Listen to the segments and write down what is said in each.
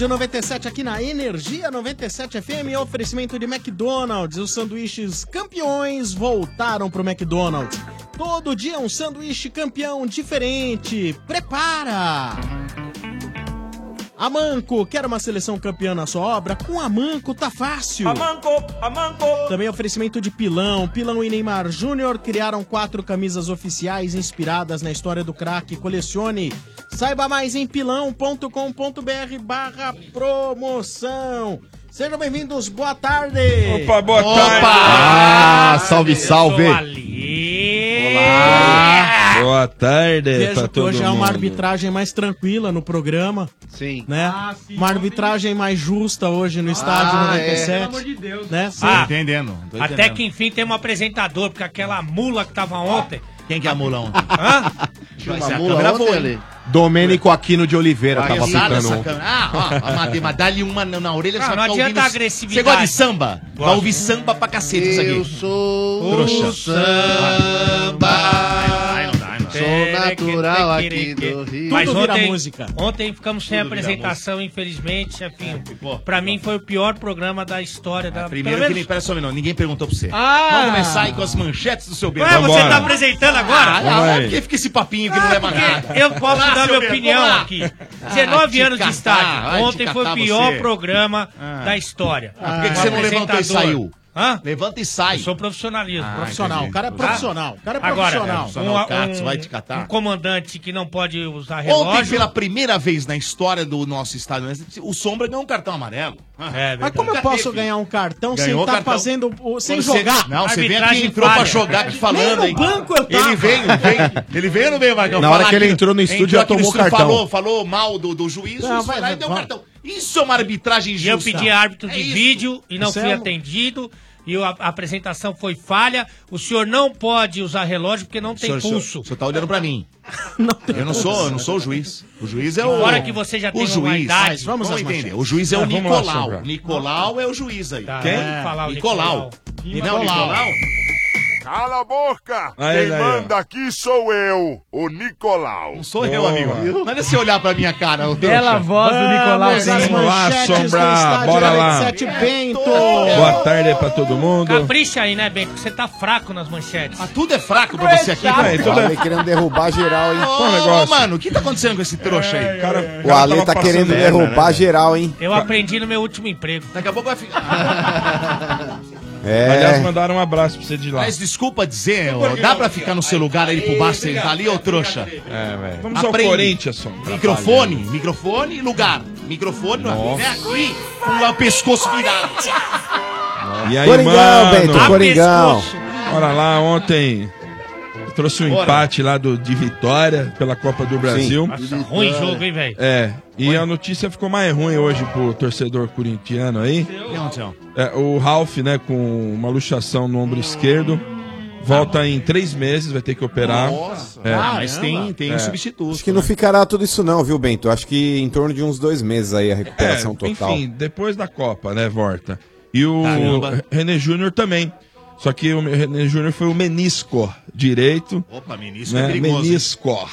ar, Estádio 97 aqui na Energia 97 FM, oferecimento de McDonald's. Os sanduíches campeões voltaram pro McDonald's. Todo dia um sanduíche campeão diferente. Prepara! Amanco, quer uma seleção campeã na sua obra? Com Amanco tá fácil. Amanco, Amanco. Também oferecimento de Pilão. Pilão e Neymar Júnior criaram quatro camisas oficiais inspiradas na história do craque. Colecione. Saiba mais em pilão.com.br barra promoção. Sejam bem-vindos, boa tarde! Opa, boa tarde! Ah, salve, salve! Olá! Boa tarde Veja pra que todo hoje é uma mundo. arbitragem mais tranquila no programa. Sim. Né? uma arbitragem mais justa hoje no estádio Ah, 97. é. Pelo amor de Deus. Né? Sim. Ah, entendendo. Até que enfim tem um apresentador, porque aquela mula que tava ontem. Quem que é a mula ontem? Hã? Essa mula ontem. Ale? Domênico Aquino de Oliveira tava essa câmera. Ah, ó, Amadeu, mas dá-lhe uma na, na orelha, Não, você não vai ficar adianta ouvindo... agressividade. Você gosta de samba? Vai ouvir samba pra cacete isso Eu aqui. sou Trouxa. o samba. Sou natural aqui do Rio. Mas Tudo ontem, música. ontem ficamos sem Tudo apresentação, infelizmente, chefinho. Pô. Pra mim foi o pior programa da história da Primeiro que nem... menos- Pera só minuto, ninguém perguntou pra você. Ah! Vamos começar aí com as manchetes do seu bem. Ué, você tá apresentando agora? Ah, ah, por que fica esse papinho que não leva Porque nada? eu posso dar minha opinião aqui. 19 te anos de estádio. Ontem foi o pior programa Ah. da história. Ah, por que você não levantou e saiu? Hã? Levanta e sai. Eu sou profissionalismo. Ah, Profissional, o cara é profissional. O cara é Agora, profissional. profissional, Katz, vai te catar. um comandante que não pode usar Ontem, relógio. pela primeira vez na história do nosso estádio, o Sombra ganhou um cartão amarelo. É, Mas verdade. como eu posso teve. ganhar um cartão sem Ganhou estar cartão. fazendo. sem você- jogar? Não, você vem aqui Arbitragem entrou pra falha. jogar aqui falando, no hein? banco eu tava. Ele veio, veio. Ele veio ou não veio, Marcão? Na hora que ele entrou no estúdio, entrou já no tomou cartão. Falou, falou mal do, do juiz, Não, vai, lá e deu cartão. Isso é uma arbitragem E justa. eu pedi árbitro de É isso. vídeo e não Isso fui é- atendido. E a, a apresentação foi falha. O senhor não pode usar relógio porque não tem senhor- pulso. O senhor tá olhando pra mim. Não tem Eu não sou, eu não sou o juiz. O juiz é o. Fora que você já tem o uma juiz. idade. Mas vamos Vamos entender. O juiz é o Ah, Nicolau. Nicolau é o juiz aí. Tá, Quem? o Nicolau. Nicolau. Não, Nicolau. Cala a boca! Aí, Quem aí, manda aqui sou eu, o Nicolau. Não sou eu, amigo. Não é você olhar pra minha cara. ô Bela voz do Nicolau. Vamos lá, Sombra, bora lá. 97 Bento. Boa tarde aí pra todo mundo. Capricha aí, né, Bento? Você tá fraco nas manchetes. Mas tudo é fraco pra você aqui. Aí, tudo O é... Ale querendo derrubar geral, hein? Ô, negócio? mano, o que tá acontecendo com esse trouxa aí? Cara, O Ale tá querendo derrubar né? geral, hein? Eu aprendi no meu último emprego. Daqui a pouco vai ficar. Aliás, É. mandaram um abraço pra você de lá. Mas desculpa dizer, ó, dá pra ficar no seu lugar aí pro bar sentar ali, ô trouxa? É, velho. Vamos ao. Corinthians, Sombra. Microfone, microfone e lugar. Microfone, não é aqui, com o pescoço virado. E aí, Coringão, mano? Bento, A Coringão. Bora lá, ontem trouxe um Bora. empate lá do, de vitória pela Copa do Brasil. Nossa, ruim jogo, hein, velho? É, e a notícia ficou mais ruim hoje pro torcedor corintiano aí. É, o Ralf, né, com uma luxação no ombro esquerdo, volta em três meses, vai ter que operar. É. Ah, mas tem, tem um substituto. Acho que não ficará tudo isso não, viu, Bento? Acho que em torno de uns dois meses aí a recuperação É, total. Enfim, depois da Copa, né, volta. E o Caramba. René Júnior também. Só que o René Júnior foi o menisco direito, Opa, ministro né? é perigoso. hein? menisco.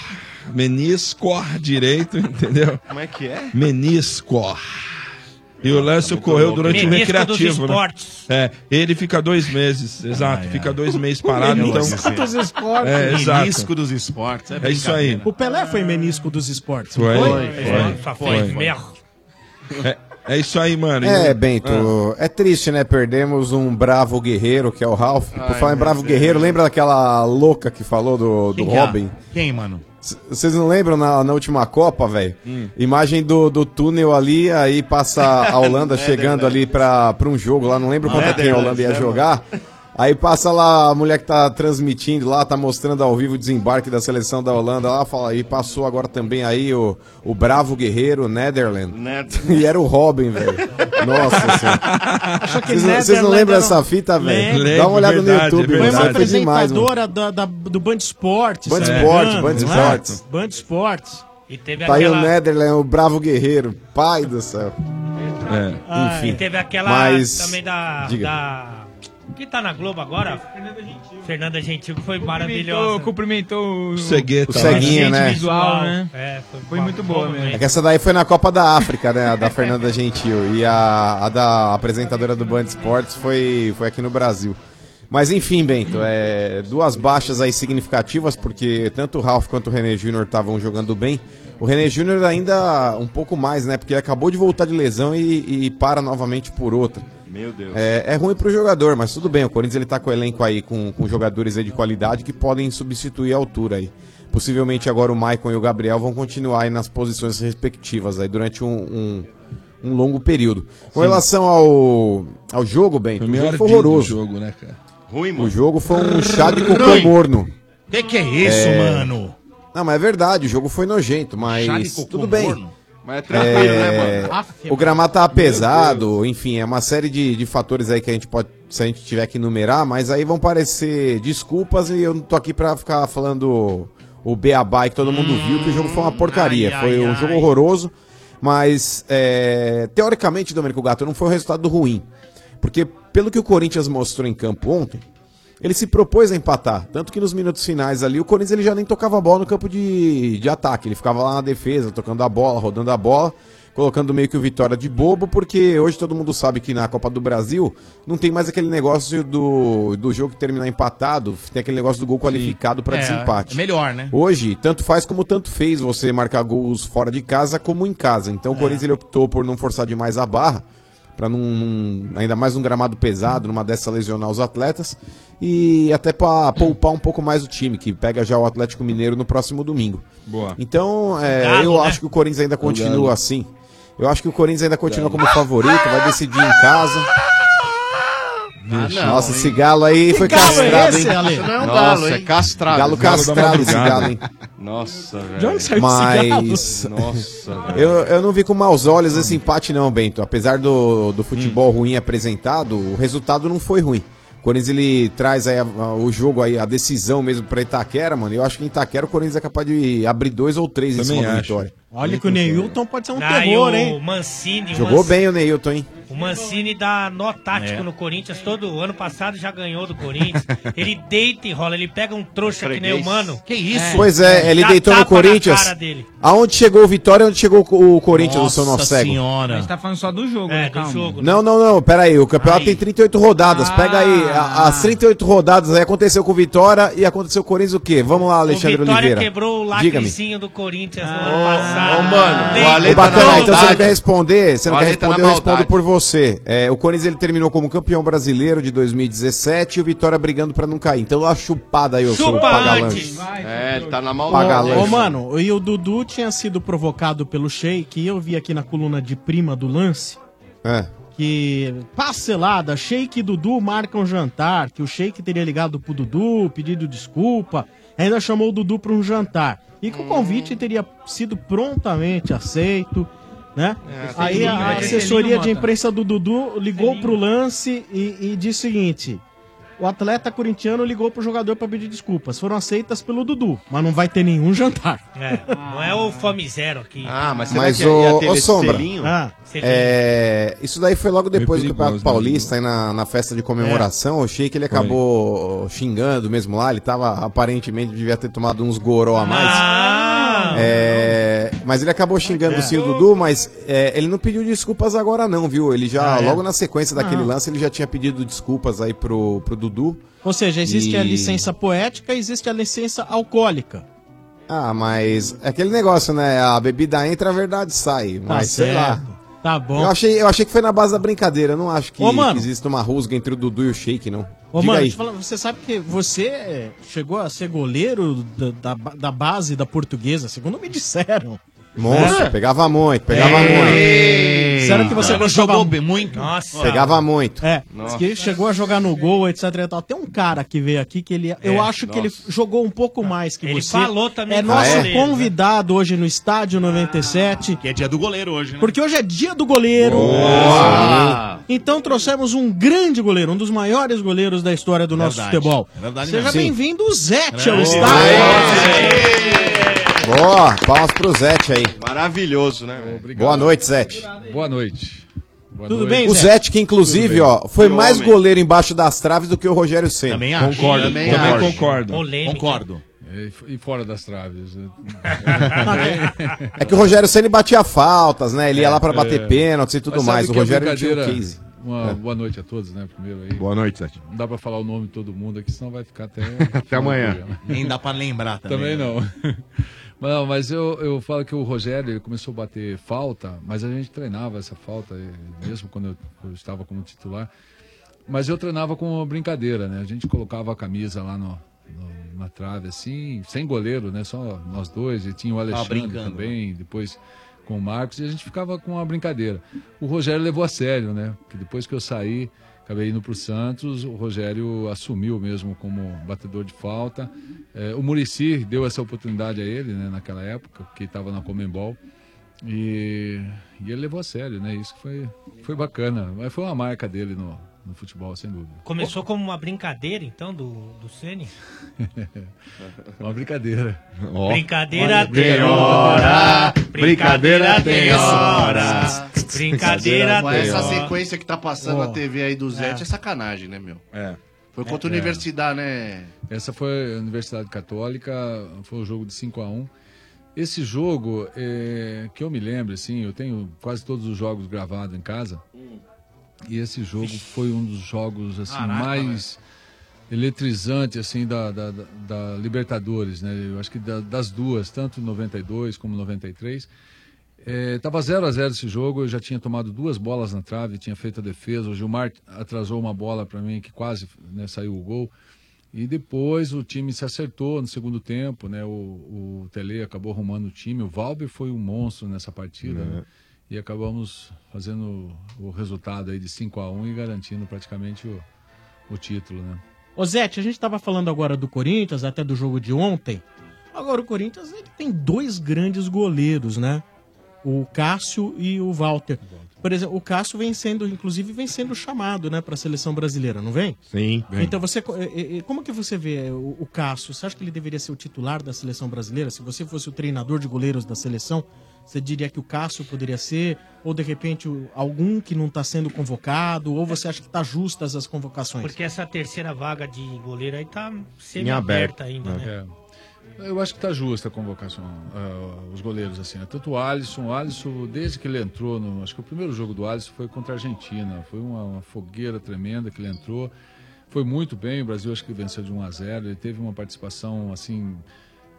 Menisco direito, entendeu? Como é que é? Menisco. E o lance ocorreu durante o Menisco dos recreativo, né? esportes. É, ele fica dois meses, exato, fica dois meses parado, então... Menisco dos esportes. É, exato. Menisco dos esportes. É isso aí. O Pelé foi menisco dos esportes. Foi, não foi, Só foi. foi foi. merda. É, é isso aí, mano. É, Bento, é triste, né? Perdemos um bravo guerreiro, que é o Ralph. Por falar em bravo guerreiro, lembra daquela louca que falou do, do Quem que é? Robin? Quem, mano? Vocês não lembram na, na última Copa, velho? Hum. Imagem do, do túnel ali, aí passa a Holanda chegando ali pra, pra um jogo lá, não lembro contra quem a Holanda ia jogar. Aí passa lá a mulher que tá transmitindo lá, tá mostrando ao vivo o desembarque da seleção da Holanda lá, fala aí, passou agora também aí o, o bravo guerreiro Netherland. E era o Robin, velho. Nossa senhora. Vocês não- lembram dessa fita, velho? Dá uma olhada verdade, no YouTube, é Foi uma apresentadora da, da- do Band Esportes. Band me Esportes, engano, Band é? Esportes. Band Esportes. E teve Tá aí o aquela... Netherland, o bravo guerreiro. Pai do céu. É. E Enfim. teve aquela Mas- também da que tá na Globo agora? Fernanda Gentil, que foi maravilhosa. Cumprimentou o Cegueta, O ceguinha, né? visual, né? É, foi, Foi muito boa mesmo. É que essa daí foi na Copa da África, né? A da Fernanda Gentil. E a, a da apresentadora do Band Esportes foi, foi aqui no Brasil. Mas enfim, Bento, é, duas baixas aí significativas, porque tanto o Ralf quanto o René Júnior estavam jogando bem. O René Júnior ainda um pouco mais, né? Porque ele acabou de voltar de lesão e, e para novamente por outra. Meu Deus. É, é ruim pro jogador, mas tudo bem. O Corinthians ele tá com o elenco aí, com, com jogadores aí de qualidade que podem substituir a altura aí. Possivelmente agora o Maicon e o Gabriel vão continuar aí nas posições respectivas aí durante um, um, um longo período. Com relação ao, ao jogo, Bento, Foi o o melhor jogo foi horroroso. jogo, né, cara? Ruim, O jogo foi um chá de cocô Ruim. morno. Que que é isso, É. mano? Não, mas é verdade, o jogo foi nojento, mas Chá de cocô tudo bem. morno? Mas é tranquilo, É, né, mano? O gramado tava pesado, enfim, é uma série de, de fatores aí que a gente pode, se a gente tiver que enumerar, mas aí vão parecer desculpas e eu não tô aqui pra ficar falando o beabá que todo mundo viu, que o jogo foi uma porcaria. ai, foi ai, um ai. jogo horroroso, mas é, teoricamente, Domenico Gato, não foi um resultado ruim. Porque pelo que o Corinthians mostrou em campo ontem, ele se propôs a empatar. Tanto que nos minutos finais ali, o Corinthians ele já nem tocava a bola no campo de, de ataque. Ele ficava lá na defesa, tocando a bola, rodando a bola, colocando meio que o Vitória de bobo, porque hoje todo mundo sabe que na Copa do Brasil não tem mais aquele negócio do, do jogo terminar empatado, tem aquele negócio do gol qualificado para É, desempate. é melhor, né? Hoje, tanto faz como tanto fez você marcar gols fora de casa como em casa. Então o Corinthians ele optou por não forçar demais a barra, para não, não- ainda mais num gramado pesado, numa dessa lesionar os atletas e até para poupar um pouco mais o time, que pega já o Atlético Mineiro no próximo domingo. Boa. Então, é, Galo, eu né? acho que o Corinthians ainda continua assim. Eu acho que o Corinthians ainda continua como favorito, vai decidir em casa. Nossa, esse galo aí foi galo é castrado, esse, hein? Ale? Não é um Nossa, galo, é hein? castrado. Galo Galo da castrado esse galo, hein? Nossa, velho. Mas Nossa, velho. eu, eu não vi com maus olhos esse empate, não, Bento. Apesar do, do futebol ruim apresentado, o resultado não foi ruim. O Corinthians ele traz aí a- a- o jogo aí, a decisão mesmo pra Itaquera, mano. Eu acho que em Itaquera o Corinthians é capaz de abrir dois ou três em Também cima do acho. Vitória. Olha que o Neilton pode ser um Ah, terror, o hein? Mancini, o Jogou Mancini- bem o Neilton, hein? O Mancini dá nó tático É. no Corinthians. Todo ano passado já ganhou do Corinthians. ele deita e rola. Ele pega um trouxa que nem o Freguês. Mano. Que isso? Pois é, ele Dá deitou no Corinthians. cara dele. Aonde chegou o Vitória e onde chegou o Corinthians no seu nosso Nossa cego? A senhora. gente tá falando só do jogo, É, né? do Calma. jogo. Não, não, não, pera aí, o campeonato Ai. tem 38 rodadas, Ah. pega aí, a- as 38 rodadas aí aconteceu com o Vitória e aconteceu com o Corinthians o quê? Vamos lá, O Alexandre Vitória Oliveira. quebrou o lacrezinho do Corinthians no ano passado. Ô, mano, o Ale Ô, tá na bacana, então você não maldade. quer responder, você não O quer Ale tá na responder, eu respondo por você. É, o Corinthians ele terminou como campeão brasileiro de 2017 e o Vitória brigando pra não cair. Então dá uma chupada aí, seu Chupa pagalanche. antes. É, ele tá na Paga maldade. lanche. Ô, mano, e o Dudu tinha sido provocado pelo Sheik, e eu vi aqui na coluna de prima do lance, É. que parcelada, Sheik e Dudu marcam jantar, que o Sheik teria ligado pro Dudu, pedido desculpa, ainda chamou o Dudu para um jantar. E que o convite teria sido prontamente aceito, né? Aí selinho, a é, assessoria de imprensa do Dudu ligou pro lance e, e disse o seguinte: o atleta corintiano ligou pro jogador para pedir desculpas. Foram aceitas pelo Dudu, mas não vai ter nenhum jantar. É, não é o Fome Zero aqui. Ah, mas será Mas que ô- ia ter esse Sombra. selinho? Ah, Selinho. É, isso daí foi logo depois do Campeonato né, Paulista, aí na, na festa de comemoração. Eu achei que ele Foi. acabou xingando mesmo lá. Ele tava, aparentemente, devia ter tomado uns goró a mais. Ah, É, mas ele acabou xingando sim o Dudu, mas é, ele não pediu desculpas agora não, viu? Ele já, Ah, é? logo na sequência daquele Ah. lance, ele já tinha pedido desculpas aí pro, pro Dudu. Ou seja, existe a E- licença poética e existe a licença alcoólica. Ah, mas é aquele negócio, né? A bebida entra, a verdade sai. Tá Mas sei lá. Tá bom. Eu achei, eu achei que foi na base da brincadeira. Eu não acho que, Ô, mano. uma rusga entre o Dudu e o Shake, não. Ô, Diga mano, aí. falar, você sabe que você chegou a ser goleiro da, da, da base da portuguesa, segundo me disseram. Monstro, É. pegava muito, pegava muito. Disseram que você Não, jogou bem muito. Nossa. Pegava muito. É, diz que chegou a jogar no gol, etc e tal. Tem um cara que veio aqui que ele. eu acho que ele jogou um pouco mais que Ele você. falou também É nosso Ah, é? convidado hoje no estádio 97. Que é dia do goleiro hoje, né? Porque hoje é dia do goleiro. Então trouxemos um grande goleiro, um dos maiores goleiros da história do nosso Verdade. futebol. É verdade Seja mesmo. bem-vindo, Zete, ao É. estádio. Boa, palmas pro Zete aí. Maravilhoso, né? velho? Boa noite, Zete. Boa noite. Boa Tudo noite. bem, O Zete, que inclusive, ó, foi mais homem. goleiro embaixo das traves do que o Rogério Senna. Também acho. Concordo, Também também acho. concordo. Polêmica. Concordo. E, e fora das traves. É que o Rogério Senna batia faltas, né? Ele ia lá pra bater pênaltis e tudo Mas sabe mais. O que a Rogério tinha o brincadeira- case. Uma boa noite a todos, né? Primeiro aí. Boa noite, Sete. Não dá pra falar o nome de todo mundo aqui, senão vai ficar até. Até amanhã. Nem dá pra lembrar também. Também não. Mas, não, mas eu, eu falo que o Rogério ele começou a bater falta, mas a gente treinava essa falta, eh, mesmo quando eu, eu estava como titular. Mas eu treinava com uma brincadeira, né? A gente colocava a camisa lá no, no- na trave, assim, sem goleiro, né? Só nós dois, e tinha o Alexandre também, depois com o Marcos, e a gente ficava com uma brincadeira. O Rogério levou a sério, né? Porque depois que eu saí, acabei indo para o Santos, o Rogério assumiu mesmo como batedor de falta. É, o Murici deu essa oportunidade a ele, né, naquela época, que estava na Comembol. E, e ele levou a sério, né? Isso que foi, foi bacana. Mas foi uma marca dele no, no futebol, sem dúvida. Começou como uma brincadeira, então, do, do Ceni? uma brincadeira. Ó. Brincadeira Tem tem hora, brincadeira tem hora, brincadeira tem essa hora. sequência que tá passando na TV aí do Zete, é. sacanagem, né, meu? É. Foi contra a universidade, né? Essa foi a Universidade Católica, foi um jogo de 5 a 1 Esse jogo, é, que eu me lembro, assim, eu tenho quase todos os jogos gravados em casa. E esse jogo foi um dos jogos assim Caraca, mais eletrizantes assim da, da, da- da Libertadores, né? Eu acho que da- das duas, tanto 92 como 93. É, tava 0 a 0 esse jogo, eu já tinha tomado duas bolas na trave, tinha feito a defesa, o Gilmar atrasou uma bola para mim que quase né, saiu o gol. E depois o time se acertou no segundo tempo, né? O, o Tele acabou arrumando o time, o Valber foi um monstro nessa partida, né? E acabamos fazendo o resultado aí de 5 a 1 e garantindo praticamente o, o título, né? Ô Zete, a gente tava falando agora do Corinthians, até do jogo de ontem. Agora o Corinthians ele tem dois grandes goleiros, né? O Cássio e o Walter. Por exemplo, o Cássio vem sendo, inclusive, vem sendo chamado, né, para a seleção brasileira, não vem? Sim. Então você, como que você vê o, o Cássio? Você acha que ele deveria ser o titular da seleção brasileira? Se você fosse o treinador de goleiros da seleção, você diria que o Cássio poderia ser? Ou de repente algum que não está sendo convocado? Ou você acha que tá justas as convocações? Porque essa terceira vaga de goleiro aí tá semi-aberta ainda, né? É. Eu acho que está justa a convocação, ah, os goleiros, assim. né? Tanto o Alisson, o Alisson, desde que ele entrou, no, acho que o primeiro jogo do Alisson foi contra a Argentina. Foi uma, uma fogueira tremenda que ele entrou. Foi muito bem, o Brasil acho que venceu de 1 a 0 Ele teve uma participação, assim,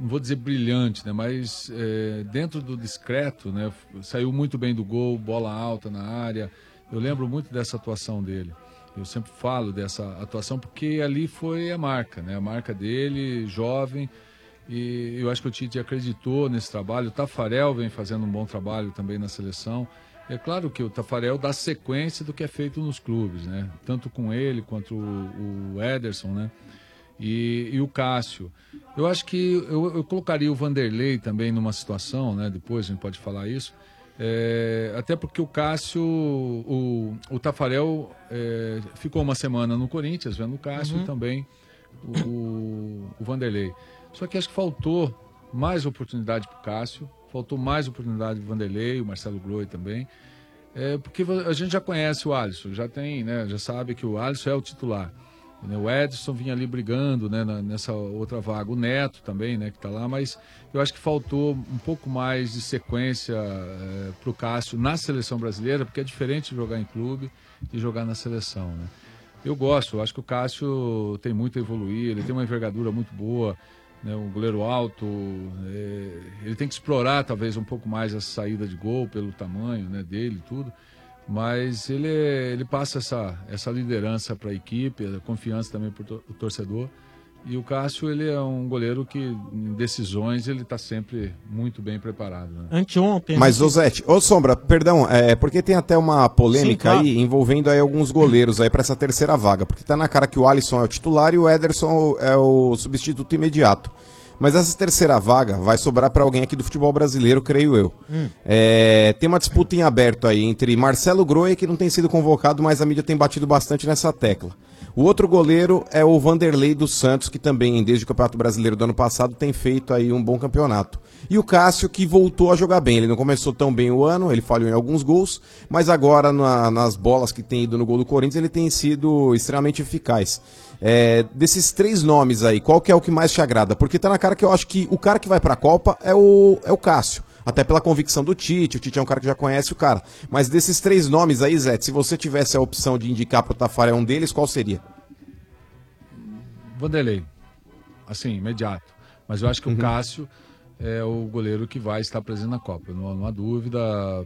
não vou dizer brilhante, né? Mas é, dentro do discreto, né? Saiu muito bem do gol, bola alta na área. Eu lembro muito dessa atuação dele. Eu sempre falo dessa atuação porque ali foi a marca, né? A marca dele, jovem. E eu acho que o Tite acreditou nesse trabalho. O Tafarel vem fazendo um bom trabalho também na seleção. É claro que o Tafarel dá sequência do que é feito nos clubes, né? Tanto com ele quanto o, o Ederson, né? E, e o Cássio. Eu acho que eu, eu colocaria o Vanderlei também numa situação, né? Depois a gente pode falar isso. É, até porque o Cássio, o, o Tafarel é, ficou uma semana no Corinthians, vendo o Cássio Uhum. e também o, o Vanderlei. Só que acho que faltou mais oportunidade para o Cássio, faltou mais oportunidade para o Vanderlei, o Marcelo Groi também. É, porque a gente já conhece o Alisson, já tem, né, já sabe que o Alisson é o titular. Né? O Edson vinha ali brigando né, nessa outra vaga, o Neto também, né, que está lá, mas eu acho que faltou um pouco mais de sequência para o Cássio na seleção brasileira, porque é diferente jogar em clube e jogar na seleção. Né? Eu gosto, eu acho que o Cássio tem muito a evoluir, ele tem uma envergadura muito boa, né, um goleiro alto, é, ele tem que explorar talvez um pouco mais essa saída de gol pelo tamanho né, dele e tudo, mas ele, é- ele passa essa, essa liderança para a equipe, a confiança também para o torcedor. E o Cássio, ele é um goleiro que em decisões ele está sempre muito bem preparado. Né? Anteontem. Mas, ô Zete, ô Sombra, perdão, é porque tem até uma polêmica Sim, claro. aí envolvendo aí alguns goleiros aí pra essa terceira vaga. Porque tá na cara que o Alisson é o titular e o Ederson é o substituto imediato. Mas essa terceira vaga vai sobrar pra alguém aqui do futebol brasileiro, creio eu. Hum. É, tem uma disputa em aberto aí entre Marcelo Groi, que não tem sido convocado, mas a mídia tem batido bastante nessa tecla. O outro goleiro é o Vanderlei dos Santos, que também, desde o Campeonato Brasileiro do ano passado, tem feito aí um bom campeonato. E o Cássio, que voltou a jogar bem. Ele não começou tão bem o ano, ele falhou em alguns gols, mas agora na- nas bolas que tem ido no gol do Corinthians, ele tem sido extremamente eficaz. É, desses três nomes aí, qual que é o que mais te agrada? Porque tá na cara que eu acho que o cara que vai pra Copa é o, é o Cássio. Até pela convicção do Tite, o Tite é um cara que já conhece o cara. Mas desses três nomes aí, Zé, se você tivesse a opção de indicar pro Tafarel um deles, qual seria? Vanderlei, assim, imediato. Mas eu acho que o Cássio é o goleiro que vai estar presente na Copa. Não, não há dúvida,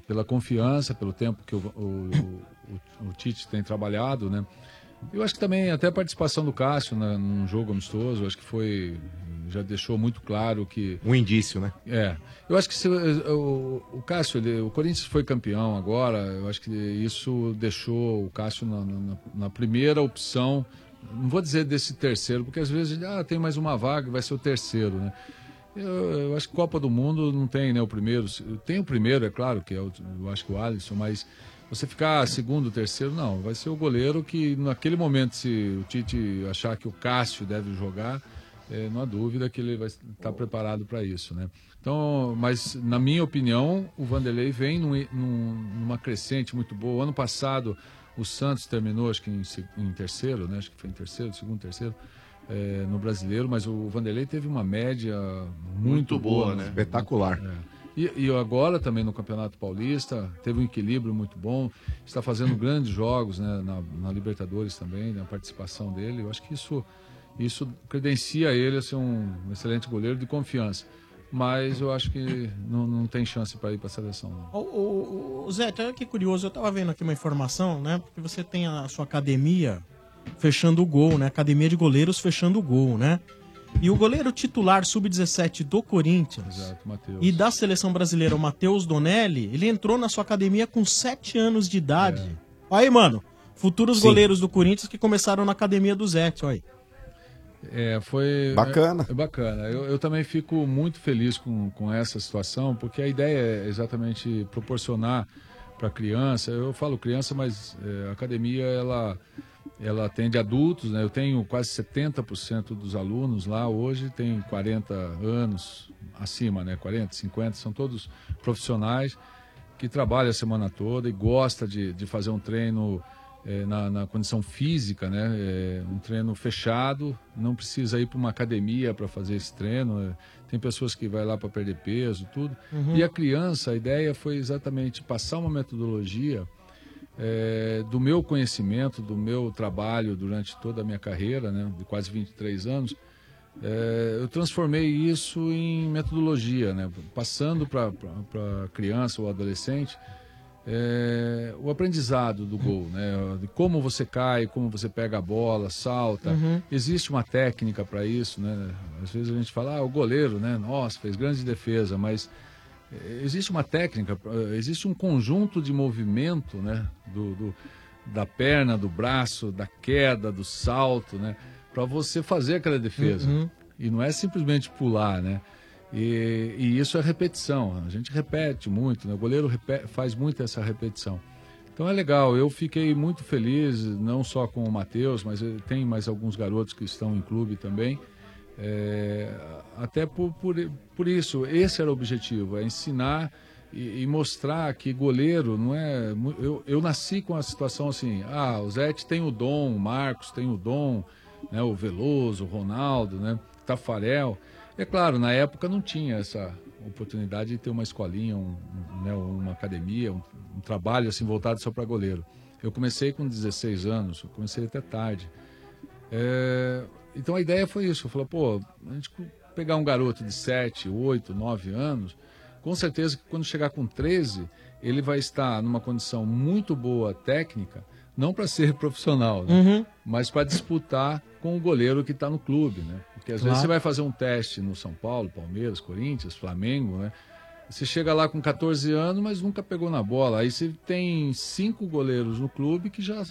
pela confiança, pelo tempo que o, o, o- o Tite tem trabalhado, né? Eu acho que também até a participação do Cássio né, num jogo amistoso, acho que foi já deixou muito claro que Um indício, né? é. Eu acho que se, o, o Cássio, ele- o Corinthians foi campeão agora, eu acho que isso deixou o Cássio na, na- na primeira opção. Não vou dizer desse terceiro, porque às vezes ele, ah, tem mais uma vaga, vai ser o terceiro, né? Eu, eu acho que Copa do Mundo não tem, né, o primeiro. Tem o primeiro, é claro, que é o, eu acho que o Alisson, mas você ficar segundo, terceiro, não. Vai ser o goleiro que, naquele momento, se o Tite achar que o Cássio deve jogar, é, não há dúvida que ele vai estar preparado para isso, né? Então, mas na minha opinião, o Vanderlei vem num- num- numa crescente muito boa. Ano passado, o Santos terminou, acho que em, em terceiro, né? Acho que foi em terceiro, segundo, terceiro, é, no brasileiro, mas o Vanderlei teve uma média muito, Muito boa, boa, né? Espetacular. É. E, e agora também no Campeonato Paulista, teve um equilíbrio muito bom, está fazendo grandes jogos né, na, na Libertadores também, na participação dele. Eu acho que isso, isso credencia ele a ser um excelente goleiro de confiança. Mas eu acho que não, não tem chance para ir para a seleção. Ô, ô, ô, Zé, até que curioso, eu tava vendo aqui uma informação, né? Porque você tem a sua academia fechando o gol, né? Academia de goleiros fechando o gol, né? E o goleiro titular sub-17 do Corinthians Exato, e da seleção brasileira, o Matheus Donelli, ele entrou na sua academia com 7 anos de idade. Olha aí, mano. Futuros Sim. goleiros do Corinthians que começaram na academia do Zé, olha aí. É, foi. Bacana. É, é bacana. Eu, eu também fico muito feliz com, com essa situação, porque a ideia é exatamente proporcionar para a criança. Eu falo criança, mas é, a academia ela, ela atende adultos, né? Eu tenho quase 70% dos alunos lá hoje, tem 40 anos acima, né? 40, 50, são todos profissionais que trabalham a semana toda e gosta de, de fazer um treino eh, na, na condição física, né? Eh, um treino fechado, não precisa ir para uma academia para fazer esse treino. eh. Tem pessoas que vai lá para perder peso, tudo. Uhum. E a criança, a ideia foi exatamente passar uma metodologia eh, do meu conhecimento, do meu trabalho durante toda a minha carreira, né? De quase 23 anos. É, eu transformei isso em metodologia, né? passando para a criança ou adolescente é, o aprendizado do gol, né? de como você cai, como você pega a bola, salta. Uhum. Existe uma técnica para isso, né? Às vezes a gente fala, ah, o goleiro, né? Nossa, fez grande defesa, mas é, existe uma técnica, eh, existe um conjunto de movimento, né? Do, do- da perna, do braço, da queda, do salto, né? Para você fazer aquela defesa. Uhum. E não é simplesmente pular, né? E, e isso é repetição. A gente repete muito, né? O goleiro repe- faz muito essa repetição. Então é legal. Eu fiquei muito feliz, não só com o Matheus, mas eu- tem mais alguns garotos que estão em clube também. É, até por, por, por isso, esse era o objetivo, é ensinar e, e mostrar que goleiro não é. Eu, eu nasci com a situação assim: ah, o Zete tem o dom, o Marcos tem o dom, né, o Veloso, o Ronaldo, né, Tafarel. É claro, na época não tinha essa oportunidade de ter uma escolinha, um, né, uma academia, um, um trabalho assim voltado só para goleiro. Eu comecei com 16 anos, comecei até tarde. É, então a ideia foi isso. Eu falei, pô, a gente pegar um garoto de 7, 8, 9 anos, com certeza que quando chegar com 13, ele vai estar numa condição muito boa técnica, não para ser profissional, né? Uhum. mas para disputar com o goleiro que está no clube, né? Porque às Claro. vezes você vai fazer um teste no São Paulo, Palmeiras, Corinthians, Flamengo, né? Você chega lá com 14 anos, mas nunca pegou na bola. Aí você tem cinco goleiros no clube que já,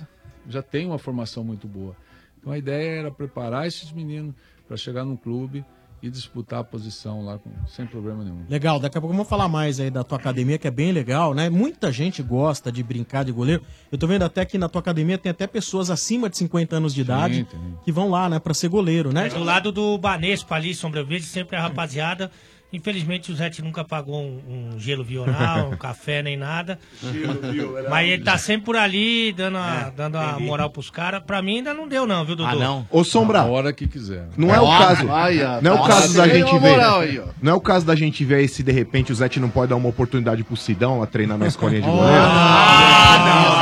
já tem uma formação muito boa. Então a ideia era preparar esses meninos para chegar no clube e disputar a posição lá com- sem problema nenhum. Legal, daqui a pouco vamos falar mais aí da tua academia, que é bem legal, né? Muita gente gosta de brincar de goleiro. Eu tô vendo até que na tua academia tem até pessoas acima de 50 anos de idade tem. que vão lá, né, pra ser goleiro, né? É do lado do Banespa ali, Sombra Verde, sempre a rapaziada. Infelizmente o Zete nunca pagou um, um gelo vioral, um café nem nada. Gelo vioral. Mas ele tá sempre por ali, dando a, dando a moral pros caras. Pra mim ainda não deu, não, viu, Dudu? Ô, Sombra. A hora que quiser. Não é o Olha, caso. olha, não é o nossa, caso da gente ver. moral aí, ó. Não é o caso da gente ver se de repente o Zete não pode dar uma oportunidade pro Sidão a treinar na escolinha de goleiro. Não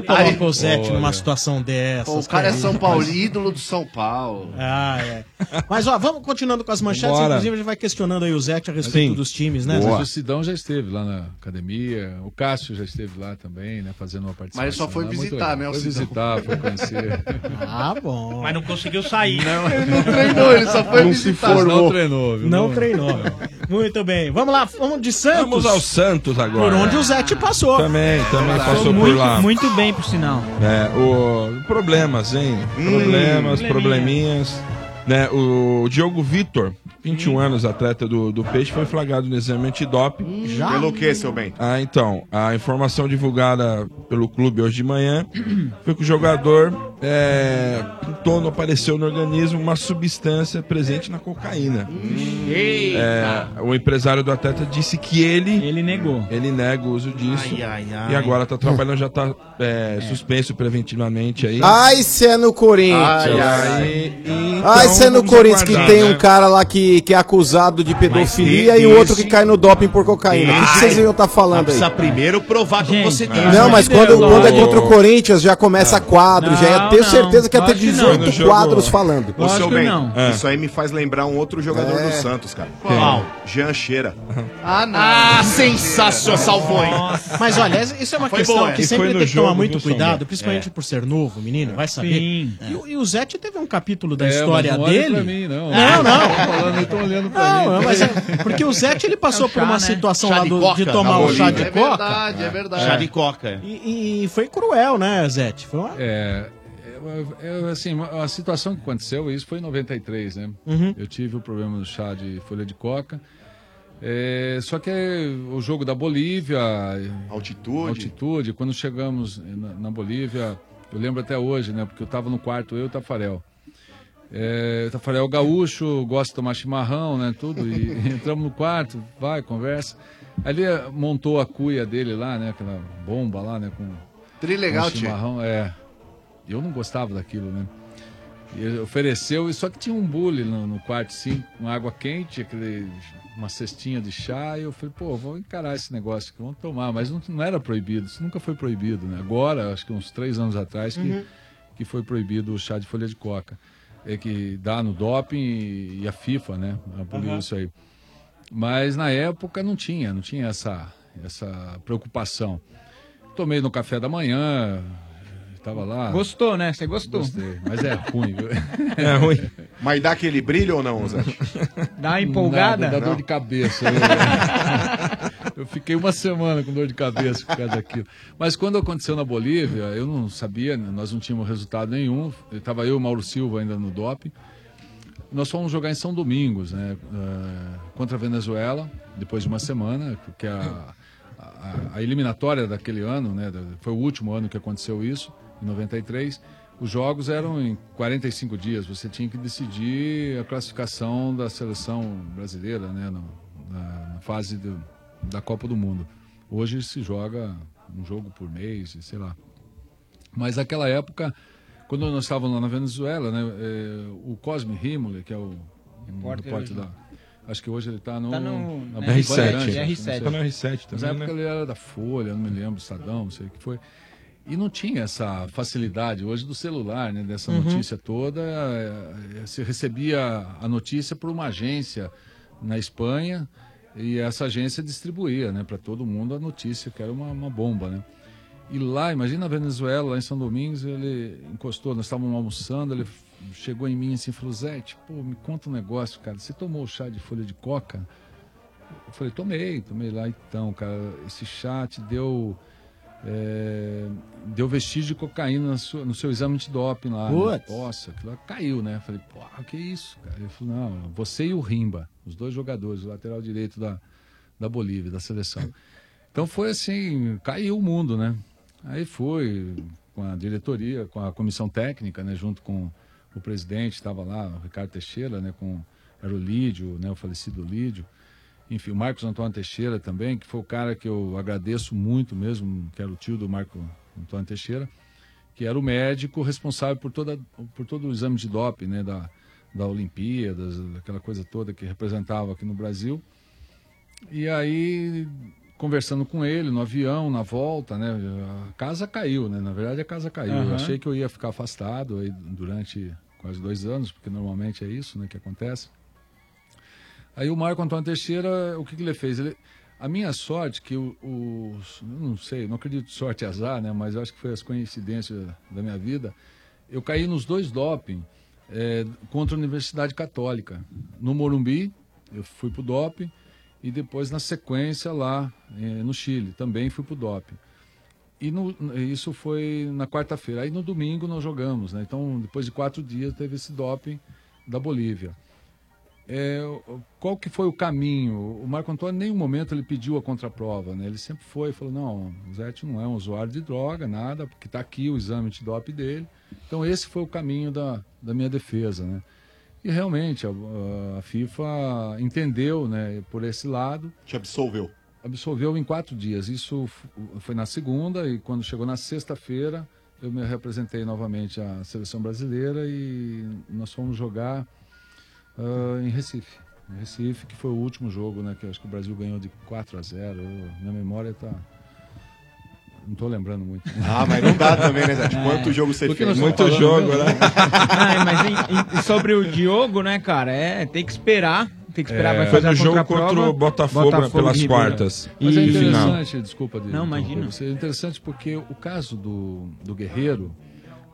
coloca o Zete Olha. numa situação dessa. O cara é São Paulo, ídolo do São Paulo. Ah, é. Mas ó, vamos continuando com as manchetes. Bora. Inclusive, a gente vai questionando aí o Zete a respeito Sim. dos times, né? Mas o Sidão já esteve lá na academia, o Cássio já esteve lá também, né, fazendo uma participação. Mas ele só foi lá, visitar, né, Foi Sidão? visitar, foi conhecer. Ah, bom. Mas não conseguiu sair. Não, ele não treinou, ele só foi Não se visitar. formou. Não treinou, viu? Não treinou. Muito bem. Vamos lá, vamos de Santos. Vamos ao Santos agora. Por onde o Zete passou. Também, também passou por muito, lá. muito bem, por sinal. É, o problemas, hein? Problemas, Probleminha. probleminhas. Né, o Diogo Vitor, 21 anos, atleta do, do Peixe, foi flagrado no exame antidoping. Já? Pelo quê, seu bem? Ah, então, a informação divulgada pelo clube hoje de manhã foi que o jogador é, pintou, não apareceu no organismo uma substância presente na cocaína. É, o empresário do atleta disse que ele... Ele negou. Ele nega o uso disso. Ai, ai, ai. E agora tá trabalhando, já tá é, suspenso preventivamente aí. Ai, se é no Corinthians. Ai, ai, então Ai, se é no Corinthians que tem né? um cara lá que, que é acusado de pedofilia e o outro que cai no doping por cocaína. O que, vocês iam estar falando aí? Precisa primeiro provar que você tem. Não, mas quando, quando é contra o Corinthians já começa quadro, já ia Não, ter não, certeza que ia ter lógico que não. 18 No jogo- quadros falando. Ô, seu bem, É. isso aí me faz lembrar um outro jogador É. do Santos, cara. Qual? Jean Cheira. Ah, não. Ah, sensacional, salvou, hein? Mas olha, isso é uma Foi questão boa, que sempre tem que tomar muito cuidado, principalmente É. por ser novo, menino, vai saber. E, o- e o Zete teve um capítulo da É, história não dele. pra mim, não. Não, não. Tô falando, eu tô olhando pra Não, mim. mas é, porque o Zete ele passou É o por chá, uma né? situação Chá lá de do- coca, de tomar um chá de É coca. verdade, é verdade. Chá de coca. é. E, e foi cruel, né, Zete? Foi uma... É, é, é, assim, a situação que aconteceu, isso foi em 93, né? Uhum. Eu tive o problema do chá de folha de coca. É, só que o jogo da Bolívia. Altitude. Altitude, quando chegamos na, na Bolívia, eu lembro até hoje, né? Porque eu estava no quarto, eu e o Tafarel. É, o Tafarel gaúcho, gosta de tomar chimarrão, né? Tudo. E entramos no quarto, vai, conversa. Aí ele montou a cuia dele lá, né? Aquela bomba lá, né? Com, Trilegal, com tio. chimarrão, é. Eu não gostava daquilo, né? E ele ofereceu, e só que tinha um bule no, no quarto, sim, com água quente, aquele, uma cestinha de chá, e eu falei, pô, vou encarar esse negócio aqui, vamos tomar, mas não, não era proibido, isso nunca foi proibido, né? Agora, acho que uns três anos atrás, que, Uhum. que foi proibido o chá de folha de coca, é que dá no doping e, e a FIFA, né, aboliu Uhum. isso aí. Mas na época não tinha, não tinha essa, essa preocupação. Tomei no café da manhã, estava lá. Gostou, né? Você gostou? Gostei, mas é ruim, viu? É ruim. Mas dá aquele brilho ou não, Zé? Dá uma empolgada? Nada, dá dor Não. de cabeça. Eu, fiquei uma semana com dor de cabeça por causa daquilo. Mas quando aconteceu na Bolívia, eu não sabia, né, nós não tínhamos resultado nenhum. Estava eu e o Mauro Silva ainda no doping. Nós fomos jogar em São Domingos, né, eh, contra a Venezuela, depois de uma semana, porque a, a, a eliminatória daquele ano, né, foi o último ano que aconteceu isso, em 93. Os jogos eram em 45 dias, você tinha que decidir a classificação da seleção brasileira, né, na, na fase do- da Copa do Mundo. Hoje se joga um jogo por mês, sei lá. Mas naquela época, quando nós estávamos lá na Venezuela, né, eh, o Cosme Rimoli, que é o Repórter hoje. da... Acho que hoje ele está no, Tá no- na Bandeirantes, R7. não sei. R7. Tá no R7 Mas também, na época né? ele era da Folha, não me lembro, Estadão, não sei o que foi. E não tinha essa facilidade hoje do celular, né? Dessa Uhum. notícia toda. eh, Você recebia a notícia por uma agência na Espanha e essa agência distribuía, né? Para todo mundo a notícia, que era uma, uma bomba, né? E lá, imagina a Venezuela, lá em São Domingos, ele encostou, nós estávamos almoçando, ele chegou em mim assim falou, Zé, pô, me conta um negócio, cara, você tomou chá de folha de coca? Eu falei, tomei, tomei lá então, cara, esse chá te deu é, deu vestígio de cocaína no seu, no seu exame de doping lá. Né? Nossa, aquilo lá caiu, né? Falei, pô, que isso, cara? Ele falou, não, você e o Rimba, os dois jogadores, o lateral direito da, da Bolívia, da seleção. Então foi assim, caiu o mundo, né? Aí foi com a diretoria, com a comissão técnica, né? Junto com o presidente, estava lá, o Ricardo Teixeira, né? Com, era o Lídio, né? O falecido Lídio. Enfim, o Marcos Antônio Teixeira também, que foi o cara que eu agradeço muito mesmo, que era o tio do Marco Antônio Teixeira, que era o médico responsável por, toda, por todo o exame de doping, né? Da, da Olimpíadas, aquela coisa toda que representava aqui no Brasil. E aí, conversando com ele no avião, na volta, né? A casa caiu, né? Na verdade, a casa caiu. Eu Aham. achei que eu ia ficar afastado aí durante quase dois anos, porque normalmente é isso, né? Que acontece. Aí o Marco Antônio Teixeira, o que, que ele fez? Ele, a minha sorte, que o, o- não sei, não acredito sorte e azar, né? Mas acho que foi as coincidências da minha vida. Eu caí nos dois doping eh, contra a Universidade Católica. No Morumbi, eu fui pro doping e depois na sequência lá eh, no Chile também fui pro doping. E no- isso foi na quarta-feira. Aí no domingo nós jogamos, né? Então depois de quatro dias teve esse doping da Bolívia. É, qual que foi o caminho? O Marco Antônio, em nenhum momento, ele pediu a contraprova, né? Ele sempre foi e falou, não, o Zete não é um usuário de droga, nada, porque está aqui o exame de doping dele. Então, esse foi o caminho da, da minha defesa, né? E, realmente, a, a FIFA entendeu, né, por esse lado. Te absolveu. Absolveu em quatro dias. Isso foi na segunda e quando chegou na sexta-feira, eu me representei novamente a seleção brasileira e nós fomos jogar ah, em Recife. Em Recife, que foi o último jogo, né? Que eu acho que o Brasil ganhou de 4 a 0. Eu- minha memória tá. Não tô lembrando muito. Ah, mas não dá também, né, Zé? Quanto jogo você Porque fez? nós Muito jogo, mesmo. né? Mas em- em- sobre o Diogo, né, cara? É, tem que esperar. Tem que esperar, É, vai foi fazer no a jogo contra o Botafogo, pelas e Ribeirão. quartas. Mas é interessante, desculpa. De, Não, imagina. É interessante porque o caso do, do Guerreiro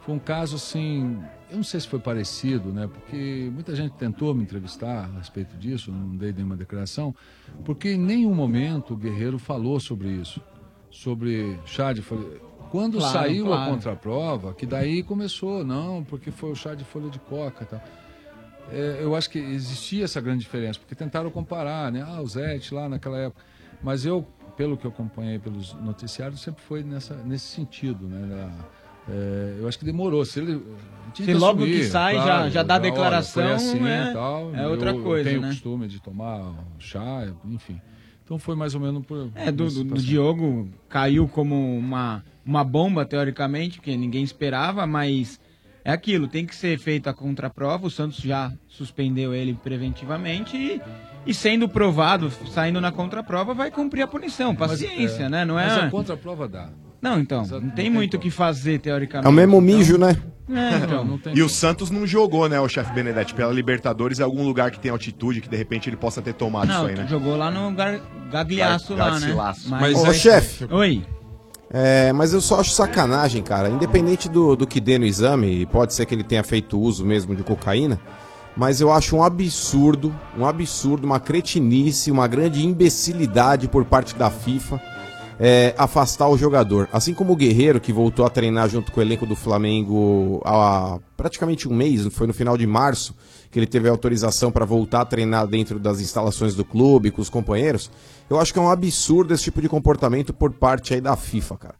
foi um caso assim. Eu não sei se foi parecido, né? Porque muita gente tentou me entrevistar a respeito disso, não dei nenhuma declaração, porque em nenhum momento o Guerreiro falou sobre isso. Sobre chá de folha. Quando Claro, saiu a claro. contraprova, que daí começou, não, porque foi o chá de folha de coca e tal. É, eu acho que existia essa grande diferença, porque tentaram comparar, né? Ah, o Zete lá naquela época. Mas eu, pelo que eu acompanhei pelos noticiários, sempre foi nessa, nesse sentido, né? Da- é, eu acho que demorou. Se ele Se logo assumir, que sai, já- claro, já dá olha, declaração, assim é- e tal. é outra eu, coisa, Eu tenho né? o costume de tomar chá, enfim. Então foi mais ou menos por. É, do, do- do situação. Diogo caiu como uma, uma bomba, teoricamente, porque ninguém esperava, mas é aquilo, tem que ser feita a contraprova, o Santos já suspendeu ele preventivamente e, e sendo provado, saindo na contraprova, vai cumprir a punição. Mas, Paciência, é, né? Não Mas é... a contraprova dá. Não, então, não tem muito o que fazer, teoricamente. É o mesmo mijo, né? É, então. E o Santos não jogou, né, o chefe Benedetti, pela Libertadores, em algum lugar que tem altitude, que de repente ele possa ter tomado Não, isso aí, né? jogou lá no Gar... Gagliaço Gar- lá, né? Garcilaso. Ô, chefe. Oi. É, mas eu só acho sacanagem, cara. Independente do, do que dê no exame, e pode ser que ele tenha feito uso mesmo de cocaína, mas eu acho um absurdo, um absurdo, uma cretinice, uma grande imbecilidade por parte da FIFA é, afastar o jogador. Assim como o Guerreiro, que voltou a treinar junto com o elenco do Flamengo há praticamente um mês, foi no final de março, que ele teve autorização para voltar a treinar dentro das instalações do clube, com os companheiros. Eu acho que é um absurdo esse tipo de comportamento por parte aí da FIFA, cara.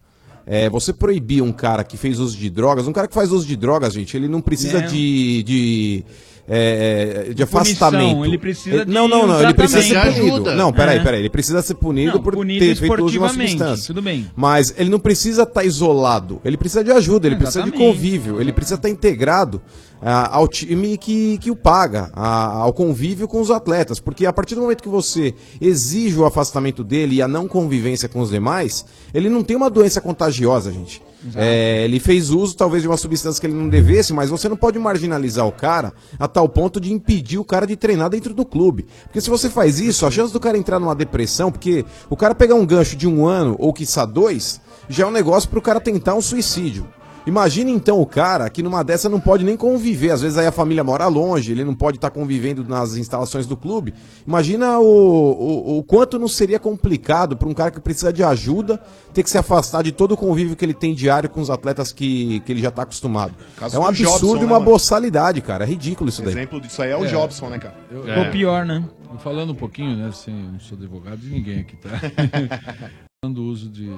É, você proibir um cara que fez uso de drogas, um cara que faz uso de drogas, gente, ele não precisa É. de, de, é, de Punição, afastamento. ele precisa de Não, não, não, ele precisa ser punido. Ajuda. Não, peraí, É. peraí, ele precisa ser punido Não, por punido ter feito uso de uma substância. tudo bem. Mas ele não precisa estar isolado, ele precisa de ajuda, ele precisa de Exatamente. convívio, ele precisa estar integrado ah, ao time que, que o paga, ah, ao convívio com os atletas. Porque a partir do momento que você exige o afastamento dele e a não convivência com os demais, ele não tem uma doença contagiosa, gente. É, ele fez uso talvez de uma substância que ele não devesse, mas você não pode marginalizar o cara a tal ponto de impedir o cara de treinar dentro do clube. Porque se você faz isso, a chance do cara entrar numa depressão, porque o cara pegar um gancho de um ano ou quiçá dois, já é um negócio pro cara tentar um suicídio. Imagina então o cara que numa dessa não pode nem conviver. Às vezes aí a família mora longe, ele não pode estar convivendo nas instalações do clube. Imagina o, o, o quanto não seria complicado para um cara que precisa de ajuda ter que se afastar de todo o convívio que ele tem diário com os atletas que, que ele já está acostumado. Caso é um do absurdo Jobson, e né, uma mano? boçalidade, cara. É ridículo isso daí. Exemplo disso aí é o É. Jobson, né, cara? Eu- Ou pior, né? Falando um pouquinho, né? Sem, não sou advogado de ninguém aqui, tá? Do uso de,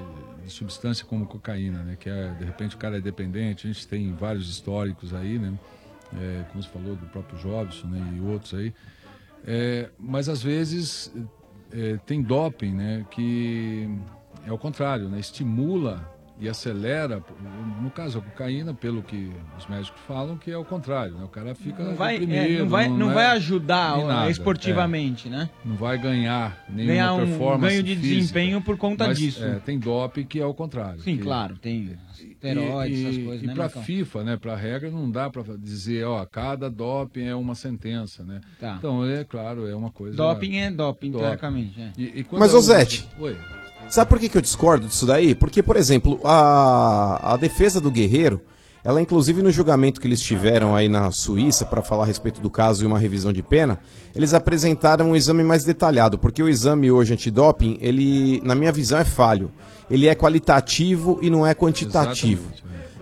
de substância como cocaína, né? Que é, de repente o cara é dependente, a gente tem vários históricos aí, né? É, como você falou, do próprio Jobson né? e outros aí. É, mas às vezes é, tem doping, né? Que é o contrário, né? Estimula e acelera, no caso a cocaína, pelo que os médicos falam, que é o contrário, né? O cara fica Não vai, é, não vai, não é vai ajudar nada, esportivamente, né? é. Não vai ganhar nenhuma Ganhar um performance ganho de física. desempenho por conta Mas, disso. é, tem doping que é o contrário. Sim, que- claro, tem esteroides, e, essas coisas, e né, para Marcão? FIFA, né, para regra, não dá para dizer, ó, cada doping é uma sentença, né? Tá. Então, é claro, é uma coisa... Doping é doping, teoricamente, é. E, e Mas, ô um- Zete, Oi. Sabe por que, que eu discordo disso daí? Porque, por exemplo, a, a defesa do Guerreiro, ela inclusive no julgamento que eles tiveram aí na Suíça para falar a respeito do caso e uma revisão de pena, eles apresentaram um exame mais detalhado, porque o exame hoje antidoping, ele, na minha visão, é falho. Ele é qualitativo e não é quantitativo.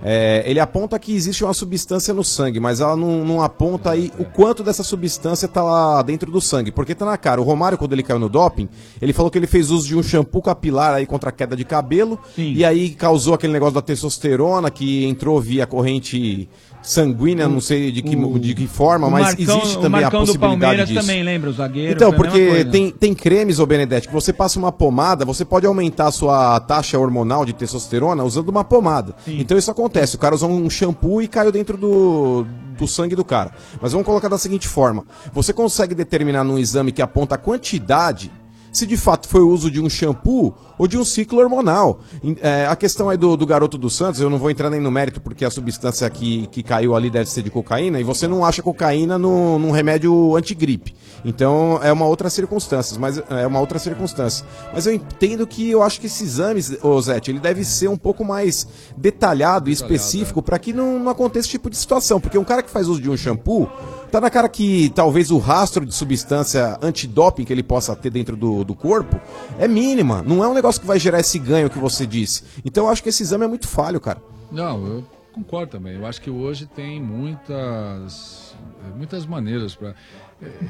É, ele aponta que existe uma substância no sangue, mas ela não, não aponta aí o quanto dessa substância tá lá dentro do sangue. Porque tá na cara. O Romário, quando ele caiu no doping, ele falou que ele fez uso de um shampoo capilar aí contra a queda de cabelo. E aí causou aquele negócio da testosterona que entrou via corrente sanguínea, não sei de que, de que forma, O mas Marcão- existe o também a Marcão do possibilidade Palmeiras disso. também, lembra? O zagueiro. Então, porque tem, tem cremes, ô Benedetti, que você passa uma pomada, você pode aumentar a sua taxa hormonal de testosterona usando uma pomada. Então isso acontece, o cara usou um shampoo e caiu dentro do, do sangue do cara. Mas vamos colocar da seguinte forma: você consegue determinar num exame que aponta a quantidade se de fato foi o uso de um shampoo ou de um ciclo hormonal. É, a questão aí do, do garoto do Santos, eu não vou entrar nem no mérito porque a substância que, que caiu ali deve ser de cocaína e você não acha cocaína no, num remédio antigripe. Então é uma outra circunstância, mas é uma outra circunstância. Mas eu entendo que eu acho que esse exame, Zete, ele deve ser um pouco mais detalhado e específico para que não, não aconteça esse tipo de situação. Porque um cara que faz uso de um shampoo, Tá na cara que talvez o rastro de substância antidoping que ele possa ter dentro do, do corpo é mínima. Não é um negócio que vai gerar esse ganho que você disse. Então eu acho que esse exame é muito falho, cara. Não, eu concordo também. Eu acho que hoje tem muitas, muitas maneiras para.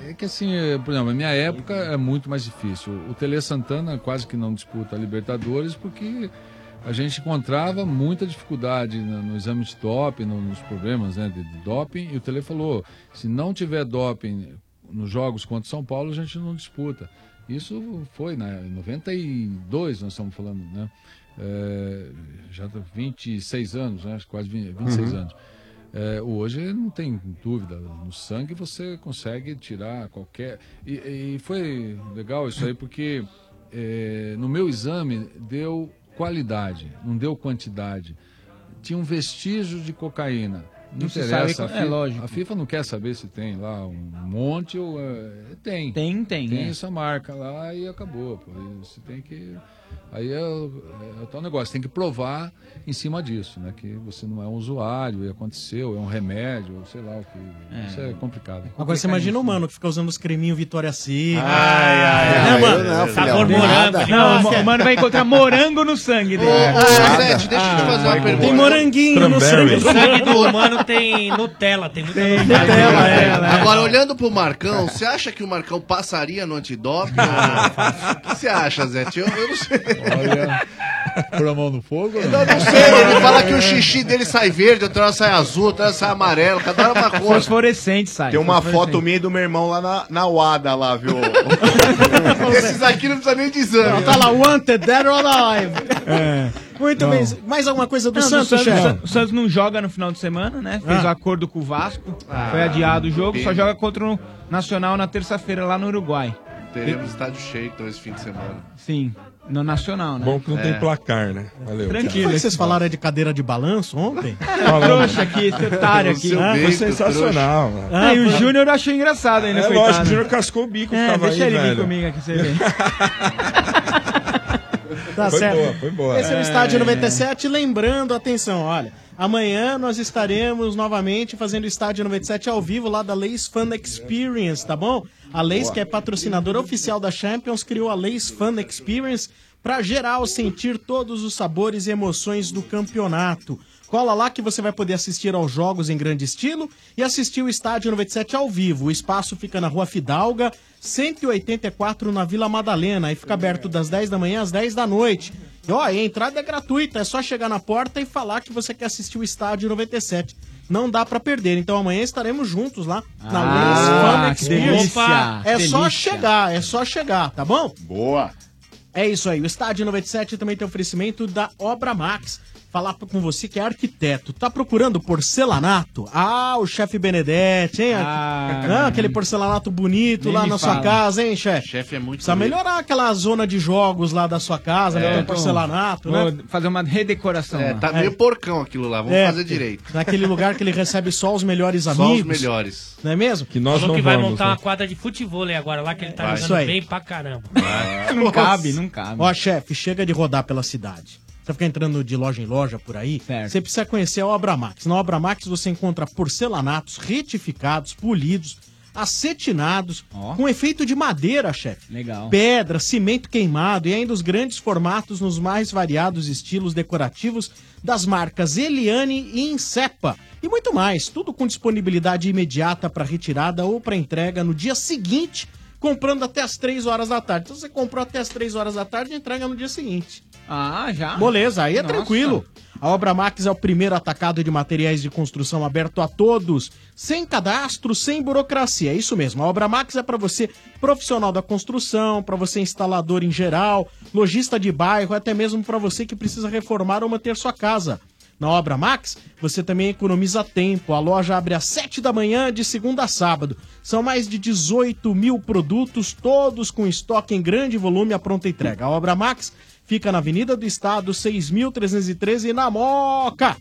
É que assim, eh, por exemplo, na minha época é muito mais difícil. O Tele Santana quase que não disputa a Libertadores porque a gente encontrava muita dificuldade no, no exame de doping, no- nos problemas né, de, de doping, e o Tele falou: se não tiver doping nos jogos contra São Paulo, a gente não disputa. Isso foi né, em 92, nós estamos falando, né? É, já tá 26 anos, né? quase 20, 26 Uhum. anos. É, hoje não tem dúvida, no sangue você consegue tirar qualquer. E, e foi legal isso aí porque é, no meu exame deu qualidade, não deu quantidade. Tinha um vestígio de cocaína. Não, Não interessa. sabe a, é FIFA, lógico. a FIFA não quer saber se tem lá um monte ou. é, tem. Tem, tem. Tem é. essa marca lá e acabou. Pô. Você tem que. Aí é, o- é o tal negócio, tem que provar em cima disso, né? Que você não é um usuário e aconteceu, é um remédio, sei lá o que. Isso é complicado. Agora você imagina o mano que fica usando os creminhos Vitória Secret. Ai, ai, né, ai, mano? eu não, filhão. Sabor morango. Nada. Não, o mano vai encontrar morango no sangue dele. Ô, Zete, deixa eu te fazer uma pergunta. Tem moranguinho no sangue. O sangue do humano tem Nutella, tem muita Nutella. Nutella, é, né? Agora, olhando pro Marcão, você acha que o Marcão passaria no antidoping? não? O que você acha, Zé? Eu, eu não sei. Olha, pôr a mão no fogo? Eu não sei, ele fala que o xixi dele sai verde, outra hora sai azul, outra hora sai amarelo, cada hora é uma coisa. Fosforescente, sai. Tem uma foto minha e do meu irmão lá na, na UADA lá, viu? Esses aqui não precisa nem de exame. Não, tá lá, wanted, dead or alive. Muito Não. bem. Mais alguma coisa do Não, Santos, o Santos, chefe? o Santos não joga no final de semana, né? Fez Ah. um acordo com o Vasco, foi adiado o jogo, só joga contra o Nacional na terça-feira lá no Uruguai. Teremos estádio cheio então esse fim de semana. Sim, no Nacional, né? Bom que não tem placar, né? Valeu. O que foi que vocês falaram de cadeira de balanço ontem? Falamos. Trouxa aqui, esse otário aqui. Foi Ah, sensacional. mano. Ah, e o Júnior achou engraçado ainda, É coitado. lógico, o Júnior cascou o bico, É, ficava deixa aí, ele vir comigo aqui, você vê. Tá Foi certo. boa, foi boa. Esse é o Estádio 97. Lembrando, atenção, olha. Amanhã nós estaremos novamente fazendo o Estádio 97 ao vivo lá da Lays Fun Experience, tá bom? A Boa. que é patrocinadora oficial da Champions, criou a Lays Fun Experience para geral sentir todos os sabores e emoções do campeonato. Cola lá que você vai poder assistir aos jogos em grande estilo e assistir o Estádio 97 ao vivo. O espaço fica na Rua Fidalga, 184 na Vila Madalena. E fica aberto das 10 da manhã às 10 da noite. E ó, e a entrada é gratuita, é só chegar na porta e falar que você quer assistir o Estádio 97. Não dá pra perder. Então amanhã estaremos juntos lá na Ah, Lens que Experience. delícia, é só delícia. chegar, é só chegar, tá bom? Boa. É isso aí. O Estádio 97 também tem oferecimento da Obra Max. Falar com você que é arquiteto. Tá procurando porcelanato? Ah, o chefe Benedetti, hein? Ah, aquele porcelanato bonito lá na sua fala. casa, hein, chefe? Chefe é muito Precisa bonito. melhorar aquela zona de jogos lá da sua casa, né? Com porcelanato, né? Vou fazer uma redecoração. É, lá. tá meio porcão aquilo lá, vamos É, fazer direito. Naquele lugar que ele recebe só os melhores Só os amigos. melhores. Não é mesmo? Que nós Falou não que vai vamos, montar né? uma quadra de futebol agora lá, que ele tá Vai. jogando Isso aí. bem pra caramba. Não cabe, não cabe. Ó, chefe, chega de rodar pela cidade. Você fica entrando de loja em loja por aí. Você precisa conhecer a Obra Max. Na Obra Max você encontra porcelanatos retificados, polidos, acetinados, com efeito de madeira, chefe. Legal. Pedra, cimento queimado e ainda os grandes formatos nos mais variados estilos decorativos das marcas Eliane e Insepa. E muito mais, tudo com disponibilidade imediata para retirada ou para entrega no dia seguinte, comprando até as 3 horas da tarde. Então você comprou até as 3 horas da tarde e entrega no dia seguinte. Ah, já? Moleza, aí é Nossa. tranquilo. A Obra Max é o primeiro atacado de materiais de construção aberto a todos, sem cadastro, sem burocracia. É isso mesmo. A Obra Max é para você, profissional da construção, para você instalador em geral, lojista de bairro, até mesmo para você que precisa reformar ou manter sua casa. Na Obra Max, você também economiza tempo. A loja abre às 7 da manhã, de segunda a sábado. São mais de 18 mil produtos, todos com estoque em grande volume à pronta entrega. A Obra Max fica na Avenida do Estado, 6.313, na Moca.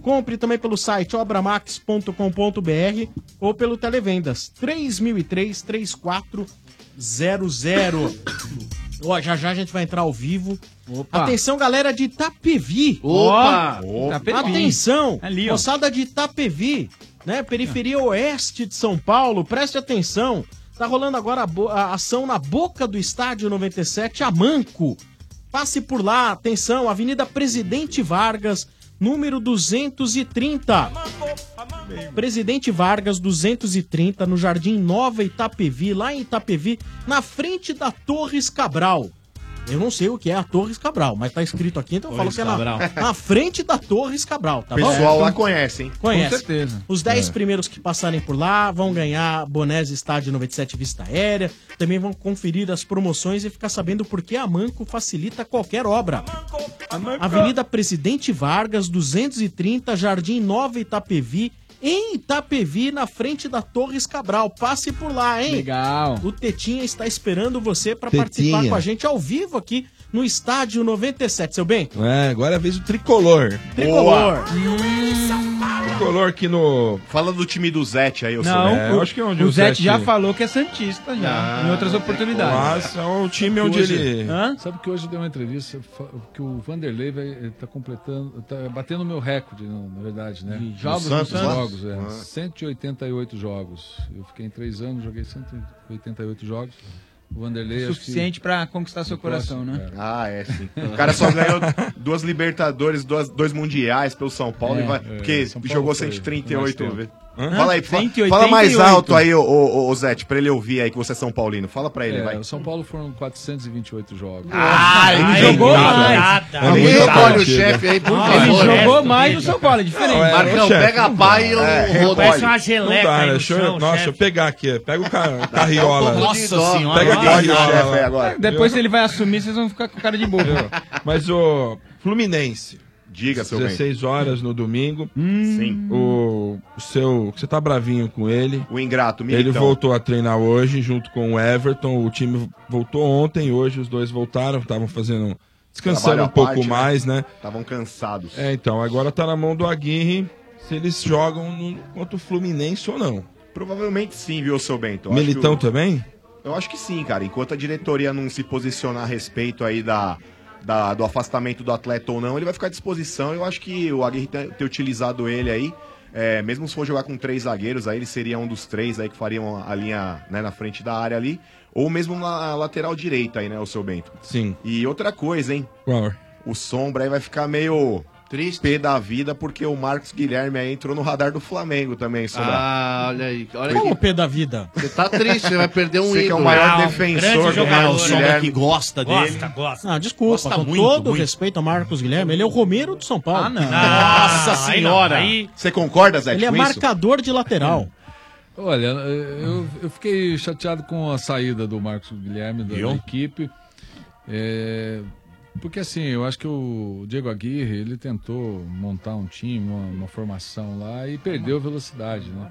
Compre também pelo site obramax.com.br ou pelo Televendas 3003 3400. Ó, já já a gente vai entrar ao vivo. Atenção, galera de Itapevi. Opa! Itapevi. Atenção, Ali, ó. moçada de Itapevi, né? Periferia oeste de São Paulo, preste atenção. Tá rolando agora a, a ação na boca do estádio 97, a Manco. Passe por lá, atenção, Avenida Presidente Vargas, número 230. Presidente Vargas 230, no Jardim Nova Itapevi, lá em Itapevi, na frente da Torres Cabral. Eu não sei o que é a Torres Cabral, mas tá escrito aqui, então eu falo Torres que é na, Cabral. na frente da Torres Cabral, tá O bom? pessoal lá conhece, hein? Conhece. Com certeza. Os 10 É. primeiros que passarem por lá vão ganhar bonés Estádio 97 Vista Aérea. Também vão conferir as promoções e ficar sabendo por que a Manco facilita qualquer obra. Avenida Presidente Vargas, 230, Jardim Nova Itapevi. Em Itapevi, na frente da Torres Cabral. Passe por lá, hein? Legal. O Tetinha está esperando você para participar com a gente ao vivo aqui no Estádio 97, seu bem. É, agora é a vez do tricolor. Tricolor. Tricolor aqui no. Fala do time do Zete aí, eu Não, É, o, eu acho que é onde o o Zete Zete- já falou que é Santista já, Ah, em outras oportunidades. Mas é o time Sabe onde que hoje- ele. Hã? Sabe que hoje deu uma entrevista que o Vanderlei vai tá completando, tá batendo o meu recorde, na na verdade, né? De jogos no Santos, Santos? jogos, é. Ah. 188 jogos. Eu fiquei em três anos, joguei 188 jogos. O Vanderlei acho que- Suficiente pra conquistar seu coração, né? Ah, é sim. O cara só ganhou duas Libertadores, duas, dois Mundiais pelo São Paulo É, e vai. é, Porque São Paulo jogou foi 138 mais vezes. Hã? Fala aí, fala, 188. fala mais alto aí, ô, ô, ô, Zete, pra ele ouvir aí que você é São Paulino. Fala pra ele, É, vai. o São Paulo foram 428 jogos. Ah, ele Ele jogou jogou nada. mais. Nada. É Ninguém o chefe aí, por Ele favor. jogou mais no São Paulo, é diferente. Não, é, Marcão, chefe, pega a pá e o É, rodo. Parece uma geleca dá, aí né? no Deixa eu, chão, nossa, deixa eu chefe. pegar aqui. Pega o ca- carriola. Nossa senhora. Pega a o carriola. chefe aí lá. agora. Depois ele vai assumir, vocês vão ficar com cara de bobo. Mas o Fluminense. Diga, seu bem. 16 horas no domingo. Sim. O, o seu. Você tá bravinho com ele. O ingrato, Ele militão. voltou a treinar hoje junto com o Everton. O time voltou ontem, hoje os dois voltaram, estavam fazendo. descansando um pouco parte, né? mais, né? Estavam cansados. É, então, agora tá na mão do Aguirre se eles jogam no, contra o Fluminense ou não. Provavelmente sim, viu, seu Bento? Eu Militão também? Eu acho que sim, cara. Enquanto a diretoria não se posicionar a respeito aí da, da- do afastamento do atleta ou não, ele vai ficar à disposição. Eu acho que o Aguirre ter, ter utilizado ele aí, é, mesmo se for jogar com três zagueiros, aí ele seria um dos três aí que fariam a linha né, na frente da área ali, ou mesmo na lateral direita aí, né, o seu Bento. Sim. E outra coisa, hein? Qual? O Sombra aí vai ficar meio triste pé da vida porque o Marcos Guilherme aí entrou no radar do Flamengo também, Sombra. Ah, olha aí. Olha Como o pé da vida? Você tá triste, você vai perder um Você que é o maior Não, defensor grande do jogador, Marcos né? Guilherme. Que gosta dele. Gosta, gosta. Não, desculpa, Gosta com muito, todo muito. respeito ao Marcos Guilherme, ele é o Romero do São Paulo. Ah, não. Nossa aí senhora. Aí- Você concorda, Zé, Ele é com isso? marcador de lateral. Olha, eu, eu fiquei chateado com a saída do Marcos Guilherme da, da equipe. É, porque assim, eu acho que o Diego Aguirre, ele tentou montar um time, uma, uma formação lá e perdeu velocidade, né?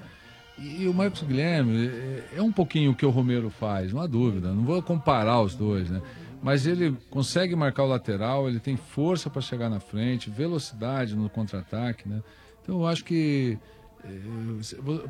E, o Marcos Guilherme é, é um pouquinho o que o Romero faz, não há dúvida. Não vou comparar os dois, né? Mas ele consegue marcar o lateral, ele tem força para chegar na frente, velocidade no contra-ataque, né? Então eu acho que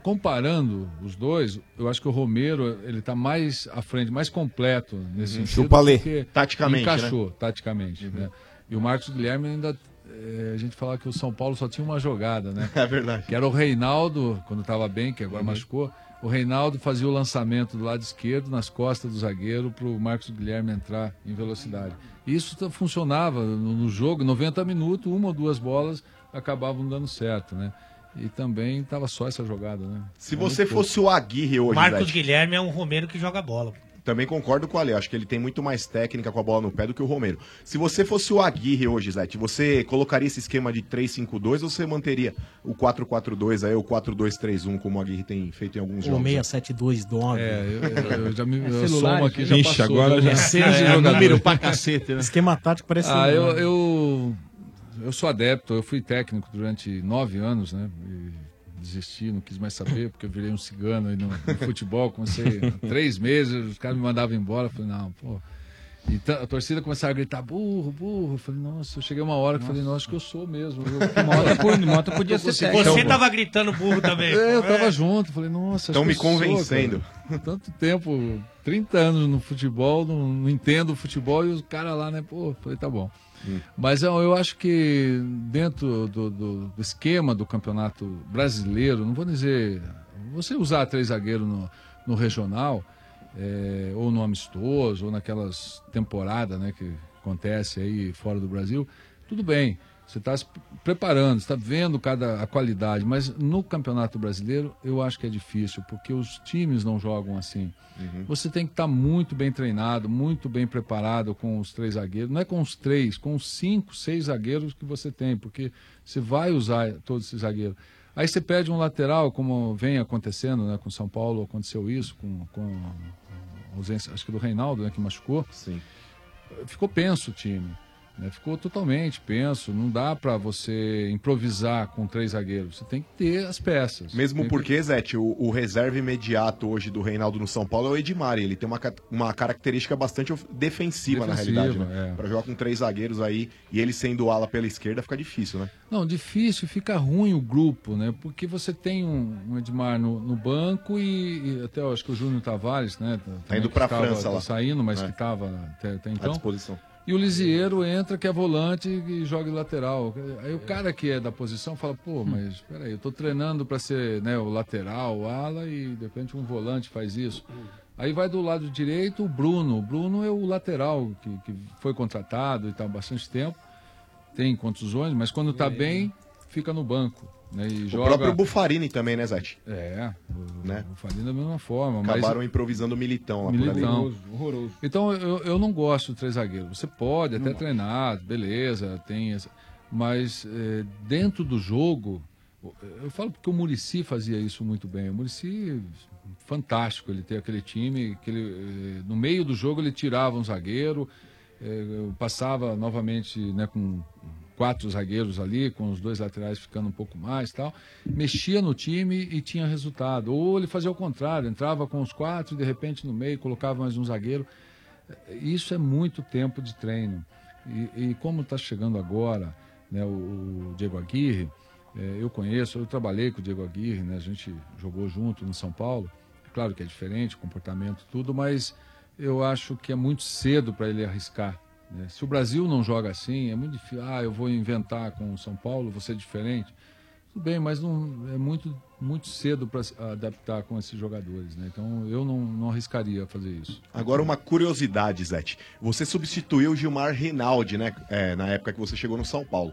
comparando os dois, eu acho que o Romero ele está mais à frente, mais completo nesse Uhum. sentido. Chupa-lê. Taticamente, Encaixou, né? taticamente. né? E o Marcos Guilherme ainda. eh, a gente falava que o São Paulo só tinha uma jogada, né? É verdade. Que era o Reinaldo, quando estava bem, que agora Uhum. machucou. O Reinaldo fazia o lançamento do lado esquerdo, nas costas do zagueiro, para o Marcos Guilherme entrar em velocidade. Isso funcionava no, no jogo, 90 minutos, uma ou duas bolas acabavam dando certo, né? E também estava só essa jogada, né? Se Era você pouco. fosse o Aguirre hoje, Marcos Zé, Guilherme é um Romero que joga bola. também concordo com o Ale. Acho que ele tem muito mais técnica com a bola no pé do que o Romero. Se você fosse o Aguirre hoje, Zé, você colocaria esse esquema de 3-5-2 ou você manteria o 4-4-2 aí, o 4-2-3-1, como o Aguirre tem feito em alguns O jogos? 6729. É, eu, eu já me eu Celular, somo aqui, né? já Ixi, passou. agora já- É, jogadores. número pra cacete, né? Esquema tático parece Ah, um- eu, eu, eu sou adepto, eu fui técnico durante nove anos, né? E desisti, não quis mais saber, porque eu virei um cigano aí no, no futebol, comecei há três meses, os caras me mandavam embora, eu falei, não, pô. E a torcida começava a gritar, burro, burro. Eu falei, nossa, eu cheguei uma hora que falei, nossa, acho que eu sou mesmo. Porque uma hora Por nota podia ser. Você tava gritando burro também. É, eu tava junto, falei, nossa, acho Tão que me eu sou, convencendo. cara. Tanto tempo, 30 anos no futebol, não, não entendo o futebol e os caras lá, né, pô, falei, tá bom. Mas eu, eu acho que dentro do, do- do esquema do campeonato brasileiro, não vou dizer. Você usar três zagueiros no, no regional, é, ou no amistoso, ou naquelas temporadas né, que acontece aí fora do Brasil, tudo bem. Você está se preparando, está vendo cada a qualidade, mas no Campeonato Brasileiro eu acho que é difícil, porque os times não jogam assim. Você tem que estar muito bem treinado, muito bem preparado com os três zagueiros. Não é com os três, com os cinco, seis zagueiros que você tem, porque você vai usar todos esses zagueiros. Aí você perde um lateral, como vem acontecendo né, com São Paulo, aconteceu isso, com, com a ausência, acho que do Reinaldo, né, que machucou. Sim. Ficou penso o time. Né, Ficou totalmente penso. Não dá para você improvisar com três zagueiros. Você tem que ter as peças. Mesmo Tem que- porque, Zete, o, o reserva imediato hoje do Reinaldo no São Paulo é o Edmar. Ele tem uma, uma característica bastante of- defensiva, na Defensiva, realidade. Né? é. Pra jogar com três zagueiros aí e ele sendo ala pela esquerda fica difícil, né? Não, difícil, fica ruim o grupo, né? Porque você tem um, um Edmar no, no banco e, e até eu acho que o Júnior Tavares, né? Tá indo estava- França lá. saindo, mas É. que estava até, até À então. disposição. E o Lisieiro entra, que é volante e joga de lateral. Aí o cara que é da posição fala, pô, mas peraí, eu tô treinando para ser né, o lateral, o ala, e de repente um volante faz isso. Aí vai do lado direito o Bruno. O Bruno é o lateral que, que foi contratado e tá há bastante tempo. Tem contusões, mas quando tá bem, fica no banco. Né, e O joga... próprio Bufarini também, né, Zete? É, o, Né? o Farinha da mesma forma. Acabaram mas... improvisando o Militão lá por ali. Militão. Então eu, eu não gosto de três zagueiros. Você pode até treinar, beleza, tem essa. Mas eh, dentro do jogo, eu falo porque o Murici fazia isso muito bem. O Murici, fantástico, ele ter aquele time, que ele, eh, no meio do jogo ele tirava um zagueiro, eh, passava novamente né, com quatro zagueiros ali, com os dois laterais ficando um pouco mais tal, mexia no time e tinha resultado. Ou ele fazia o contrário, entrava com os quatro e de repente no meio colocava mais um zagueiro. Isso é muito tempo de treino. E, e como está chegando agora né, o, o Diego Aguirre, eh, eu conheço, eu trabalhei com o Diego Aguirre, né, a gente jogou junto no São Paulo. Claro que é diferente, comportamento, tudo, mas eu acho que é muito cedo para ele arriscar né? Se o Brasil não joga assim, é muito difícil. Ah, eu vou inventar com o São Paulo, vou ser diferente. Tudo bem, mas não é muito, muito cedo para adaptar com esses jogadores. Né? Então eu não, não arriscaria fazer isso. Agora uma curiosidade, Zete. Você substituiu o Gilmar Rinaldi, né? é, na época que você chegou no São Paulo.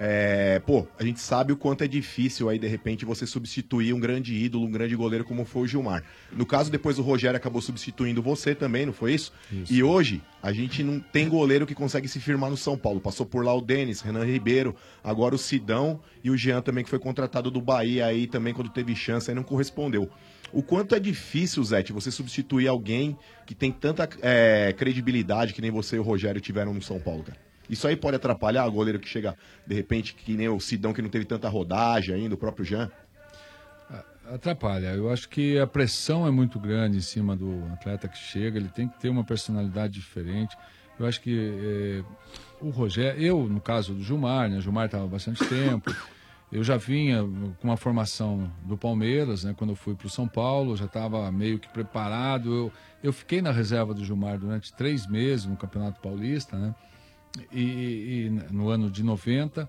É, pô, a gente sabe o quanto é difícil aí, de repente, você substituir um grande ídolo, um grande goleiro como foi o Gilmar. No caso, depois o Rogério acabou substituindo você também, não foi isso? Isso. E hoje, a gente não tem goleiro que consegue se firmar no São Paulo. Passou por lá o Denis, Renan Ribeiro, agora o Sidão e o Jean também, que foi contratado do Bahia aí também, quando teve chance, aí não correspondeu. O quanto é difícil, Zete, você substituir alguém que tem tanta é, credibilidade que nem você e o Rogério tiveram no São Paulo, cara? Isso aí pode atrapalhar o goleiro que chega, de repente, que nem o Sidão, que não teve tanta rodagem ainda, o próprio Jean? Atrapalha. Eu acho que a pressão é muito grande em cima do atleta que chega, ele tem que ter uma personalidade diferente. Eu acho que eh, o Rogério, eu, no caso do Gilmar, né? O Gilmar estava bastante tempo. Eu já vinha com uma formação do Palmeiras, né? Quando eu fui para o São Paulo, já estava meio que preparado. Eu, eu fiquei na reserva do Gilmar durante três meses no Campeonato Paulista, né? E, e no ano de 90.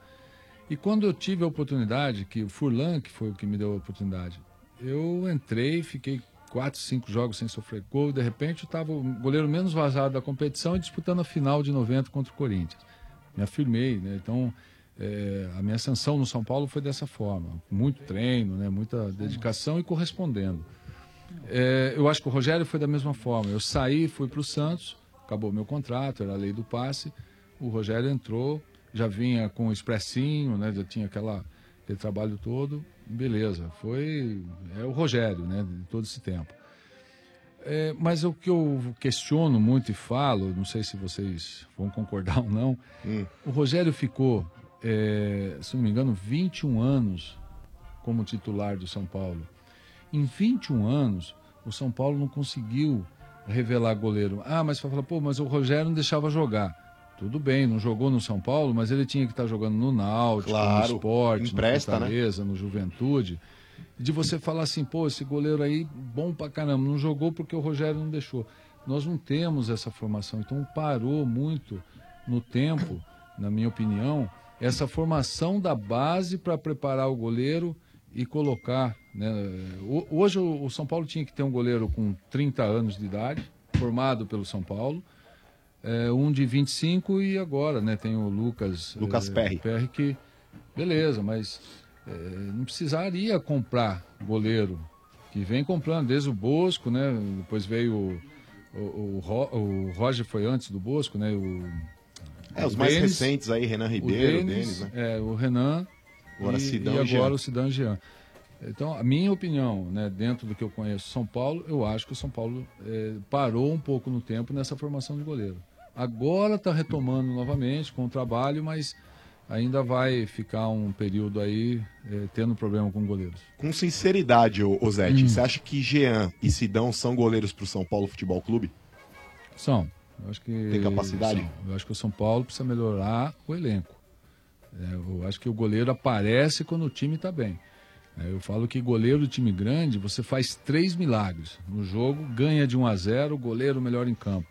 E quando eu tive a oportunidade, que o Furlan, que foi o que me deu a oportunidade, eu entrei, fiquei quatro, cinco jogos sem sofrer gol, de repente eu estava o goleiro menos vazado da competição e disputando a final de 90 contra o Corinthians. Me afirmei, né? Então, é, a minha ascensão no São Paulo foi dessa forma, muito treino, né? muita dedicação e correspondendo. É, eu acho que o Rogério foi da mesma forma. Eu saí, fui para o Santos, acabou meu contrato, era a lei do passe. O Rogério entrou, já vinha com o expressinho, né? Já tinha aquela, aquele trabalho todo. Beleza, foi é o Rogério, né? De todo esse tempo. É, mas o que eu questiono muito e falo, não sei se vocês vão concordar ou não, o Rogério ficou, é, se não me engano, 21 anos como titular do São Paulo. Em 21 anos, o São Paulo não conseguiu revelar goleiro. Ah, mas você fala, pô, mas o Rogério não deixava jogar. Tudo bem, não jogou no São Paulo, mas ele tinha que estar jogando no Náutico, Claro, no Esporte, empresta, no né? Fortaleza, no Juventude. De você falar assim, pô, esse goleiro aí, bom pra caramba, não jogou porque o Rogério não deixou. Nós não temos essa formação, então parou muito no tempo, na minha opinião, essa formação da base para preparar o goleiro e colocar. Né? Ho- Hoje o São Paulo tinha que ter um goleiro com 30 anos de idade, formado pelo São Paulo, é, um de 25 e agora né, tem o Lucas, Lucas é, Perry. que beleza, mas é, não precisaria comprar goleiro que vem comprando desde o Bosco, né? Depois veio o, o, o, o Roger foi antes do Bosco, né? O, É, os o mais recentes aí, Renan Ribeiro, o Denis, Denis, né? é, o Renan Agora e, Sidão e agora o Sidão e Jean. Então, a minha opinião, né, dentro do que eu conheço São Paulo, eu acho que o São Paulo eh, parou um pouco no tempo nessa formação de goleiro. Agora está retomando novamente com o trabalho, mas ainda vai ficar um período aí eh, tendo problema com goleiros. Com sinceridade, ô, ô Zete, Hum. você acha que Jean e Sidão são goleiros pro São Paulo Futebol Clube? São. Eu acho que Tem capacidade? são. Eu acho que o São Paulo precisa melhorar o elenco. É, eu acho que o goleiro aparece quando o time está bem. É, eu falo que goleiro do time grande, você faz três milagres. No jogo, ganha de 1 a 0 o goleiro melhor em campo.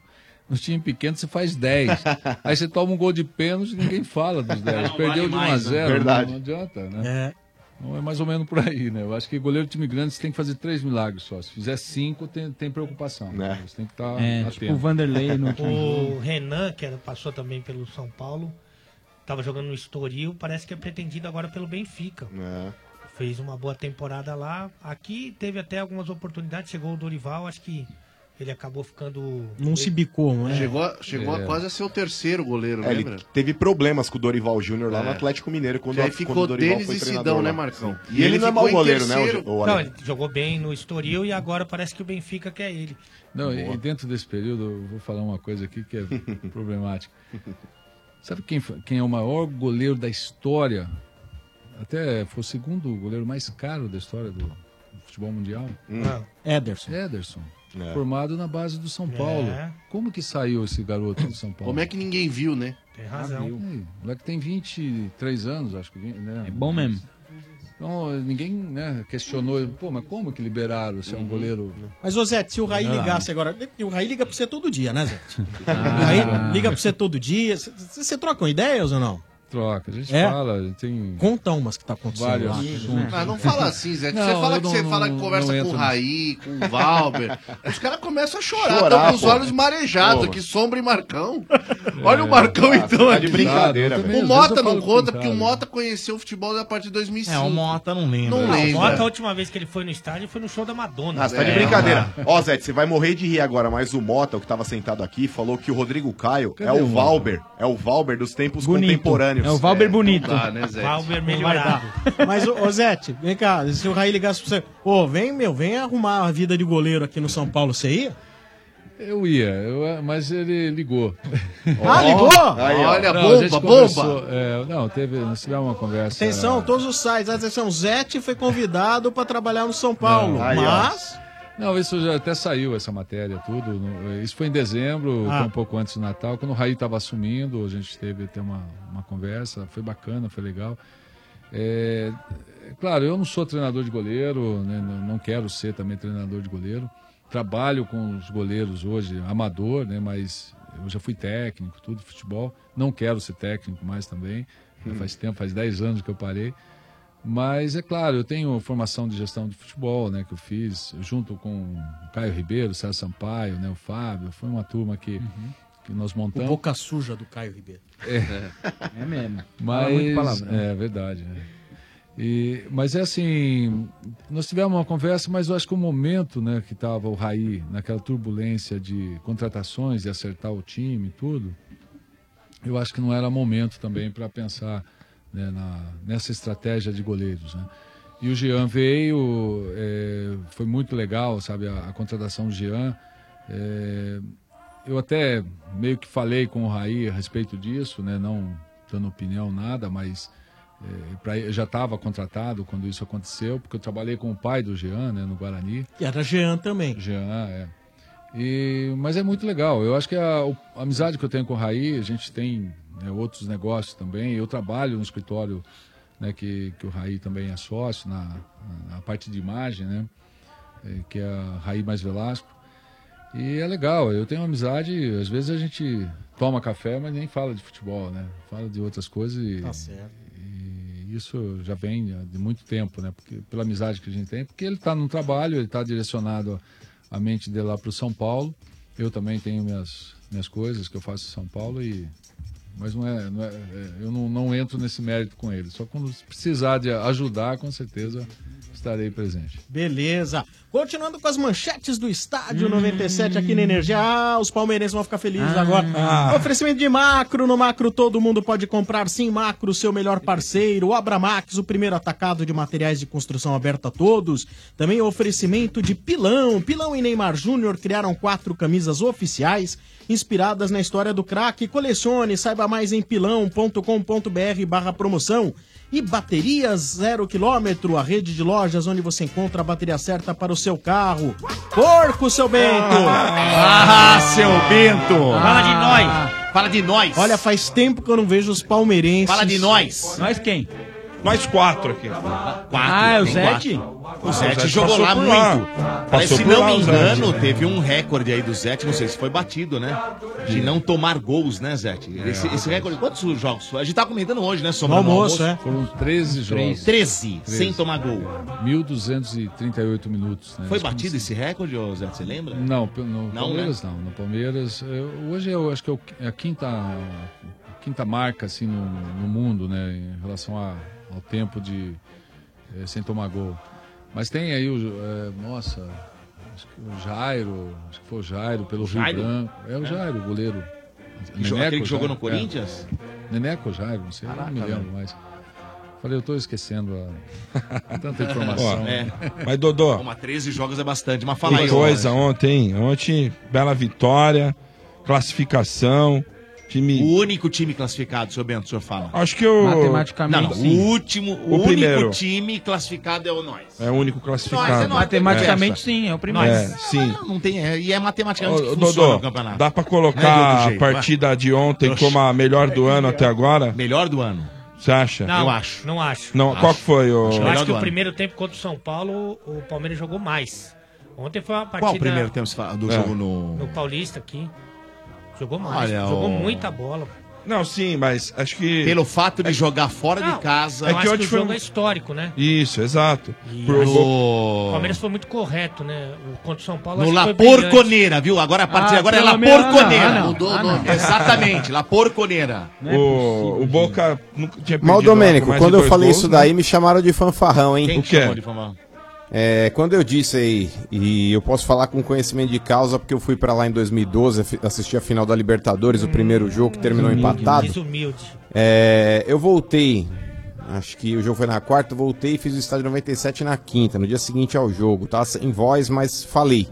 No time pequeno, você faz 10. Aí você toma um gol de pênalti ninguém fala dos 10. Não Perdeu vale de 1 a mais, né? 0 Verdade. Não, não adianta, né? Então é mais ou menos por aí, né? Eu acho que goleiro do time grande você tem que fazer três milagres só. Se fizer cinco, tem, tem preocupação. Né? Você tem que estar É, atento. tipo o Vanderlei no último O. Renan, que era- passou também pelo São Paulo, tava jogando no Estoril, parece que é pretendido agora pelo Benfica. É. Fez uma boa temporada lá. Aqui teve até algumas oportunidades, chegou o Dorival, acho que ele acabou ficando. Não se bicou, não é? Chegou, a- chegou a É. quase a ser o terceiro goleiro, É, lembra? ele teve problemas com o Dorival Júnior lá É. no Atlético Mineiro quando, Que aí quando ficou o Dorival Denis foi e treinador Sidão, né. Marcão? E, ele, não é mau goleiro, né? o- o Não, ele jogou bem no Estoril e agora parece que o Benfica quer ele. Não, e dentro desse período, eu vou falar uma coisa aqui que é problemática. Sabe quem, quem é o maior goleiro da história? Até foi o segundo goleiro mais caro da história do futebol mundial? Hum. Ederson. Ederson. É. Formado na base do São Paulo. É. Como que saiu esse garoto do São Paulo? Como é que ninguém viu, né? Tem razão. O moleque tem 23 anos, acho que. Né? É bom mesmo. Então, ninguém né, questionou, pô, mas como que liberaram se é um goleiro... Mas, ô Zé, se o Raí ligasse agora. O Raí liga pra você todo dia, né, Zé? Ah. O Raí liga pra você todo dia. Você troca uma ideias ou não? Troca, a gente É? fala, tem... Conta umas que tá acontecendo Vários lá. assuntos. Ah, não fala assim, Zé. Não, você fala que não- você fala que não- conversa não com o. Raí, com o Valber. Os caras começam a chorar, Chorar, estão com os olhos marejados. Que sombra e Marcão. Olha o Marcão, Ah, então. tá de aqui. brincadeira, O Mota não conta, porque o. Mota conheceu o futebol a partir de 2005. É, o Mota não lembra. Não Não, lembra. o Mota, a última vez que ele foi no estádio foi no show da Madonna. Ah, você tá de É. brincadeira. Ó, Zé, você vai morrer de rir agora, mas o Mota, o que tava sentado aqui, falou que o Rodrigo Caio é o? Valber. É o Valber dos tempos Bonito. É o Valber bonito. Não dá, né, Zé? Valber Não melhorado. Mas, ô, ô Zete, vem cá, se o Raí ligasse pra você, pô, vem, meu, vem arrumar a vida de goleiro aqui no São Paulo, você ia? Eu ia, eu- mas ele ligou. Ah, ligou? Olha, Não, a bomba, gente bomba. conversou, é, não, teve, nós tivemos uma conversa... Atenção, todos os sites, atenção, Zete foi convidado pra trabalhar no São Paulo, Não. Aí, ó. mas... Não, isso já até saiu, essa matéria, tudo. Isso foi em dezembro, Ah. um pouco antes do Natal, quando o Raí estava assumindo, a gente teve até uma, uma conversa, foi bacana, foi legal. É, claro, eu não sou treinador de goleiro, né, não quero ser também treinador de goleiro. Trabalho com os goleiros hoje, amador, né, mas eu já fui técnico, tudo, futebol. Não quero ser técnico mais também. Já Faz tempo, faz 10 anos que eu parei. Mas é claro, eu tenho formação de gestão de futebol, né, que eu fiz junto com o Caio Ribeiro, o César Sampaio, né, o Fábio. Foi uma turma que, que nós O montamos. boca suja do Caio Ribeiro. É mesmo. Fala Mas muito palavrão. é verdade. é. E, mas é assim, nós tivemos uma conversa, mas eu acho que o momento, né, que estava o Raí naquela turbulência de contratações, de acertar o time, e tudo, eu acho que não era momento também para pensar né, na- nessa estratégia de goleiros, né? E o Jean veio, é, foi muito legal, sabe, a, a contratação do Jean. É, eu até meio que falei com o Raí a respeito disso, né? Não dando opinião, nada, mas é, pra, eu já estava contratado quando isso aconteceu, porque eu trabalhei com o pai do Jean, né, no Guarani. E era Jean também. Jean, é. E, mas é muito legal. Eu acho que a, a amizade que eu tenho com o Raí, a gente tem né, outros negócios também. Eu trabalho no escritório né, que, que o Raí também é sócio, na, na parte de imagem, né? eh, que é a Raí Mais Velasco. E é legal, eu tenho amizade, às vezes a gente toma café, mas nem fala de futebol, né? Fala de outras coisas e, Tá certo. e isso já vem de muito tempo, né? Porque, pela amizade que a gente tem, porque ele está no trabalho, ele está direcionado a, a mente dele lá para o São Paulo. Eu também tenho minhas, minhas coisas que eu faço em São Paulo e mas não é, não é- é, eu não, não entro nesse mérito com ele. Só quando precisar de ajudar, com certeza estarei presente. Beleza. Continuando com as manchetes do Estádio 97 aqui na Energia. Ah, os palmeirenses vão ficar felizes agora. Oferecimento de Macro. No Macro todo mundo pode comprar sim Macro, seu melhor parceiro. Obra Max, o primeiro atacado de materiais de construção aberto a todos. Também oferecimento de Pilão. Pilão e Neymar Júnior criaram quatro camisas oficiais inspiradas na história do craque. Colecione, saiba mais em pilão.com.br barra promoção. E baterias zero quilômetro, a rede de lojas onde você encontra a bateria certa para o seu carro. Porco, seu Bento! Ah, seu Bento! Fala de nós! Fala de nós! Olha, faz tempo que eu não vejo os palmeirenses. Fala de nós! Nós quem? Nós quatro aqui. Quatro, Ah, é o Zete? quatro. O Zete jogou lá muito. lá. Mas, se não lá, me o Zete. engano, teve um recorde aí do Zete, não sei se foi batido, né? De não tomar gols, né, Zete? Esse, esse recorde, quantos jogos? A gente tá comentando hoje, né, sobre No almoço, é. Foram 13 jogos. 13, sem tomar gol. 1.238 minutos. né? Foi batido esse recorde, ô Zete, você lembra? Não, no Não, Palmeiras não. No Palmeiras, eu- hoje eu acho que é é a quinta, a quinta marca assim no, no mundo, né, em relação a- ao tempo de eh, sem tomar gol. Mas tem aí o, eh, nossa, acho que o Jairo, acho que foi o Jairo pelo Jairo? Rio Branco. É o É? Jairo, o goleiro. Jo- aquele que jogou no Jairo? Corinthians? É. Neneco Jairo, não sei, eu não me Caraca, lembro mais. Falei, eu tô esquecendo a... tanta informação. Ó, É. Mas, Dodô, Uma 13 jogos é bastante, mas fala que aí. coisa ontem. Ontem, bela vitória, classificação, time... O único time classificado, seu Bento, o senhor fala. Acho que o... Não, não, o último, o, O único primeiro. time classificado é o nós. É o único Nós, classificado. é nós. Matematicamente, sim, é o primeiro. É, sim. Não, não tem, é, e é matematicamente Ô, que funciona Dodô, o campeonato. dá pra é colocar a jeito, partida de ontem Oxe. como a melhor do ano até agora? Melhor do ano. Você acha? Não, não acho. Não, qual que foi o... Eu acho que o primeiro tempo contra o São Paulo, o Palmeiras jogou mais. Ontem foi uma partida... Qual o primeiro tempo do É. jogo no... No Paulista aqui. Jogou mais. Olha, jogou o- muita bola. Não, sim, mas acho que... Pelo fato de jogar fora Não, de casa... Eu É que acho que o foi jogo um- é histórico, né? Isso, exato. Por- Mas O- O Palmeiras foi muito correto, né? O contra o São Paulo No acho que La foi brilhante. Porconeira, viu? Agora a partir de Ah, agora é pelo La menos- Porconeira. ah, não, Mudou ah, o não. nome. Exatamente, La Porconeira. o, o Boca nunca tinha Mal perdido lá Domênico, quando eu falei gols, isso né? daí, me chamaram de fanfarrão, hein? Quem O que quê? É, quando eu disse aí, e eu posso falar com conhecimento de causa, porque eu fui pra lá em 2012, afi- assisti a final da Libertadores, o primeiro jogo que terminou empatado. Desumilde. É, eu voltei, acho que o jogo foi na quarta, voltei e fiz o estádio 97 na quinta, no dia seguinte ao jogo. Tava sem voz, mas falei.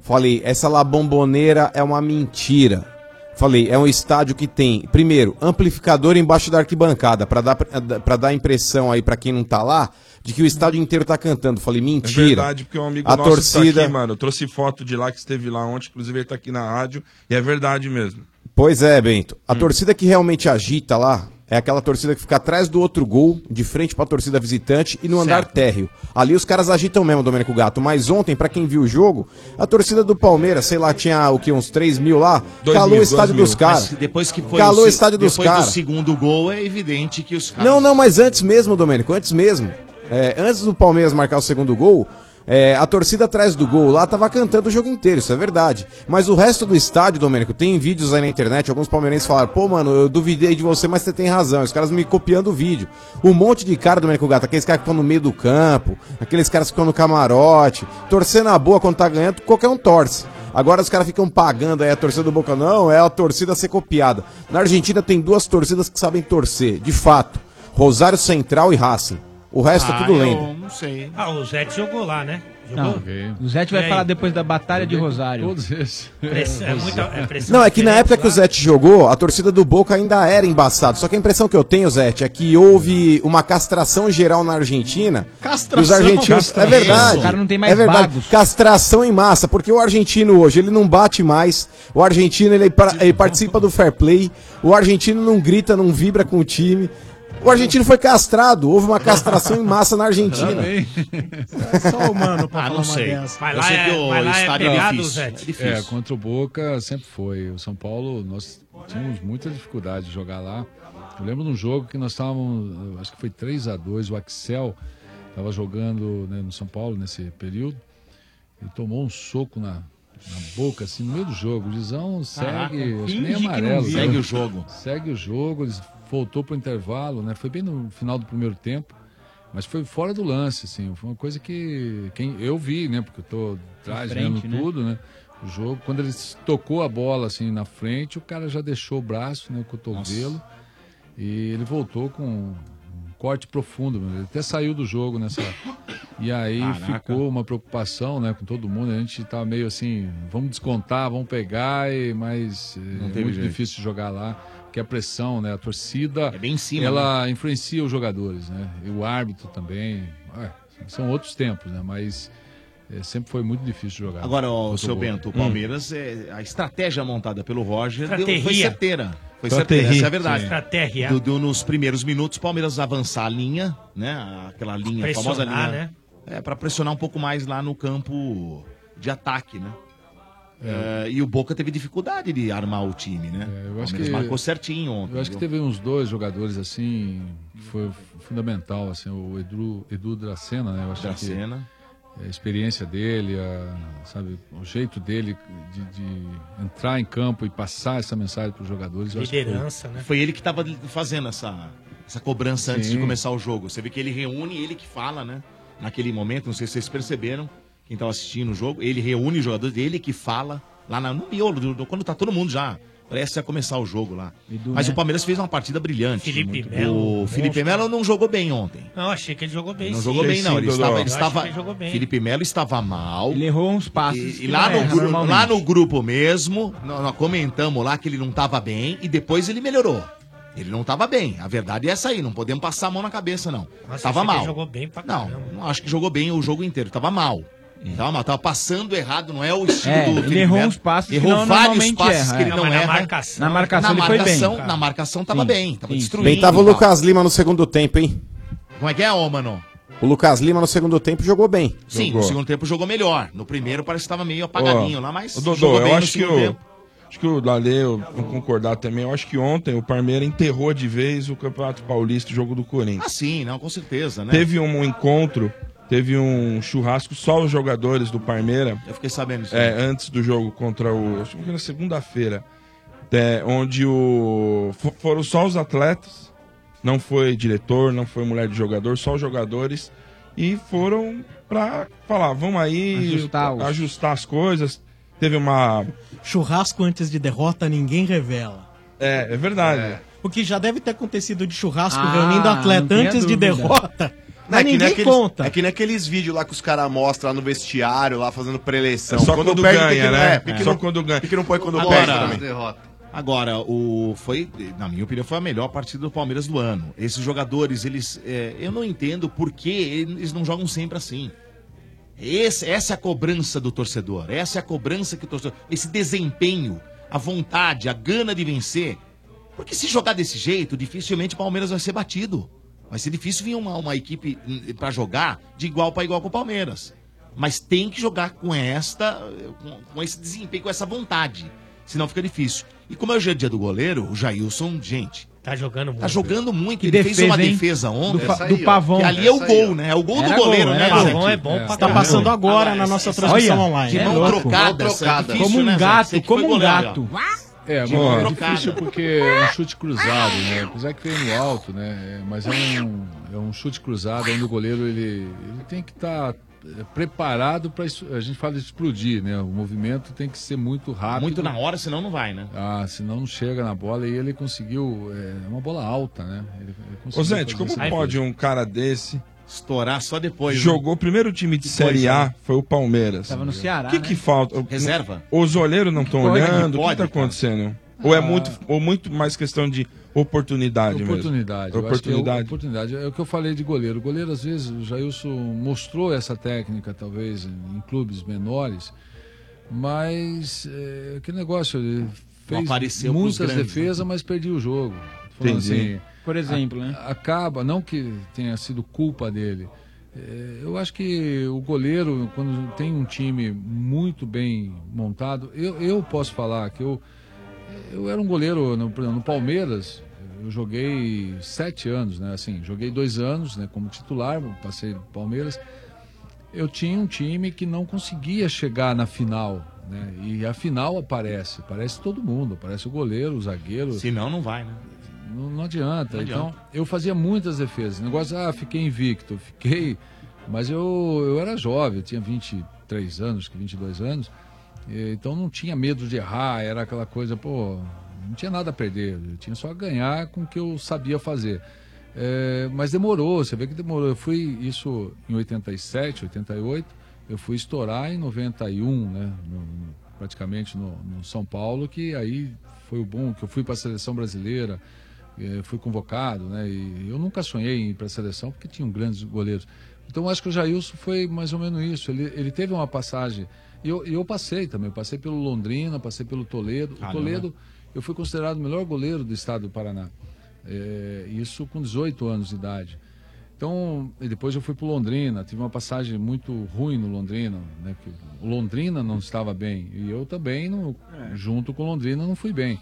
Falei, essa La Bombonera é uma mentira. Falei, é um estádio que tem, primeiro, amplificador embaixo da arquibancada, pra dar, pra dar impressão aí pra quem não tá lá, de que o estádio inteiro tá cantando. Falei, É mentira. verdade, porque um amigo a nosso torcida. tá aqui, mano. Eu trouxe foto de lá que esteve lá ontem, inclusive ele tá aqui na rádio, e é verdade mesmo. Pois é, Bento. Hum. A torcida que realmente agita lá é aquela torcida que fica atrás do outro gol, de frente pra torcida visitante e no andar térreo. Ali os caras agitam mesmo, Domênico Gato. Mas ontem, pra quem viu o jogo, a torcida do Palmeiras, sei lá, tinha o que, uns 3 mil lá, Dois calou mil, o estádio dos caras. Depois que foi Calou o se- estádio dos Depois do caras. segundo gol, é evidente que os caras... Não, não, mas antes mesmo, Domênico, antes mesmo. É, antes do Palmeiras marcar o segundo gol, é, a torcida atrás do gol lá tava cantando o jogo inteiro, isso é verdade. Mas o resto do estádio, Domênico, tem vídeos aí na internet, alguns palmeirenses falaram, pô, mano, eu duvidei de você, mas você tem razão. Os caras me copiando o vídeo. Um monte de cara, Domênico Gato, aqueles caras que estão no meio do campo, aqueles caras que estão no camarote, torcendo a boa quando tá ganhando, qualquer um torce. Agora os caras ficam pagando aí a torcida do Boca. Não, é a torcida a ser copiada. Na Argentina tem duas torcidas que sabem torcer, de fato. Rosário Central e Racing. O resto é tudo lenda. Ah, não sei. Ah, o Zete jogou lá, né? Não, Jogou? o Zete vai falar depois da Batalha de Rosário. Todos esses. É muita é Não, é que na época que o lá. Zete jogou, a torcida do Boca ainda era embaçada. Só que a impressão que eu tenho, Zete, é que houve uma castração geral na Argentina. Castração? Os argentinos. Castração. É verdade. O cara não tem mais é verdade. bagos. Castração em massa, porque o argentino hoje, ele não bate mais. O argentino, ele, ele participa do fair play. O argentino não grita, não vibra com o time. O argentino foi castrado. Houve uma castração em massa na Argentina. É só humano pra Ah, falar não uma sei. dessa. Mas Eu lá é, que o mas lá é é pegado, difícil. Zete. É difícil. É, contra o Boca sempre foi. O São Paulo, nós tínhamos muita dificuldade de jogar lá. Eu lembro de um jogo que nós estávamos, acho que foi 3 a 2 o Axel estava jogando né, no São Paulo nesse período. Ele tomou um soco na, na boca, assim, no meio do jogo. O Lisão segue, Caraca, acho que nem que amarelo. viu. né? Segue o jogo. Segue o jogo, eles voltou pro intervalo, né? Foi bem no final do primeiro tempo, mas foi fora do lance, assim. Foi uma coisa que quem eu vi, né? Porque eu tô atrás vendo né? tudo, né? O jogo, quando ele tocou a bola assim na frente, o cara já deixou o braço, né? O cotovelo. E ele voltou com um corte profundo, meu. ele até saiu do jogo nessa. E aí Caraca. ficou uma preocupação, né, com todo mundo. A gente tá meio assim, vamos descontar, vamos pegar, e, mas é teve muito jeito. difícil jogar lá, porque a pressão, né, a torcida, É bem em cima, ela influencia os jogadores, né, e o árbitro também. É, são outros tempos, né, mas é, sempre foi muito difícil jogar. Agora, ó, o seu. Bento, o Palmeiras, é, a estratégia montada pelo Roger deu- foi certeira. Foi certeira, essa é a verdade. Estratégia. Do, do- nos primeiros minutos, o Palmeiras avançar a linha, né? Aquela linha, a famosa Pressionar, linha. né? É, pra pressionar um pouco mais lá no campo de ataque, né? É, e o Boca teve dificuldade de armar o time, né? É, eu acho que- marcou certinho ontem. Eu acho que viu? teve uns dois jogadores assim, que foi fundamental, assim, o Edu, Edu Dracena, né? Eu acho Dracena. que a experiência dele, a, sabe, o jeito dele de, de entrar em campo e passar essa mensagem para os jogadores. eu acho que foi- Liderança, né? Foi ele que estava fazendo essa, essa cobrança antes Sim. de começar o jogo. Você vê que ele reúne, ele que fala, né? Naquele momento, não sei se vocês perceberam, quem estava assistindo o jogo, ele reúne os jogadores, ele que fala lá na- no miolo, do- do- quando tá todo mundo já prestes a começar o jogo lá. Edu, Mas né? o Palmeiras fez uma partida brilhante. Felipe Melo, O Felipe. Melo não jogou bem ontem. Não, achei que ele jogou bem. Não sim. jogou bem, não. Ele Sim, estava. Ele estava acho que ele jogou bem. Felipe Melo estava mal. Ele errou uns passos. E, e lá, não no erra gru- normalmente. lá no grupo mesmo, nós, comentamos lá que ele não estava bem e depois ele melhorou. Ele não estava bem. A verdade é essa aí. Não podemos passar a mão na cabeça, não. Nossa, tava achei que ele mal. jogou bem pra não, não acho que jogou bem o jogo inteiro. Tava mal. Calma, tava passando errado, não é o estilo É, do ele Felipe errou Melo. uns passos que Errou não- vários passos erra, que ele é. não, Não, mas na erra. marcação- Na marcação na ele foi bem. marcação, Na marcação tava Sim, bem, tava sim. destruindo. Bem tava o. Lucas Lima no segundo tempo, hein? Como é que é, ô, mano? O Lucas Lima no segundo tempo jogou bem. Sim, Jogou. no segundo tempo jogou melhor. No primeiro parece que tava meio apagadinho lá, mas Dodô, jogou eu bem no acho que segundo o. tempo. Acho que o Dale, eu vou concordar também. Eu acho que ontem o Parmeira enterrou de vez o Campeonato Paulista, o jogo do Corinthians. Ah, sim, não, com certeza, né? Teve um encontro, teve um churrasco, só os jogadores do Parmeira. Eu fiquei sabendo disso. É, antes do jogo contra o. Acho que foi na segunda-feira. é, onde o. fo- Foram só os atletas. Não foi diretor, não foi mulher de jogador, só os jogadores. E foram pra falar, vamos aí Ajustar os- ajustar as coisas. Teve uma. Churrasco antes de derrota, ninguém revela. É, é verdade. O que já deve ter acontecido de churrasco Ah, reunindo atleta antes de dúvida. derrota. Não, Mas é que nem ninguém aqueles- conta. É que nem aqueles vídeos lá que os caras mostram lá no vestiário, lá fazendo preleção. É só quando perde, ganha, que- né? É, que Só não- quando ganha. tem que não põe quando Agora, perde também. agora, o foi, na minha opinião, foi a melhor partida do Palmeiras do ano. Esses jogadores, eles, é, eu não entendo por que eles não jogam sempre assim. Esse- essa é a cobrança do torcedor. Essa é a cobrança que o torcedor, esse desempenho, a vontade, a gana de vencer. Porque se jogar desse jeito, dificilmente o Palmeiras vai ser batido. Vai ser difícil vir uma, uma equipe hum, pra jogar de igual para igual com o Palmeiras. Mas tem que jogar com esta, com, com esse desempenho, com essa vontade. Senão fica difícil. E como é hoje é dia do goleiro, o Jailson, gente. Tá jogando muito. Tá jogando muito. Que Ele fez defesa, uma hein? defesa ontem. Do pa- do Pavão. Que ali é o aí, gol, né? É o gol Era do goleiro, gol, né, era Zé? Pavão é bom pra Tá passando agora Agora, na nossa transmissão olha, online. de É mão louco. trocada, é difícil, Como um né, Zé? gato, como um goleiro, gato. É, mas Boa. é difícil porque é um chute cruzado, né? Apesar que veio no alto, né? É, Mas é um, é um chute cruzado onde o goleiro ele, ele tem que estar preparado para a gente fala de explodir, né? O movimento tem que ser muito rápido. Muito na hora, senão não vai, né? Ah, senão não chega na bola e ele conseguiu é uma bola alta, né? Ele, ele Ô, fazer como pode um cara desse estourar só depois? né? Jogou o primeiro time de Que Série coisa, A, né? foi o Palmeiras. Tava no Ceará, O que né? que falta? Reserva? Os olheiros não estão pode, olhando? que o que pode, tá cara. acontecendo? Ou é Ah. muito, ou muito mais questão de oportunidade, Oportunidade. mesmo? eu acho que é Oportunidade. oportunidade. É o que eu falei de goleiro. O goleiro, às vezes, o Jailson mostrou essa técnica, talvez, em clubes menores, mas é, que negócio, ele fez muitas grandes, defesas, mas perdia o jogo. Entendi. Por exemplo, a- né? Acaba, não que tenha sido culpa dele. é, eu acho que o goleiro, quando tem um time muito bem montado, eu, eu posso falar que eu, eu era um goleiro no, por exemplo, no Palmeiras. Eu joguei sete anos, né? Assim, joguei dois anos, né? Como titular, passei no Palmeiras. Eu tinha um time que não conseguia chegar na final, né? E a final aparece, aparece todo mundo, aparece o goleiro, o zagueiro. Senão não vai, né? Não, não adianta. Não então, adianta. eu fazia muitas defesas. Negócio, ah, fiquei invicto. Fiquei. Mas eu, eu era jovem, eu tinha 23 anos, que 22 anos. Então não tinha medo de errar, era aquela coisa, pô, não tinha nada a perder. Eu tinha só a ganhar com o que eu sabia fazer. É, mas demorou, você vê que demorou. Eu fui isso em 87, 88. Eu fui estourar em 91, né? no- no- praticamente no, no São Paulo, que aí foi o bom, que eu fui para a seleção brasileira, fui convocado, né? E eu nunca sonhei em ir para a seleção porque tinham grandes goleiros. Então acho que o Jailson foi mais ou menos isso. Ele, ele teve uma passagem. E eu, eu passei também. Eu passei pelo Londrina, passei pelo Toledo. O. Toledo, eu fui considerado o melhor goleiro do estado do Paraná. Eh, isso com 18 anos de idade. Então, e depois eu fui para Londrina, tive uma passagem muito ruim no Londrina, né? O Londrina não estava bem e eu também, no- junto com o Londrina, não fui bem.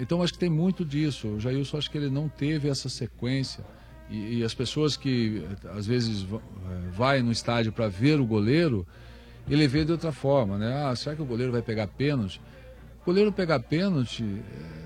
Então, acho que tem muito disso. O Jailson, acho que ele não teve essa sequência e, e as pessoas que eh, às vezes eh, vai no estádio para ver o goleiro, ele vê de outra forma, né? Ah, será que o goleiro vai pegar pênalti? O goleiro pegar pênalti eh,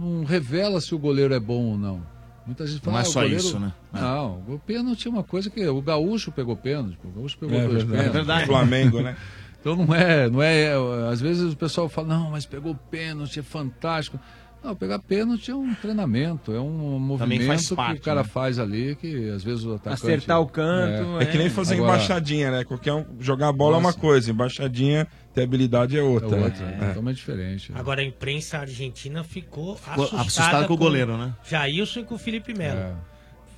não revela se o goleiro é bom ou não. Muita gente fala, Não é "Ah, só goleiro-" isso, né? Não, o pênalti é uma coisa que o gaúcho pegou pênalti, o gaúcho pegou É dois verdade. pênaltis. É verdade. Flamengo, né? Então não é, não é, às vezes o pessoal fala, não, mas pegou pênalti, é fantástico. Não, pegar pênalti é um treinamento, é um movimento faz que parte, o cara né? faz ali, que às vezes o atacante... Acertar o canto, É que nem fazer Agora- embaixadinha, né? Qualquer um, jogar a bola é uma Nossa. coisa, embaixadinha, ter habilidade é outra. É outra, né? é totalmente diferente. Agora a imprensa argentina ficou, Ficou assustada, assustada com o goleiro, né? Jailson e com o Felipe Melo. É.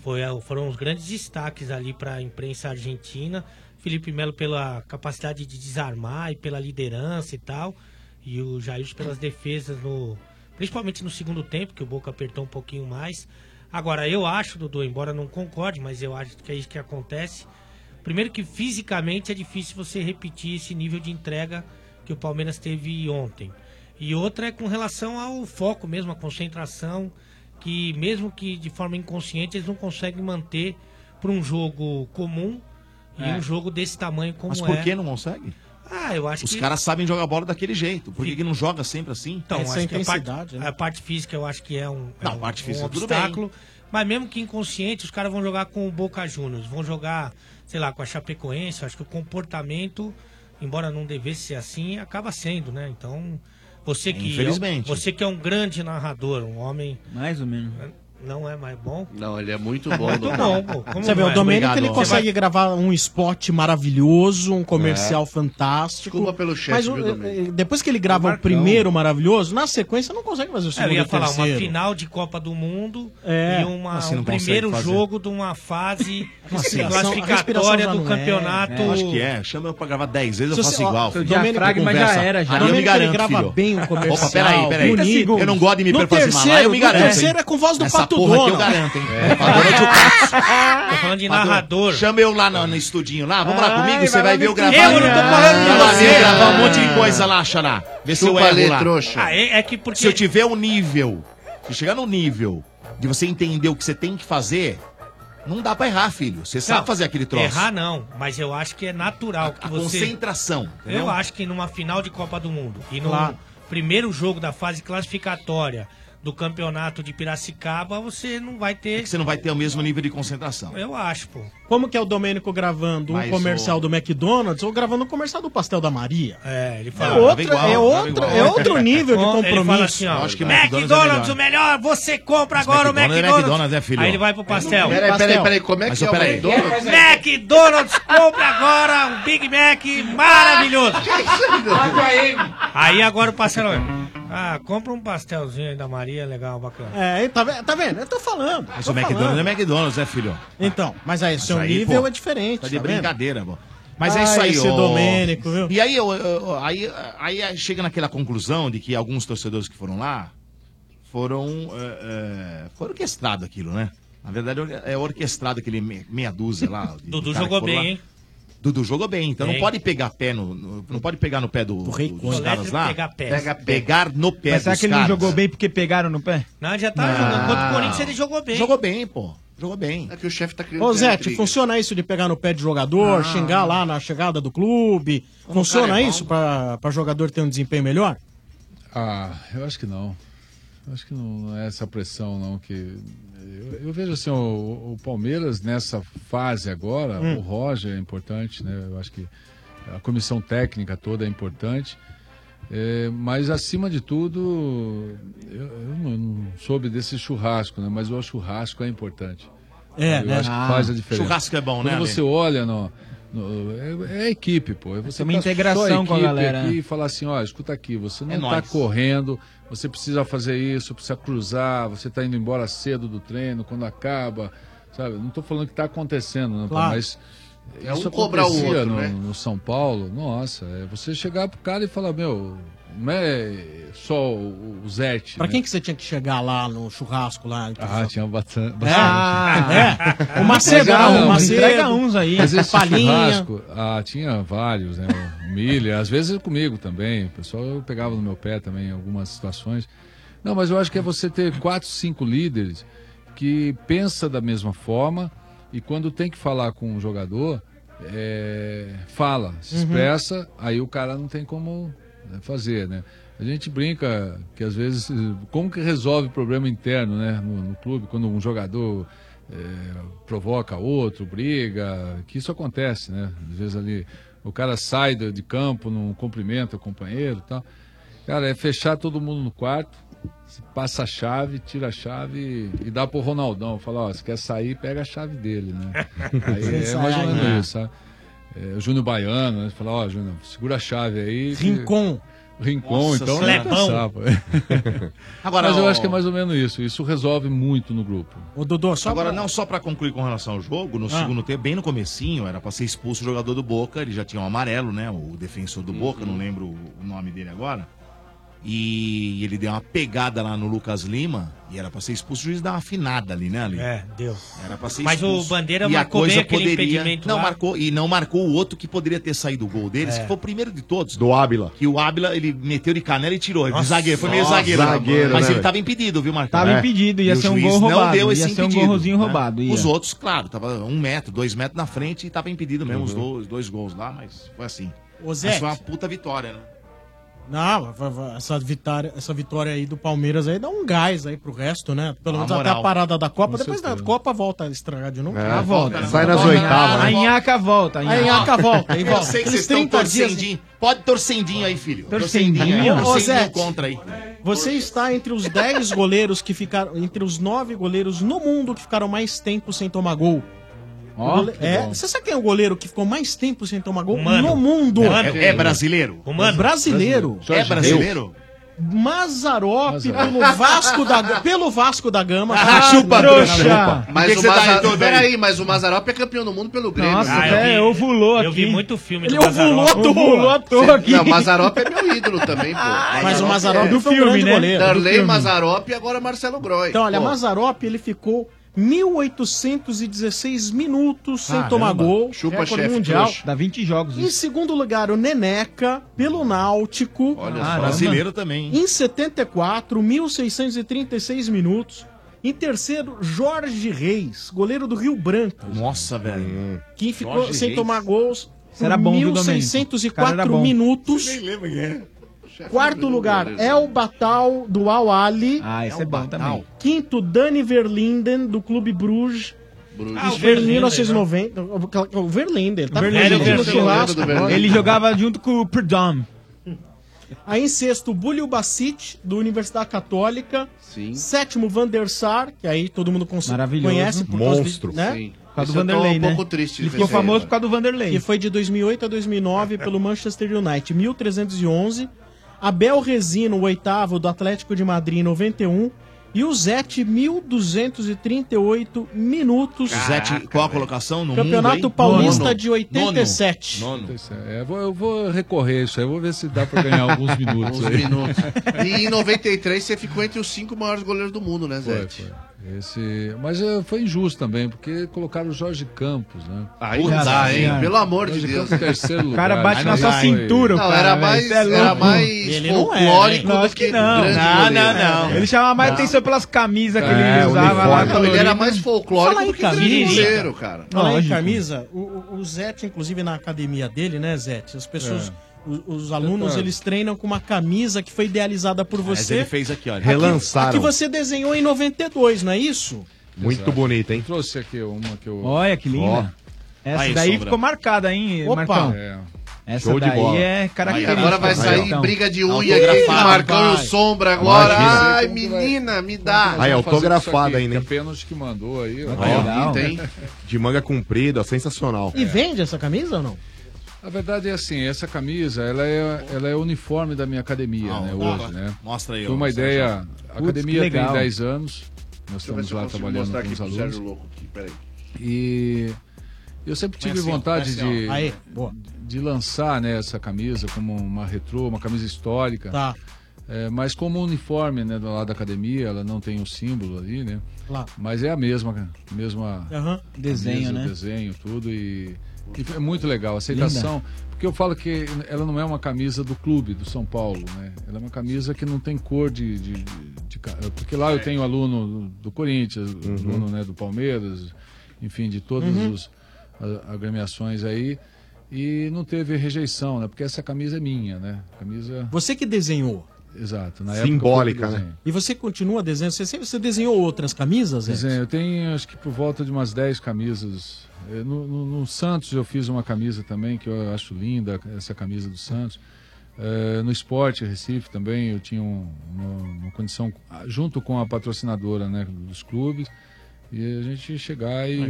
Foi, foram os grandes destaques ali para a imprensa argentina. Felipe Melo pela capacidade de desarmar e pela liderança e tal. E o Jair pelas defesas, no, principalmente no segundo tempo, que o Boca apertou um pouquinho mais. Agora, eu acho, Dudu, embora não concorde, mas eu acho que é isso que acontece. Primeiro que fisicamente é difícil você repetir esse nível de entrega que o Palmeiras teve ontem. E outra é com relação ao foco mesmo, a concentração, que mesmo que de forma inconsciente eles não conseguem manter para um jogo comum e É. um jogo desse tamanho como Mas é. por que não consegue? Ah, eu acho Os que caras sabem jogar bola daquele jeito. Por que, que não joga sempre assim? Então, acho que a parte, a parte física eu acho que é um, é Não, um, parte física um tudo obstáculo. Mas mesmo que inconsciente, os caras vão jogar com o Boca Juniors, vão jogar, sei lá, com a Chapecoense. Eu Acho que o comportamento, embora não devesse ser assim, acaba sendo, né? Então, você que Infelizmente. você que é um grande narrador, um homem Mais ou menos. Não é mais bom. Não, ele é muito bom. Muito bom, pô. Como Você vê, o é? Domênico Obrigado, ele consegue vai- gravar um spot maravilhoso, um comercial fantástico. Desculpa pelo chefe, mas o- viu, Domênico? eh, depois que ele grava o primeiro maravilhoso, na sequência não consegue fazer o É, segundo eu ia falar, uma terceiro. final de Copa do Mundo É. e uma, Assim, um primeiro fazer. jogo de uma fase Assim, classificatória do é. campeonato. Acho que é. Chama eu pra gravar 10 vezes, eu faço igual. diafragma Conversa. já era, já. Aí eu me garanto, grava filho. bem o comercial, Opa, peraí, peraí. Eu não gosto de me mas eu me terceiro, garanto. terceiro hein? é com voz do Nessa Pato porra aqui eu Donald. garanto, hein? É. Pra durante o. Tô falando de Padrão, narrador. Chama eu lá no, no estudinho lá, vamos lá comigo, vai você vai no ver eu estúdio. gravar. Eu não tô falando de Vai você. eu gravar um monte de coisa lá, Xará. Vê se eu erro lá. trouxa. Ah, é, é que porque. Se eu tiver um nível, se chegar no nível de você entender o que você tem que fazer, não dá pra errar, filho. Você sabe Não, fazer aquele troço. Errar não, mas eu acho que é natural que a você. concentração, entendeu? Eu acho que numa final de Copa do Mundo e no Claro. primeiro jogo da fase classificatória do campeonato de Piracicaba, você não vai É ter. que você não vai ter o mesmo nível de concentração. Eu acho, pô. Como que é o Domênico gravando um Mas comercial o- do McDonald's ou gravando um comercial do Pastel da Maria? É, ele É fala. outro, igual, é outro, é outro nível de compromisso. Ele fala assim, ó. Eu acho que McDonald's, McDonald's é o melhor, você compra Mas agora o McDonald's é McDonald's. McDonald's, né, filho? Aí ele vai pro pastel. Peraí, peraí, peraí, como é Mas, que é o peraí. McDonald's? McDonald's, compra agora um Big Mac maravilhoso. Aí agora o pastel. Ah, compra um pastelzinho aí da Maria, legal, bacana. É, tá, tá vendo? Eu tô falando. Mas tô o McDonald's falando. é McDonald's, né, filho? Então, mas aí, seu aí, nível pô, é diferente. Tá de tá vendo? brincadeira, pô. Mas Ah, é isso aí, esse ô. Domênico, viu? E aí, eu, eu- aí, aí chega naquela conclusão de que alguns torcedores que foram lá foram. é, é, foi orquestrado aquilo, né? Na verdade, é orquestrado aquele me- meia dúzia lá. Dudu jogou bem, lá. hein? Dudu jogou bem, então não pode pegar pé no, no- Não pode pegar no pé do, Rei do- dos caras lá. Pegar pé. Pega pé. Pegar no pé Mas será dos que ele não caras. jogou bem porque pegaram no pé? Não, já tá jogando. Contra o Corinthians ele jogou bem. Jogou bem, pô. Jogou bem. É que o chefe tá criando. Ô, Zé, intriga. funciona isso de pegar no pé de jogador, xingar lá na chegada do clube? Funciona cara é isso pra, pra jogador ter um desempenho melhor? Ah, eu acho que não. Eu acho que não é essa pressão, não. Que eu, eu vejo assim, o, o Palmeiras nessa fase agora, o Roger é importante, né? Eu acho que a comissão técnica toda é importante. É, mas acima de tudo, eu, eu não, não soube desse churrasco, né? Mas o churrasco é importante. É, eu né? acho que faz a diferença. Churrasco é bom, né, Quando Ale? você olha no. no- é, é a equipe, pô. É Você uma tá integração com a galera, aqui né? e falar assim, ó, escuta aqui, você não É tá nóis. correndo, você precisa fazer isso, precisa cruzar, você tá indo embora cedo do treino, quando acaba, sabe? Não tô falando que tá acontecendo, não, Claro. mas É isso um cobrar o acontecia outro, no, né? no São Paulo, nossa, é você chegar pro cara e falar, meu, não é só o, Zete. Pra né? quem que você tinha que chegar lá no churrasco lá? Ah, tinha bastante. Ah, é. O ah, o não, Macedo. entrega uns aí. Mas esse churrasco, ah, tinha vários, né? Miller, às vezes comigo também. O pessoal pegava no meu pé também em algumas situações. Não, mas eu acho que é você ter quatro, cinco líderes que pensa da mesma forma e quando tem que falar com um jogador, é, fala, se expressa, aí o cara não tem como fazer, né? A gente brinca que às vezes como que resolve problema interno, né, no, no clube quando um jogador é, provoca outro, briga, que isso acontece, né? Às vezes ali o cara sai de de campo, não cumprimenta o companheiro, e tal. Cara, é fechar todo mundo no quarto, passa a chave, tira a chave e, e dá pro Ronaldão. Fala, ó, se quer sair, pega a chave dele, né? Aí é mais ou menos isso, sabe? É, o Júnior Baiano, né? Fala, ó, Júnior, segura a chave aí. que- Rincon. Rincon, Nossa então não pensar, pô. Agora, Mas eu ó, acho que é mais ou menos isso. Isso resolve muito no grupo. O Dodô, só Agora, pra- não só pra concluir com relação ao jogo, no Ah. segundo tempo, bem no comecinho, era pra ser expulso o jogador do Boca, ele já tinha um amarelo, né? O defensor do Boca, não lembro o nome dele agora. E ele deu uma pegada lá no Lucas Lima, e era pra ser expulso, o juiz dá uma afinada ali, né, ali? É, deu. Era pra ser Mas o expulso. Bandeira E a marcou bem coisa aquele poderia- impedimento Não, lá. marcou, e não marcou o outro que poderia ter saído o gol deles, É. que foi o primeiro de todos. Do Ábila. Que o Ábila, ele meteu de canela e tirou. Nossa, zagueiro, foi meio nossa, zagueiro. zagueiro, mas né, ele tava impedido, viu, Marcão? Tava É. impedido, ia E o ser um gol não roubado. deu Ia esse ser um golzinho né? roubado. ia. Os outros, claro, tava um metro, dois metros na frente e tava impedido mesmo os, Uhum. dois, dois gols lá, mas foi assim. Ô, Zé. Mas foi uma puta vitória, né? Não, essa vitória, essa vitória aí do Palmeiras aí dá um gás aí pro resto, né? Pelo Dá menos até a parada da Copa. Com Depois da. Copa volta a estragar de novo. É, Ah, volta. né? Sai nas oitavas, A né? Inhaca volta. a A Inhaca. Volta. Eu sei que vocês estão 30 dias- torcendinho. Pode torcendinho aí, filho. Torcendinho? Torcendinho contra aí. Você está entre os 10 goleiros que ficaram. Entre os 9 goleiros no mundo que ficaram mais tempo sem tomar gol. Ó, gole- é, você sabe quem é o goleiro que ficou mais tempo sem tomar gol Mano. no mundo? Mano. É, é brasileiro? Humano. Brasileiro. É brasileiro? Mazarop pelo Vasco da pelo Vasco da Gama. Ah, chupa, trouxa. Mas que o tá aí, Mazarop. Peraí, mas o Mazarop é campeão do mundo pelo Grêmio. Nossa, né? Ah, vi- ovulou aqui. Eu vi muito filme Ele do Mazarop. ovulou à toa. À toa aqui. Não, o Mazarop é meu ídolo também, pô. Mas o Mazarop é... foi um filme, grande né? goleiro. do Darley, filme. Mazarop e agora Marcelo Groy. Então, olha, Pô, Mazarop, ele ficou 1816 minutos sem Caramba. tomar gol. Chupa, recorde chefe mundial. trouxa. Dá 20 jogos Em isso. segundo lugar, o Neneca, pelo Náutico. Olha Caramba. só. Brasileiro também. hein? Em 74, 1636 minutos. Em terceiro, Jorge Reis, goleiro do Rio Branco, Nossa, velho. que ficou Jorge sem Reis. tomar gols era bom, viu, Domênico? O cara era 1604 bom. minutos. lembro quem é. Quarto lugar, El Batal, do Al Ali. Ah, esse é bom também. Quinto, Dani Verlinden, do Clube Bruges. Ah, o Verlinden, 1990. O- O Verlinden, tá Verlinden, no Verlinden, churrasco. Ele jogava junto com o Perdom. Aí em sexto, Bulio Basit, do Universidade Católica. Sim. Sétimo, Van der Sar, que aí todo mundo conhece. Por causa Monstro. né? Sim. Por causa Esse do Vanderlei, um né? pouco triste. Ele ficou famoso por causa do Vanderlei. Que foi de 2008 a 2009 pelo Manchester United, 1311. Abel Resino, o oitavo, do Atlético de Madrid, em 91. E o Zete, 1238 minutos. Zete, qual a colocação no Campeonato mundo? Paulista Nono. de 87. Nono. Nono. É, eu vou- eu vou recorrer a isso aí, vou ver se dá pra ganhar alguns minutos Uns aí. minutos. E em 93 você ficou entre os cinco maiores goleiros do mundo, né, Foi, Zé? foi. Esse... Mas eh, foi injusto também, porque colocaram o Jorge Campos, né? Aí Puta não dá, hein? senhora. Pelo amor de Deus. Terceiro O lugar. cara bate Aí na não sua cintura, o Não, cara, era mais, é era mais Ele não é, folclórico né? do que que não. grande Não, não, não. Ele chamava mais atenção pelas camisas que ele É, usava lá. Não, ele era mais folclórico Fala aí, do que camisa. goleiro, cara. Falar em Lógico. camisa, o, o, o Zete, inclusive na academia dele, né, Zete? As pessoas, É. os, os alunos, É. eles treinam com uma camisa que foi idealizada por Mas você. ele fez aqui, olha. A que Relançaram. você desenhou em 92, não é isso? Muito Exato. bonita, hein? Trouxe aqui uma que eu. Olha que linda. Essa Aí, daí Sombra. ficou marcada, hein, Opa. Marcão? É. Essa Show daí bola. é Aí característica. agora vai sair Marcão. briga de unha aqui, Marcão e o. Sombra agora. Imagina. Ai, menina, me dá. Aí, autografada ainda, hein? que É pênalti que mandou aí. ó. Ó, legal. Tem. De manga comprida, sensacional. E vende essa camisa ou não? A verdade é assim, essa camisa, ela é, ela é uniforme da minha academia, Ah, né, tá. hoje, né? Mostra aí. Foi ó, uma ideia, a academia tem legal. 10 anos, nós Deixa estamos lá trabalhando com os alunos. Louco aqui, peraí. E eu sempre tive assim, vontade de, Aí, de lançar né, essa camisa como uma retrô, uma camisa histórica. Tá, É, mas como uniforme né, do lado da academia, ela não tem o símbolo ali, né? lá. Mas é a mesma, mesma Aham. Desenho, camisa, né? desenho, tudo e é muito legal. A aceitação, porque eu falo que ela não é uma camisa do clube do São Paulo, né? Ela é uma camisa que não tem cor de, de, de ca- porque lá eu tenho aluno do, Corinthians, aluno né, do Palmeiras, enfim, de todas os a- agremiações aí. E não teve rejeição, né? Porque essa camisa é minha, né? Camisa. Você que desenhou. Exato. Na Simbólica, né? E você continua desenhando? Você, você desenhou outras camisas? Desenho. Eu tenho acho que por volta de umas 10 camisas. Eh, No, no- no Santos eu fiz uma camisa também, que eu acho linda, essa camisa do Santos. Eh, no esporte, Recife também, eu tinha um- uma, uma condição, junto com a patrocinadora né, dos clubes, e a gente chegar e,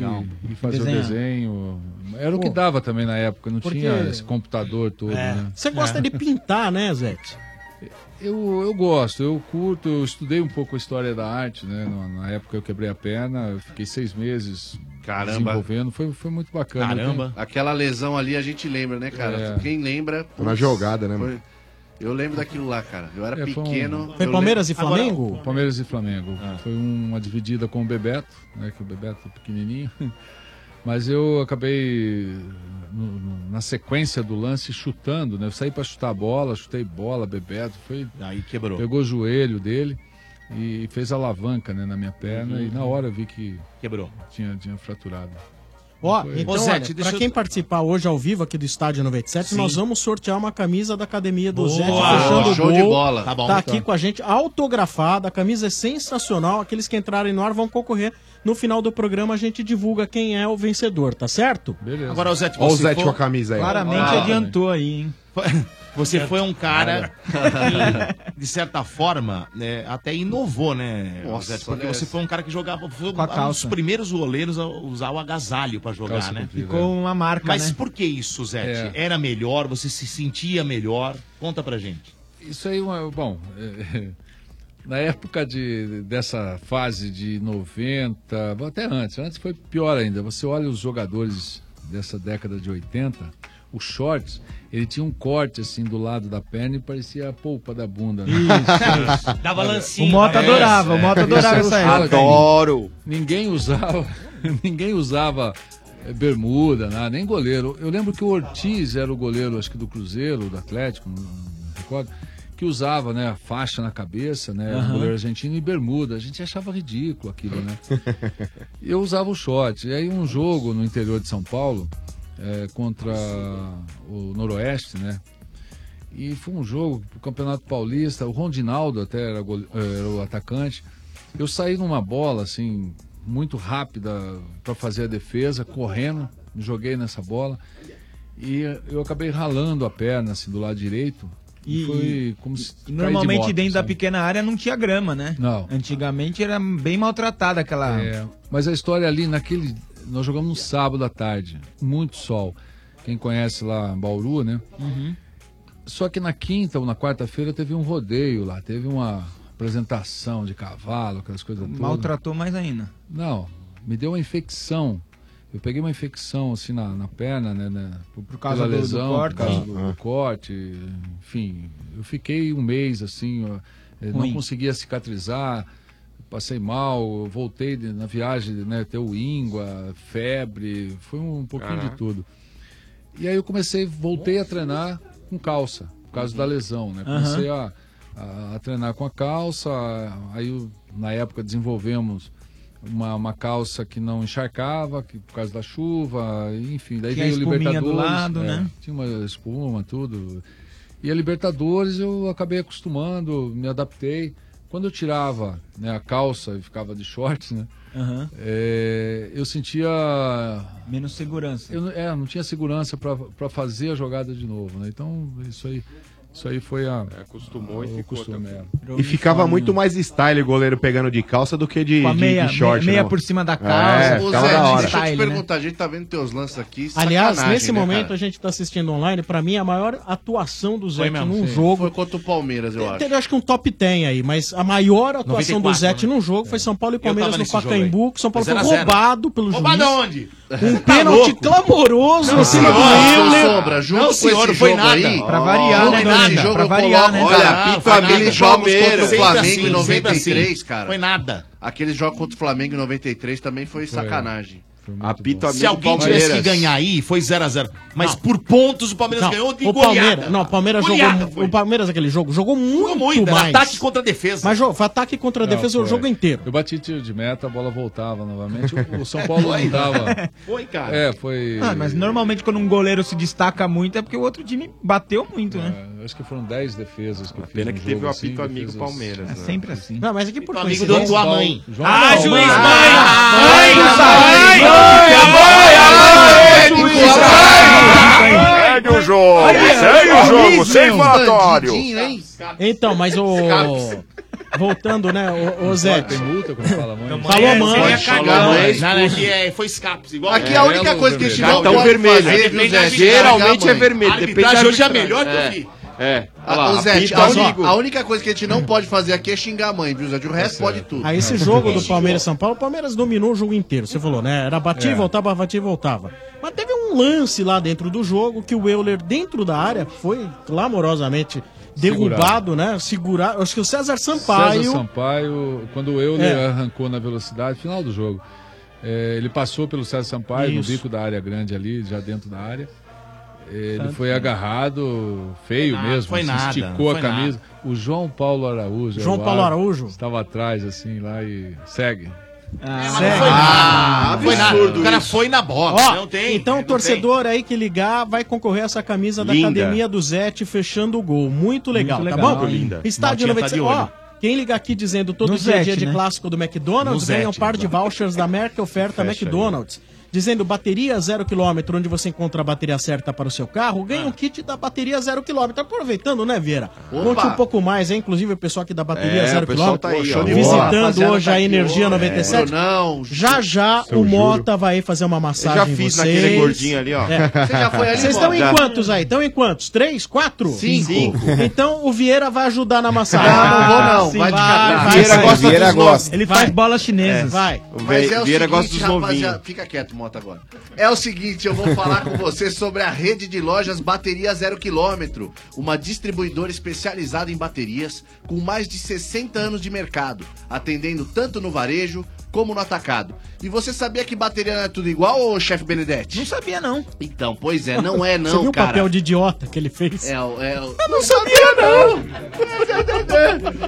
e fazer Desenhar. o desenho. Era o que Pô, dava também na época, não porque- tinha esse computador todo, É. né? Você gosta de pintar, né, Zé? Eu, eu gosto, eu curto, eu estudei um pouco a história da arte, né? Na, na época eu quebrei a perna, eu fiquei seis meses Caramba. desenvolvendo, foi, foi muito bacana. Eu tenho- Aquela lesão ali a gente lembra, né, cara? É. Quem lembra. Tá na jogada, né, foi- mano? Eu lembro daquilo lá, cara. Eu era É, foi um- pequeno. Foi Palmeiras lembro- e Flamengo? Palmeiras e Flamengo. Foi uma dividida com o Bebeto, né? Que o Bebeto é pequenininho. Mas eu acabei no- no- na sequência do lance chutando, né? Eu saí para chutar a bola, chutei bola, Bebeto, foi Aí quebrou. pegou o joelho dele e fez alavanca, né, na minha perna Uhum. e na hora eu vi que quebrou. Tinha tinha fraturado. Ó, Foi- então, Zé, olha, deixa pra eu- quem participar hoje ao vivo aqui do Estádio 97, Sim. nós vamos sortear uma camisa da Academia do! Zé, fechando o Show gol. de bola. Tá bom. Tá aqui com a gente, autografada, a camisa é sensacional. Aqueles que entrarem no ar vão concorrer. No final do programa a gente divulga quem é o vencedor, tá certo? Beleza. Agora, o Zete, Olha o Zé com a camisa aí. Claramente Ah, adiantou aí, hein? Você foi um cara que, de certa forma, né, até inovou, né, Nossa, Zete? Porque você foi um cara que jogava. Foi Com a um dos calça. primeiros goleiros a usar o agasalho pra jogar, Calça né? comprida. Ficou uma marca, Mas né? por que isso, Zete? É. Era melhor? Você se sentia melhor? Conta pra gente. Isso aí, uma- bom, é, na época de, dessa fase de 90, bom, até antes, antes foi pior ainda. Você olha os jogadores dessa década de 80, os shorts, ele tinha um corte assim do lado da perna e parecia a polpa da bunda. Né? Dava O lancinho. Mota né? adorava, o Mota adorava Esse essa era o época. short. Adoro! Ninguém usava, ninguém usava eh, bermuda, nada, nem goleiro. Eu lembro que o Ortiz era o goleiro, acho que do Cruzeiro, do Atlético, não, não recordo, que usava, né, a faixa na cabeça, né, o goleiro argentino e bermuda. A gente achava ridículo aquilo, né? Eu usava o short. E aí um jogo no interior de São Paulo eh, contra o Noroeste, né? E foi um jogo pro Campeonato Paulista. O Rondinaldo até era, gole- eh, era o atacante. Eu saí numa bola, assim, muito rápida para fazer a defesa, correndo, joguei nessa bola. E eu acabei ralando a perna, assim, do lado direito. E, foi como se. caí de Normalmente moto, dentro da sabe? pequena área não tinha grama, né? Não. Antigamente era bem maltratada aquela. É, mas a história ali, naquele. Nós jogamos no sábado à tarde, muito sol. Quem conhece lá Bauru, né? Uhum. Só que na quinta ou na quarta-feira teve um rodeio lá, teve uma apresentação de cavalo, aquelas coisas todas. Maltratou mais ainda. Não, me deu uma infecção. Eu peguei uma infecção assim na, na perna, né? né, por, por causa do- do corte? Por causa do, do corte, enfim. Eu fiquei um mês assim, ó, eh, não conseguia cicatrizar, passei mal, voltei de- na viagem, né? Ter o íngua, febre, foi um pouquinho de tudo. E aí eu comecei, voltei a treinar com calça, por causa da lesão, né? Comecei a, a, a treinar com a calça, aí eu, na época desenvolvemos uma, uma calça que não encharcava, que, por causa da chuva, enfim, daí Tinha veio o espuminha do Libertadores. lado, é, né? Tinha uma espuma, tudo. E a Libertadores eu acabei acostumando, me adaptei. Quando eu tirava né, a calça e ficava de shorts, né? Aham. é, eu sentia Menos segurança. eu, não- é, não tinha segurança para fazer a jogada de novo, né? Então, isso aí, isso aí foi a. Acostumou e o ficou costume. também. é. E ficava muito mais style o goleiro pegando de calça do que de, a meia, de short. meia não. por cima da É, calça. Ô, ficava Zé, da hora. deixa eu te né? perguntar, a gente tá vendo teus lances aqui. Aliás, nesse né, momento cara? a gente tá assistindo online, pra mim a maior atuação do Zete mesmo, num sim. jogo. Foi contra o Palmeiras, eu acho. Teve acho que um top 10 aí, mas a maior atuação do 94, Zete né? num jogo foi São Paulo e Palmeiras no Pacaembu, que São Paulo foi 0 a 0. roubado pelo Roubado juiz. aonde? Um pênalti clamoroso em cima do Euler. Não, senhor, foi nada. aí... Pra variar, né, Dona? jogo Pra variar, coloco- né? Olha, Ah, nada. aqueles jogos contra o Flamengo assim, em sempre 93, assim. cara. Foi nada. Aqueles jogos contra o Flamengo em 93 também foi sacanagem. Foi muito Apito Se alguém tivesse que ganhar aí, foi 0x0. Mas por pontos o Palmeiras Não, ganhou de o goleada. Palmeiras, não, o Palmeiras Goleada jogou, foi. o Palmeiras aquele jogo jogou muito, Jogou muito, era mais. ataque contra defesa. Mas jo- foi ataque contra a Não, defesa o foi. jogo inteiro. Eu bati tiro de meta, a bola voltava novamente. O, o São Paulo não dava. Foi, cara. É, foi. Ah, mas normalmente quando um goleiro se destaca muito é porque o outro time bateu muito, né? É, acho que foram 10 defesas que eu fiz. Pena que teve o assim, apito amigo defesas- Palmeiras. É né? sempre assim. Não, mas aqui por O amigo do tua mãe. João Ah, juiz, Mas- mãe! Mãe, Segue o jogo, segue o jogo, sem falatório. Então, mas o voltando, né, o, o Zé. Tem multa quando fala mãe? Falou mãe. Falou mãe. É, foi escapes, igual Aqui a única coisa que a gente não pode vermelho. fazer? Geralmente é a mãe. vermelho. A Depende da arbitragem hoje é a melhor que É. eu vi. É. Ah, ô, Zé, a, uni- a única coisa que a gente não pode fazer aqui é xingar a mãe, viu, Zé? O resto pode tudo. Aí esse jogo do Palmeiras e São Paulo, o Palmeiras dominou o jogo inteiro, você falou, né? Era batia e É. voltava, batia e voltava. Mas teve um lance lá dentro do jogo que o Euler, dentro da área, foi clamorosamente derrubado, né? Segurar. Acho que o César Sampaio. César Sampaio, quando o Euler É. arrancou na velocidade, final do jogo, é, ele passou pelo César Sampaio Isso. no bico da área grande ali, já dentro da área. Ele foi agarrado, feio Foi nada, mesmo, foi nada, esticou foi a camisa. O João Paulo Araújo. João Paulo Araújo? Estava atrás, assim, lá e segue. mas não foi nada. Não foi nada. O cara foi na bola. Ó, não tem. então o não torcedor aí que ligar vai concorrer a essa camisa da Linda. Academia do Zete fechando o gol. Muito legal, Muito tá legal, bom? muito linda. Estádio Maltinha tá 96. de Ó, quem ligar aqui dizendo todo No dia a dia Zete, de né? clássico do McDonald's No ganha um Zete, par de vouchers da Merck Oferta Fecha McDonald's. Dizendo bateria zero quilômetro, onde você encontra a bateria certa para o seu carro, Ah. ganha um kit da bateria zero quilômetro. Aproveitando, né, Vieira? Opa! Conte um pouco mais, hein? Inclusive o pessoal aqui da bateria É, zero pessoal quilômetro. tá aí, ó. visitando Rapaziada hoje tá a Energia hoje. 97. Não, Já já o Júlio. Mota vai fazer uma massagem Eu já fiz vocês. naquele gordinho ali, ó. É. Você já foi ali, Vocês estão em quantos aí? Estão em quantos? Três? Quatro? Cinco. Então o Vieira vai ajudar na massagem. Não, não vou não. Sim, Vai de vai, Vieira vai. gosta Vieira dos gosta. Ele faz bolas chinesas. Vai. É o Vieira seguinte, gosta dos novinhos. fica quieto, Mota, agora. É o seguinte, eu vou falar com você sobre a rede de lojas Bateria Zero Quilômetro, uma distribuidora especializada em baterias com mais de 60 anos de mercado, atendendo tanto no varejo como no atacado. E você sabia que bateria não é tudo igual, ô chefe Benedetti? Não sabia, não. Então, pois é, não é Você não, viu o cara. papel de idiota que ele fez? É, o- é, o- eu não sabia, não!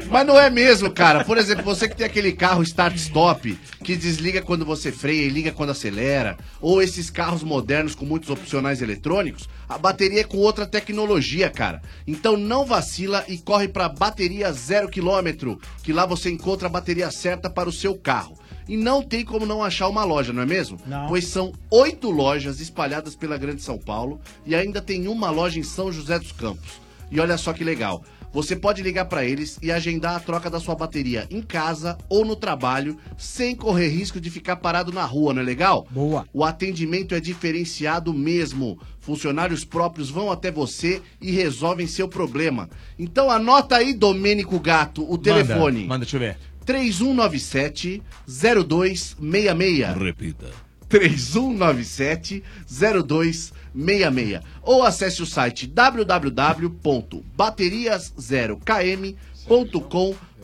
Mas não é mesmo, cara. Por exemplo, você que tem aquele carro start-stop, que desliga quando você freia e liga quando acelera, ou esses carros modernos com muitos opcionais eletrônicos, a bateria é com outra tecnologia, cara. Então não vacila e corre pra bateria zero quilômetro, que lá você encontra a bateria certa para o seu carro. E não tem como não achar uma loja, não é mesmo? Não. Pois são oito lojas espalhadas pela Grande São Paulo e ainda tem uma loja em São José dos Campos. E olha só que legal. Você pode ligar para eles e agendar a troca da sua bateria em casa ou no trabalho, sem correr risco de ficar parado na rua, não é legal? Boa. O atendimento é diferenciado mesmo. Funcionários próprios vão até você e resolvem seu problema. Então anota aí, Domênico Gato, o telefone. Manda, manda, deixa eu ver. 3197 0266. Repita. 3197 0266. Ou acesse o site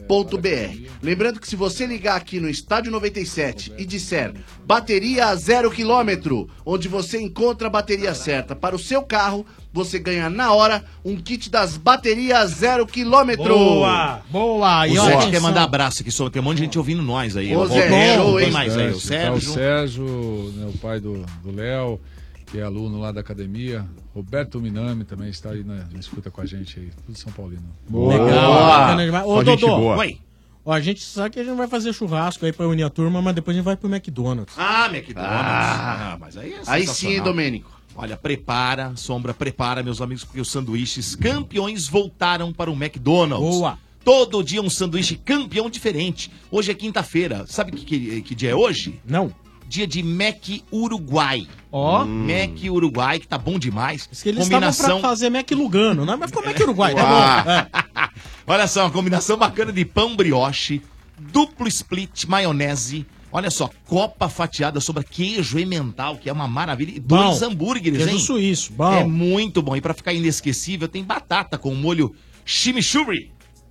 www.baterias0km.com.br. Lembrando que se você ligar aqui no Estádio 97 e disser bateria zero quilômetro, onde você encontra a bateria certa para o seu carro, você ganha na hora um kit das baterias zero quilômetro. Boa! Boa! O E ó, Zé quer mandar abraço aqui, só tem um monte de gente ouvindo nós aí. Ô, ó. Zé, Roberto, show, hein? mais aí, o Tá o Sérgio. Sérgio, né, o pai do do Léo, que é aluno lá da academia. Roberto Minami também está aí na, na escuta com a gente aí. Tudo São Paulino. Legal, bacana demais. Ô, Dodô, boa. Oi. ó, a gente sabe que a gente vai fazer churrasco aí pra unir a turma, mas depois a gente vai pro McDonald's. Ah, McDonald's. Ah, mas aí é Aí sim. Domênico. Olha, prepara, Sombra, prepara, meus amigos, porque os sanduíches campeões voltaram para o McDonald's. Boa. Todo dia um sanduíche campeão diferente. Hoje é quinta-feira. Sabe que, que, que dia é hoje? Não. Dia de Mac Uruguai. Ó. Mac Uruguai, que tá bom demais. Diz que eles estavam pra fazer Mac Lugano, né? Mas ficou Mac Uruguai, tá bom. É. Olha só, uma combinação bacana de pão brioche, duplo split, maionese. Olha só, copa fatiada sobre queijo emmental, que é uma maravilha. E dois hambúrgueres, Queijo hein? suíço, bom. É muito bom. E pra ficar inesquecível, tem batata com molho chimichurri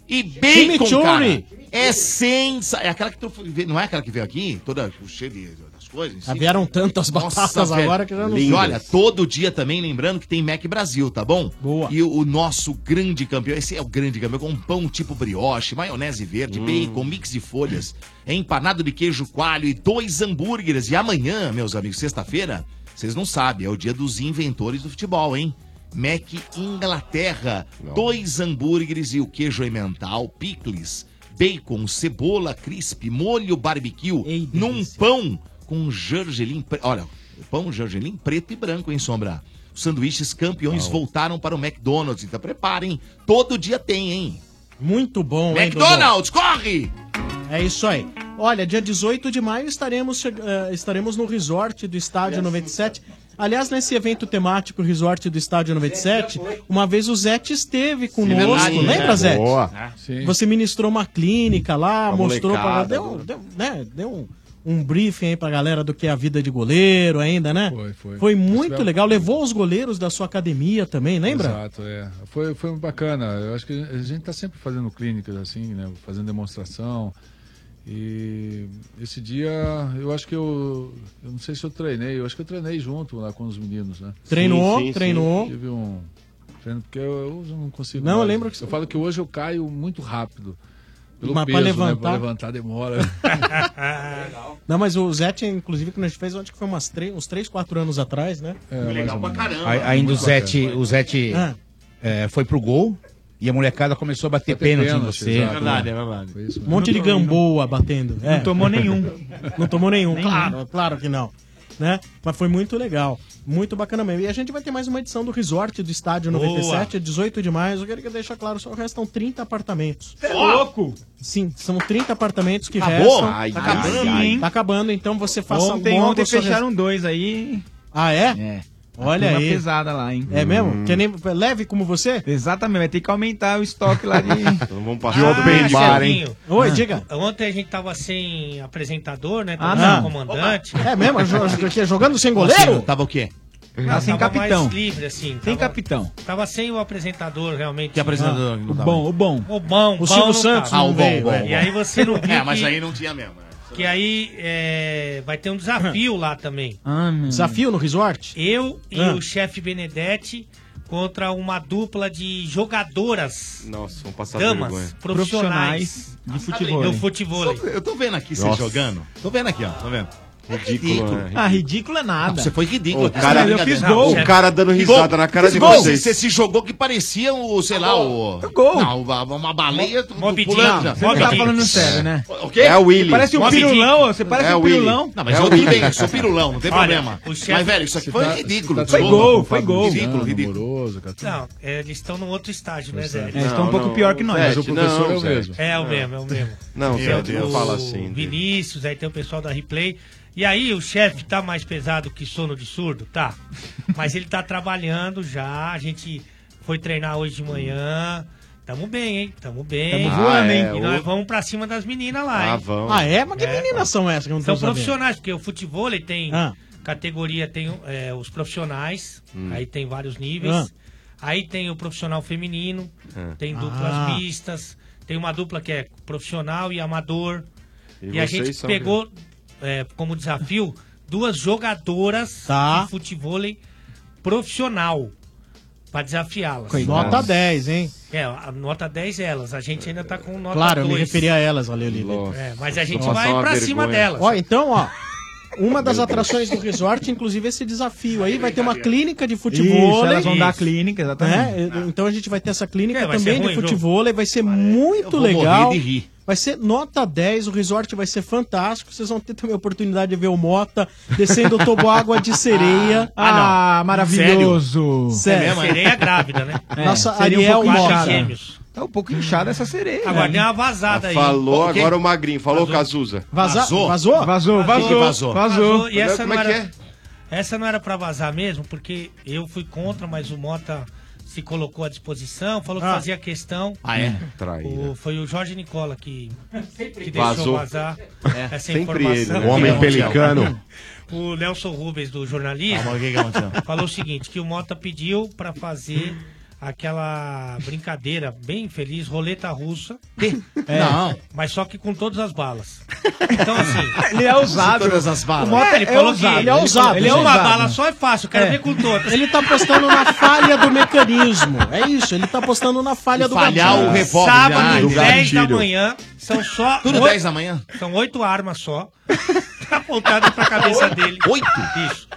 e bacon, Chimichurri. cara. É sensacional. É aquela que tu não é aquela que veio aqui, toda cheia de, coisas. Já vieram tantas batatas velho. agora que já não E olha, todo dia também lembrando que tem Mac Brasil, tá bom? Boa. E o, o nosso grande campeão, esse é o grande campeão, com um pão tipo brioche, maionese verde, bacon, mix de folhas, empanado de queijo coalho e dois hambúrgueres. E amanhã, meus amigos, sexta-feira, vocês não sabem, é o dia dos inventores do futebol, hein? Mac Inglaterra, dois hambúrgueres e o queijo emmental, picles, bacon, cebola crisp, molho barbecue, Ei, num pão com gergelim. pre- Olha, pão gergelim preto e branco, hein, Sombra? Os sanduíches campeões voltaram para o McDonald's. Então preparem. Todo dia tem, hein? Muito bom, hein? McDonald's, corre! É isso aí. Olha, dia 18 de maio estaremos, eh, estaremos no resort do Estádio 97. Aliás, nesse evento temático Resort do Estádio 97, uma vez o Zete esteve conosco. verdade, Lembra, é. Zete? Boa. Sim. Você ministrou uma clínica lá, Pra mostrou pra molecada, deu, deu, né, deu um, um briefing aí pra galera do que é a vida de goleiro ainda, né? Foi, foi. muito Tivemos- legal. Levou os goleiros da sua academia também, lembra? Exato, é. Foi, foi bacana. Eu acho que a gente está sempre fazendo clínicas assim, né? Fazendo demonstração. E esse dia, eu acho que eu. Eu não sei se eu treinei, eu acho que eu treinei junto lá com os meninos, né? Treinou, Sim, sim, treinou. Tive um. treino, Porque eu, eu não consigo. Não, eu mais. lembro que Eu falo que hoje eu caio muito rápido. Pelo Mas pra peso, levantar- né? Pra levantar demora. Não, mas o Zete, inclusive, que nós fez, acho que foi umas três, uns 3, 4 anos atrás, né? É, Legal pra caramba. Aí- Ainda o Zete, o Zete Ah. é, foi pro gol e a molecada começou a bater, Bater pênalti, em pênalti, você. exato. verdade, é verdade. Foi isso Um monte de gamboa batendo. É. Não tomou nenhum. Não tomou nenhum, claro, claro que não. Né? Mas foi muito legal. Muito bacana mesmo. E a gente vai ter mais uma edição do Resort do Estádio Boa. 97, é 18 de maio. Eu queria deixar claro, só restam 30 apartamentos. É louco! Sim, são 30 apartamentos que Acabou? restam. Ai, tá acabando. ai. Tá acabando, então você faça Ontem, logo ontem fecharam dois aí. res- Ah, é? É. Olha aí. pesada lá, hein? É mesmo? Que nem leve como você? Exatamente, vai ter que aumentar o estoque lá de. Então vamos passar Ah, open bar, hein? Oi, diga. Ontem a gente tava sem apresentador, né? Ah, Tava não. sem comandante. É mesmo? Jogando sem Como assim? goleiro? Tava o quê? Ah, sem capitão. mais livre, assim. Tem tava, capitão. Tava sem o apresentador, realmente. Que apresentador não O bom, o bom. O bom, O bom Silvio não Santos. Ah, o não bom, bom. é. E aí você não viu É, mas que, aí não tinha mesmo. Que aí é, vai ter um desafio lá também. Ah. Desafio no resort? Eu e Ah. o chefe Benedetti contra uma dupla de jogadoras, Nossa, vamos passar damas, vergonha. profissionais Profissionais de futebol. do futebol. Só- Eu tô vendo aqui você Nossa. jogando. Tô vendo aqui, ó. Tô vendo. Ridículo, né? Ah, ridículo é nada. Você foi ridículo. Aqui, cara, eu fiz gol. O cara dando risada na cara de Gol, vocês. Você se jogou que parecia o, sei lá, o. Gol. Não, uma, baleia Dick. pulando. Você não tá falando sério, né? O quê? É o Willy. Parece um pirulão, você parece É um o pirulão. Não, mas É eu o tudo bem, sou pirulão, não tem problema. o Mas, velho, isso aqui foi Tá- ridículo. tá Foi gol, foi gol. Ridículo, Não, ridículo. Não, é, eles estão num outro estágio, né, Zé? É, eles estão um pouco não. pior que nós. Mas o professor não, é o mesmo. É o mesmo, é o mesmo. Não, Zé, não fala assim. O Vinícius, aí tem o pessoal da Replay. E aí, o chefe tá mais pesado que sono de surdo? Tá. Mas ele tá trabalhando já. A gente foi treinar hoje de manhã. Tamo bem, hein? Tamo bem. Tamo voando, Ah, hein? é, E o- nós vamos pra cima das meninas lá, Ah, hein? vão. Ah, é? Mas que É, meninas são essas que eu não São profissionais, porque o futebol ele tem Ah. categoria, tem é, os profissionais, aí tem vários níveis. Ah. Aí tem o profissional feminino, Ah. tem duplas Ah. mistas, tem uma dupla que é profissional e amador. E, E a gente pegou é, como desafio duas jogadoras Tá. de futebol profissional para desafiá-las. Nota 10, hein? É, a nota 10 elas, a gente ainda tá com nota Claro, eu 2. me referi a elas, ali, Olivia. Nossa. É, mas a gente Nossa, vai uma pra cima vergonha. delas. Ó, então, ó. Uma das atrações do resort, inclusive esse desafio aí, vai ter uma clínica de futebol. Isso, elas vão dar Isso. clínica, exatamente. né? Então a gente vai ter essa clínica É, também de futebol, vai ser muito vou legal. morrer de rir. Vai ser nota 10, o resort vai ser fantástico. Vocês vão ter também a oportunidade de ver o Mota descendo o toboágua de sereia. Ah, maravilhoso. Sério. mesmo, é? Sereia grávida, né? É, Nossa, seria um Ariel pouco Mota. Tá um pouco inchada essa sereia. Agora né? deu uma vazada aí. Falou agora o Magrinho. Falou, Cazuza. Vaza- Vazou? Vazou? Vazou, Vazou. vazou, Vazou. vazou. E essa Como não é que era, é? essa não era pra vazar mesmo, porque eu fui contra, mas o Mota se colocou à disposição, falou que Ah. fazia questão. Ah, é? O- foi o Jorge Nicola que, que deixou Vazou. vazar essa Sempre informação. ele, né? O homem pelicano. O Nelson Rubens, do jornalismo, falou o seguinte, que o Mota pediu pra fazer aquela brincadeira bem feliz, roleta russa, Não. mas só que com todas as balas. Então assim, Ele é ousado. Todas as balas. Mota, ele falou ousado, que ele é ousado, Ele é ele é uma ousado. bala só é fácil, eu quero ver com todas. Ele tá apostando na falha do mecanismo. É isso, ele tá apostando na falha do Falhar gatilho. o revólver. Sábado, Ah, do 10 da manhã, são só. Tudo oito- 10 da manhã? São oito armas só. apontadas pra cabeça dele. Oito? Isso.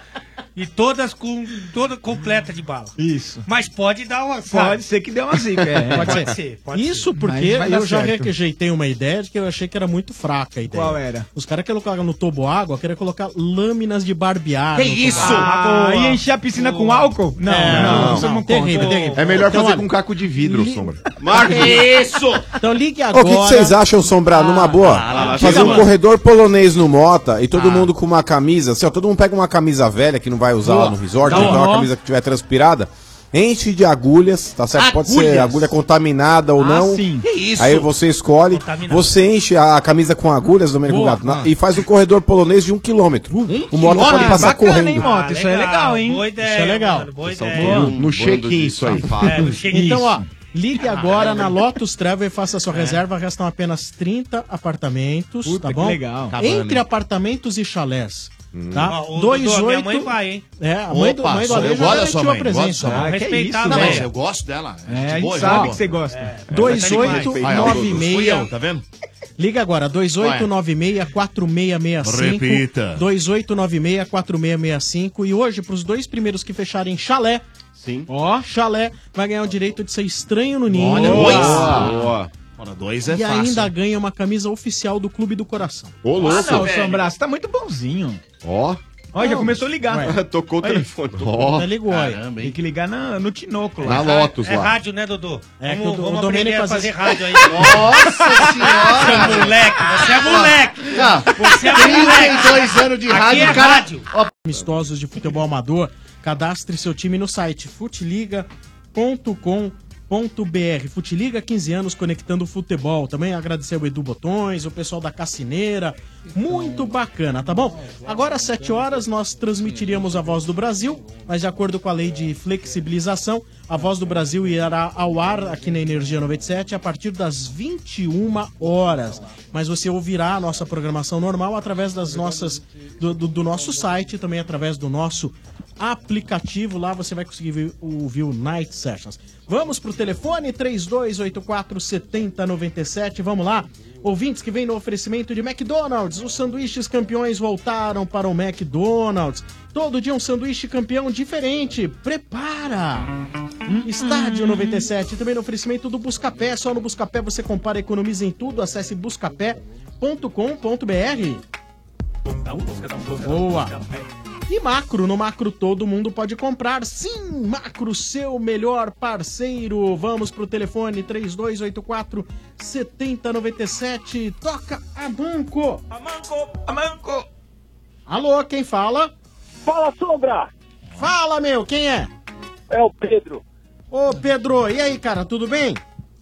E todas com toda completa de bala. Isso. Mas pode dar uma. sabe? Pode ser que dê uma zica. É. Pode ser. ser, pode Isso Mas porque eu já certo. rejeitei uma ideia de que eu achei que era muito fraca a ideia. Qual era? Os caras queriam colocar no tobo água, queriam colocar lâminas de barbear. Que isso? Ah, e encher a piscina com álcool? Não, É, não, não, isso é não, uma terrível, terrível. É melhor Então, fazer olha, com caco de vidro, li- Sombra. Isso! Então ligue agora. O que, que vocês acham, Sombra, numa boa? lá, lá, Fazer um mano. corredor polonês no Mota e todo mundo com uma camisa, assim, ó, todo mundo pega uma camisa velha que não vai vai usar Boa. lá no resort, um então a camisa que tiver transpirada, enche de agulhas, tá certo? Pode ser Agulhas? agulha contaminada ou Ah, não. sim. Que isso? Aí você escolhe, você enche a camisa com agulhas, Domênico Boa. Gato, na- Ah. e faz um corredor polonês de um quilômetro. o moto quilômetro? pode passar Bacana, correndo. hein, Mota? Isso é legal, hein? Boa ideia, Isso é legal. mano, boa Pessoal, ideia. no- no check-in isso aí. É, no. Então, ó, ligue agora na Lotus Travel e faça sua reserva. Restam apenas 30 apartamentos, Puta, tá que bom? legal. Entre apartamentos e chalés. Tá? Dudu, a minha oito- mãe vai, hein? É, a mãe do, Opa, mãe do só- Ale eu já gosto da sua mãe, gosto da presença. sua mãe. né? Ah, que Respeitar isso, velho. velha. Eu gosto dela. É, a Gente sabe que você gosta. É. Dois Tá Tá vendo? Liga agora, 2896-4665. Repita. 2896-4665. E hoje, para os dois primeiros que fecharem chalé, Sim. ó, chalé, vai ganhar o direito de ser estranho no ninho. Olha, Boa. dois. Boa. Ora, dois é E fácil. ainda ganha uma camisa oficial do Clube do Coração. Ô, Ah, louco. não, Sombra, você tá muito bonzinho. Ó. Ó, já começou a ligar. Ué. Tocou o telefone. Ó. Ligou aí. Caramba, Tem que ligar na- no Tinoco Na lá. Lotus É lá. rádio, né, Dudu? É que vamos o- o vamos Domênico aprender a fazer rádio aí. Nossa senhora! Seu moleque, você é moleque. Ah, Você é moleque. 32 anos de Aqui rádio, é cara. rádio. Amistosos de futebol amador. Cadastre seu time no site futiliga.com.br. Futiliga 15 anos conectando o futebol. Também agradecer ao Edu Botões, o pessoal da Cassineira. Muito bacana, tá bom? Agora às 7 horas nós transmitiríamos a Voz do Brasil, mas de acordo com a lei de flexibilização, a Voz do Brasil irá ao ar aqui na Energia 97 a partir das 21 horas. Mas você ouvirá a nossa programação normal através das nossas do, do- do nosso site, também através do nosso aplicativo. Lá você vai conseguir ver- ouvir o Night Sessions. Vamos pro telefone 3284 7097. Vamos lá. Ouvintes que vêm no oferecimento de McDonald's. Os sanduíches campeões voltaram para o McDonald's. Todo dia um sanduíche campeão diferente. Prepara! Estádio 97, também no oferecimento do Buscapé. Só no Buscapé você compara e economiza em tudo. Acesse buscapé.com.br. Boa! E Macro, no Macro todo mundo pode comprar. Sim, Macro, seu melhor parceiro. Vamos pro telefone 3284 7097. Toca a banco. A manco, a manco. Alô, quem fala? Fala, Sombra! Fala, meu, quem é? É o Pedro. Ô, Pedro, e aí, cara, tudo bem?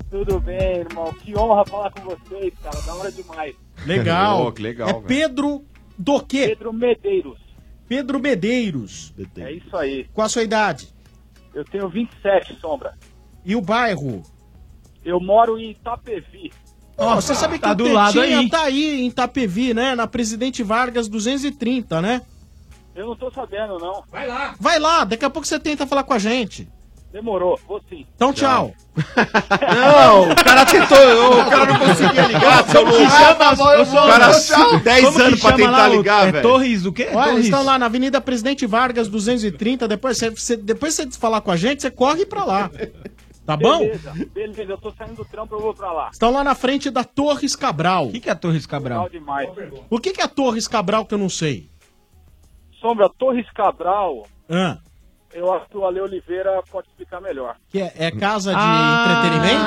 Tudo bem, irmão? Que honra falar com vocês, cara. Da hora demais. Legal. Que legal, é velho. Pedro do quê? Pedro Medeiros. Pedro Medeiros. É isso aí. Qual a sua idade? Eu tenho 27, Sombra. E o bairro? Eu moro em Itapevi. Ó, você sabe que tá o do lado aí. tá aí em Itapevi, né? Na Presidente Vargas 230, né? Eu não tô sabendo, não. Vai lá. Vai lá, daqui a pouco você tenta falar com a gente. Demorou. Vou sim. Então, tchau. Não, o cara tentou, o cara não conseguia ligar, seu louco. O cara, 10 Como que anos pra chama lá tentar o- ligar, é velho. Torres do quê? Olha, eles Torres? estão lá na Avenida Presidente Vargas 230. Depois você, você- depois você falar com a gente, você corre pra lá. Tá bom? Beleza, beleza. Eu tô saindo do trampo, eu vou pra lá. Estão lá na frente da Torres Cabral. O que, que é a Torres Cabral? Demais. O que, que é a Torres Cabral que eu não sei? Sombra, Torres Cabral, Ah, eu acho que o Ale Oliveira pode explicar melhor. que é, é casa de Ah. entretenimento?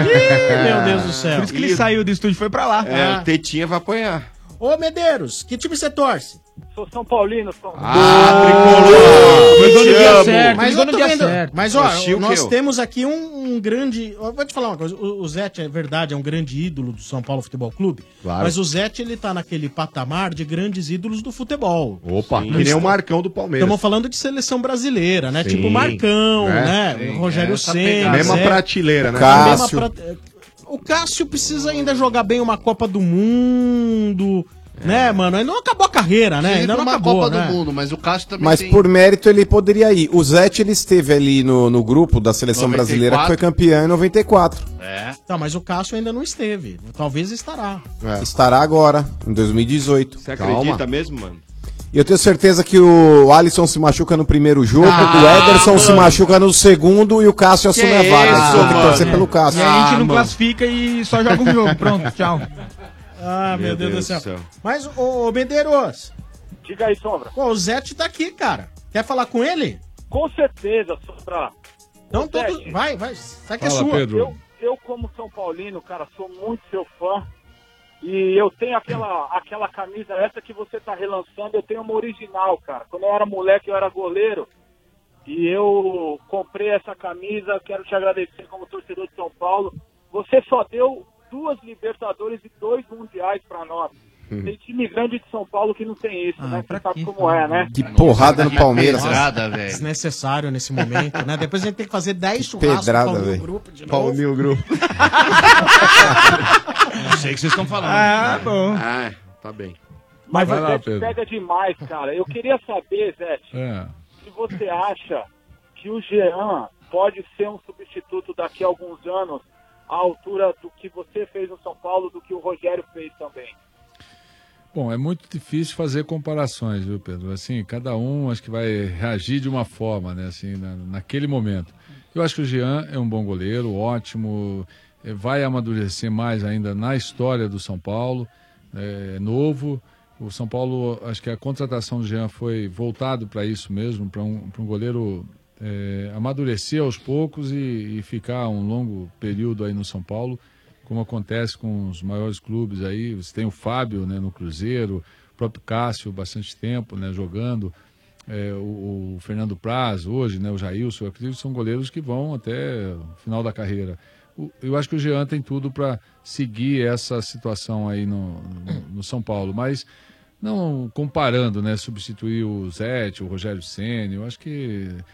Ih, meu Deus do céu. Por isso que ele saiu do estúdio e foi pra lá. É, o Tetinha vai apanhar. Ô, Medeiros, que time você torce? Sou São Paulino, Sombra. Ah, tricolor! Ligou no dia certo. Mas no dia vendo. certo. Mas ó, Oxi, nós eu? temos aqui um, um grande. Vou te falar uma coisa. O, o Zete, é verdade, é um grande ídolo do São Paulo Futebol Clube. Claro. Mas o Zete, ele tá naquele patamar de grandes ídolos do futebol. Opa, Sim. que nem o Marcão do Palmeiras. Estamos falando de seleção brasileira, né? Sim. Tipo Marcão, É. né? Sim, Rogério essa Senna. Mesma Zé- prateleira, né? Cássio. O Cássio precisa ainda jogar bem uma Copa do Mundo, né, mano? Ainda não acabou a carreira, né? Ainda não uma acabou, Copa né? do Mundo, mas o Cássio também Mas tem... por mérito ele poderia ir. O Zete ele esteve ali no, no grupo da seleção 94. brasileira que foi campeã em 94. É. Tá, mas o Cássio ainda não esteve. Talvez estará. É. Estará agora, em 2018. Você Calma. acredita mesmo, mano? E eu tenho certeza que o Alisson se machuca no primeiro jogo, Ah, o Ederson se mano. machuca no segundo e o Cássio assume a vaga. isso, tem que torcer pelo E Cássio. aí a gente Ah, não mano. classifica e só joga um jogo. Pronto, tchau. Ah, meu, Meu Deus, Deus do céu. céu. Mas, ô, ô Medeiros, Diga aí, Sombra. pô, o Zete tá aqui, cara. Quer falar com ele? Com certeza, Sombra. Então Ô, todo... Zete, Vai, vai. Sai que é Fala, sua. Pedro. Eu, eu, como São Paulino, cara, sou muito seu fã. E eu tenho aquela, aquela camisa, essa que você tá relançando, eu tenho uma original, cara. Quando eu era moleque, eu era goleiro. E eu comprei essa camisa, quero te agradecer como torcedor de São Paulo. Você só deu duas Libertadores e dois Mundiais pra nós. Tem time grande de São Paulo que não tem isso, né? Você sabe como é, né? Que porrada no Palmeiras. Desnecessário nesse momento, né? Depois a gente tem que fazer 10 churrascos Pedrada, Paulinho velho. Grupo de novo. Paulinho Grupo. Não sei o que vocês estão falando. Ah, bom. Ah, tá bem. Mas Vai o lá, Pedro. pega demais, cara. Eu queria saber, Zete, É. se você acha que o Jean pode ser um substituto daqui a alguns anos à altura do que você fez no São Paulo, do que o Rogério fez também. Bom, é muito difícil fazer comparações, viu, Pedro? Assim, cada um acho que vai reagir de uma forma, né, assim, na- naquele momento. Eu acho que o Jean é um bom goleiro, ótimo, eh, vai amadurecer mais ainda na história do São Paulo, é novo. O São Paulo, acho que a contratação do Jean foi voltado para isso mesmo, para um, um goleiro eh, amadurecer aos poucos e, e ficar um longo período aí no São Paulo como acontece com os maiores clubes aí. Você tem o Fábio né, no Cruzeiro, o próprio Cássio, bastante tempo né, jogando, é, o, o Fernando Praz hoje, né, o Jailson, eu acredito que são goleiros que vão até o final da carreira. Eu acho que o Jean tem tudo para seguir essa situação aí no, no, São Paulo, mas não comparando, né, substituir o Zete, o Rogério Ceni, eu acho que é,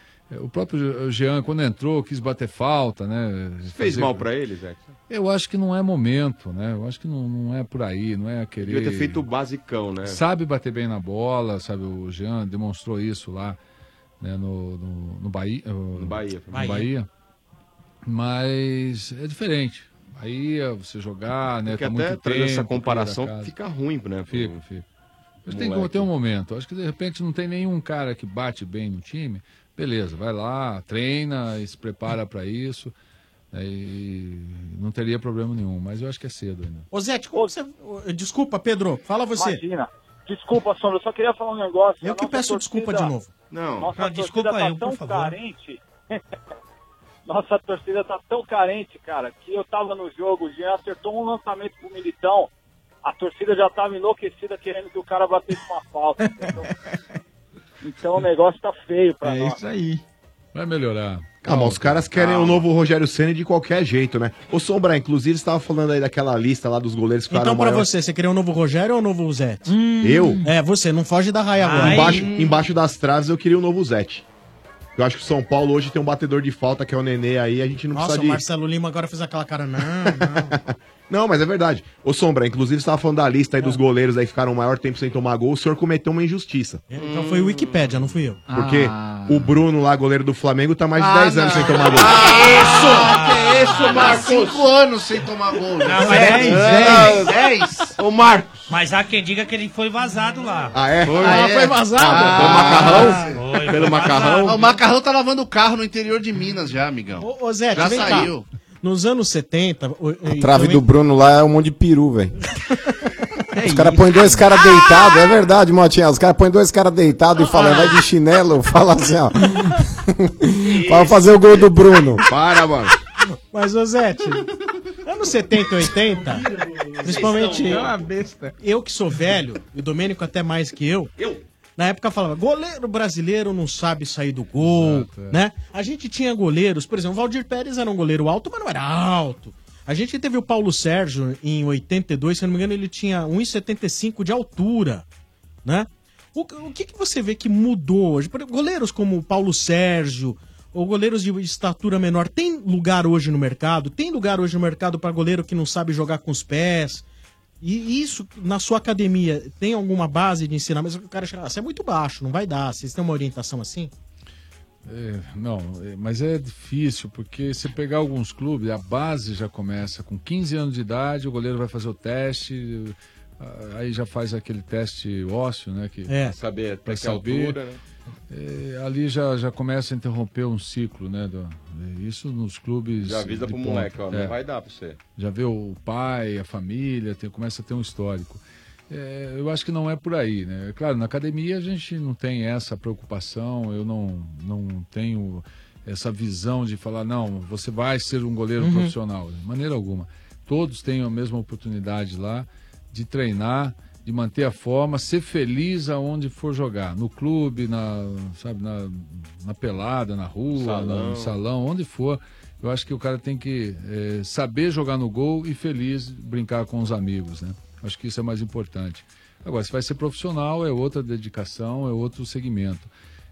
o próprio Jean, quando entrou, quis bater falta, né? Fez fazer- mal pra ele, Zé? eu acho que não é momento, né? Eu acho que não, não é por aí, não é querer. Devia ter feito o basicão, né? Sabe bater bem na bola, sabe? O Jean demonstrou isso lá né, no, no, no Bahia. No Bahia. No Bahia. Mas é diferente. Bahia, você jogar, né? Porque tá até muito trazendo essa tempo, comparação fica ruim, né? Fica, fica. Mas tem que ter um momento. Acho que de repente não tem nenhum cara que bate bem no time. Beleza, vai lá, treina e se prepara para isso. né, e não teria problema nenhum. Mas eu acho que é cedo ainda. Ô, Zete, como você... Desculpa, Pedro. Fala você. Imagina. Desculpa, Sombra, eu só queria falar um negócio. Eu A que peço desculpa de novo. Não. Nossa Ah, desculpa torcida eu, tá por tão favor. carente. Nossa torcida tá tão carente, cara, que eu tava no jogo, o Jean acertou um lançamento pro Militão, a torcida já tava enlouquecida querendo que o cara batesse uma falta. entendeu? Então o negócio tá feio pra nós. aí. Vai melhorar. Ah, mas os caras querem o novo Rogério Ceni de qualquer jeito, né? Ô, Sombra, inclusive, você tava falando aí daquela lista lá dos goleiros que Então, pra maior- você, você queria um novo Rogério ou um novo Zete? Eu? É, você, não foge da raia agora. Embaixo, embaixo das traves eu queria o novo Zete. Eu acho que o São Paulo hoje tem um batedor de falta, que é o Nenê aí, a gente não Nossa, precisa o de... Marcelo Lima agora fez aquela cara, não, não. Não, mas é verdade. Ô, Sombra, inclusive você tava falando da lista aí dos goleiros aí que ficaram o maior tempo sem tomar gol, o senhor cometeu uma injustiça. Então foi o Wikipédia, não fui eu. Porque Ah. o Bruno lá, goleiro do Flamengo, tá mais de Ah, 10 anos não. sem tomar gol. Isso! É isso, Marcos? Cinco anos sem tomar gol. Não, mas Dez, dez, dez, dez. Ô, Marcos. Mas há quem diga que ele foi vazado lá. Ah, é? Ah, é? Pelo macarrão? Foi, Pelo foi macarrão? Ah, O macarrão tá lavando o carro no interior de Minas já, amigão. Ô, ô Zé, já vem saiu. cá. Nos anos 70... o- e Trave também- do Bruno lá é um monte de peru, velho. Os caras põem dois caras deitados, é verdade, Motinha. Os caras põem dois caras deitados e falam, vai de chinelo, fala assim, ó. Para fazer o gol do Bruno. Para, mano. Mas, Zete, anos 70 e 80, principalmente É uma besta. eu que sou velho, e o Domênico até mais que eu, na época falava, goleiro brasileiro não sabe sair do gol, Exato, é. né? A gente tinha goleiros, por exemplo, o Valdir Pérez era um goleiro alto, mas não era alto. A gente teve o Paulo Sérgio em 82, se eu não me engano, ele tinha 1,75 de altura, né? O, o que, que você vê que mudou hoje? Por exemplo, Goleiros como o Paulo Sérgio, ou goleiros de estatura menor, tem lugar hoje no mercado? Tem lugar hoje no mercado para goleiro que não sabe jogar com os pés? E isso, na sua academia, tem alguma base de ensinar? Mas o cara chega, ah, você é muito baixo, não vai dar. Vocês têm uma orientação assim? É, não, é, mas é difícil, porque se pegar alguns clubes, a base já começa com 15 anos de idade, o goleiro vai fazer o teste, ah, aí já faz aquele teste ósseo, né? Que, É. Pra saber até pra que saber. altura, né? É, ali já, já começa a interromper um ciclo, né? do- isso nos clubes. Já avisa pro ponta. moleque, ó, É. não vai dar pra você. Já vê o pai, a família, tem- começa a ter um histórico. É, eu acho que não é por aí, né? Claro, na academia a gente não tem essa preocupação, eu não, não tenho essa visão de falar, não, você vai ser um goleiro Uhum. profissional, de maneira alguma. Todos têm a mesma oportunidade lá. de treinar, de manter a forma, ser feliz aonde for jogar, no clube, na, sabe, na, na pelada, na rua, Salão. no salão, onde for. Eu acho que o cara tem que eh, saber jogar no gol e feliz brincar com os amigos, né? Acho que isso é mais importante. Agora, se vai ser profissional, é outra dedicação, é outro segmento.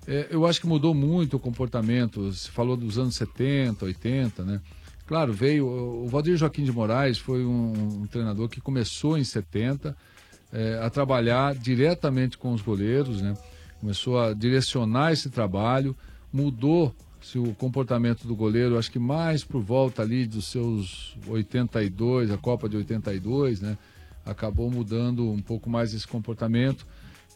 É, eu acho que mudou muito o comportamento. Se falou dos anos 70, 80, né? Claro, veio. O Valdir Joaquim de Moraes foi um, um treinador que começou em 70 é, a trabalhar diretamente com os goleiros, né? Começou a direcionar esse trabalho, mudou se o comportamento do goleiro, acho que mais por volta ali dos seus 82, a Copa de 82, né? Acabou mudando um pouco mais esse comportamento,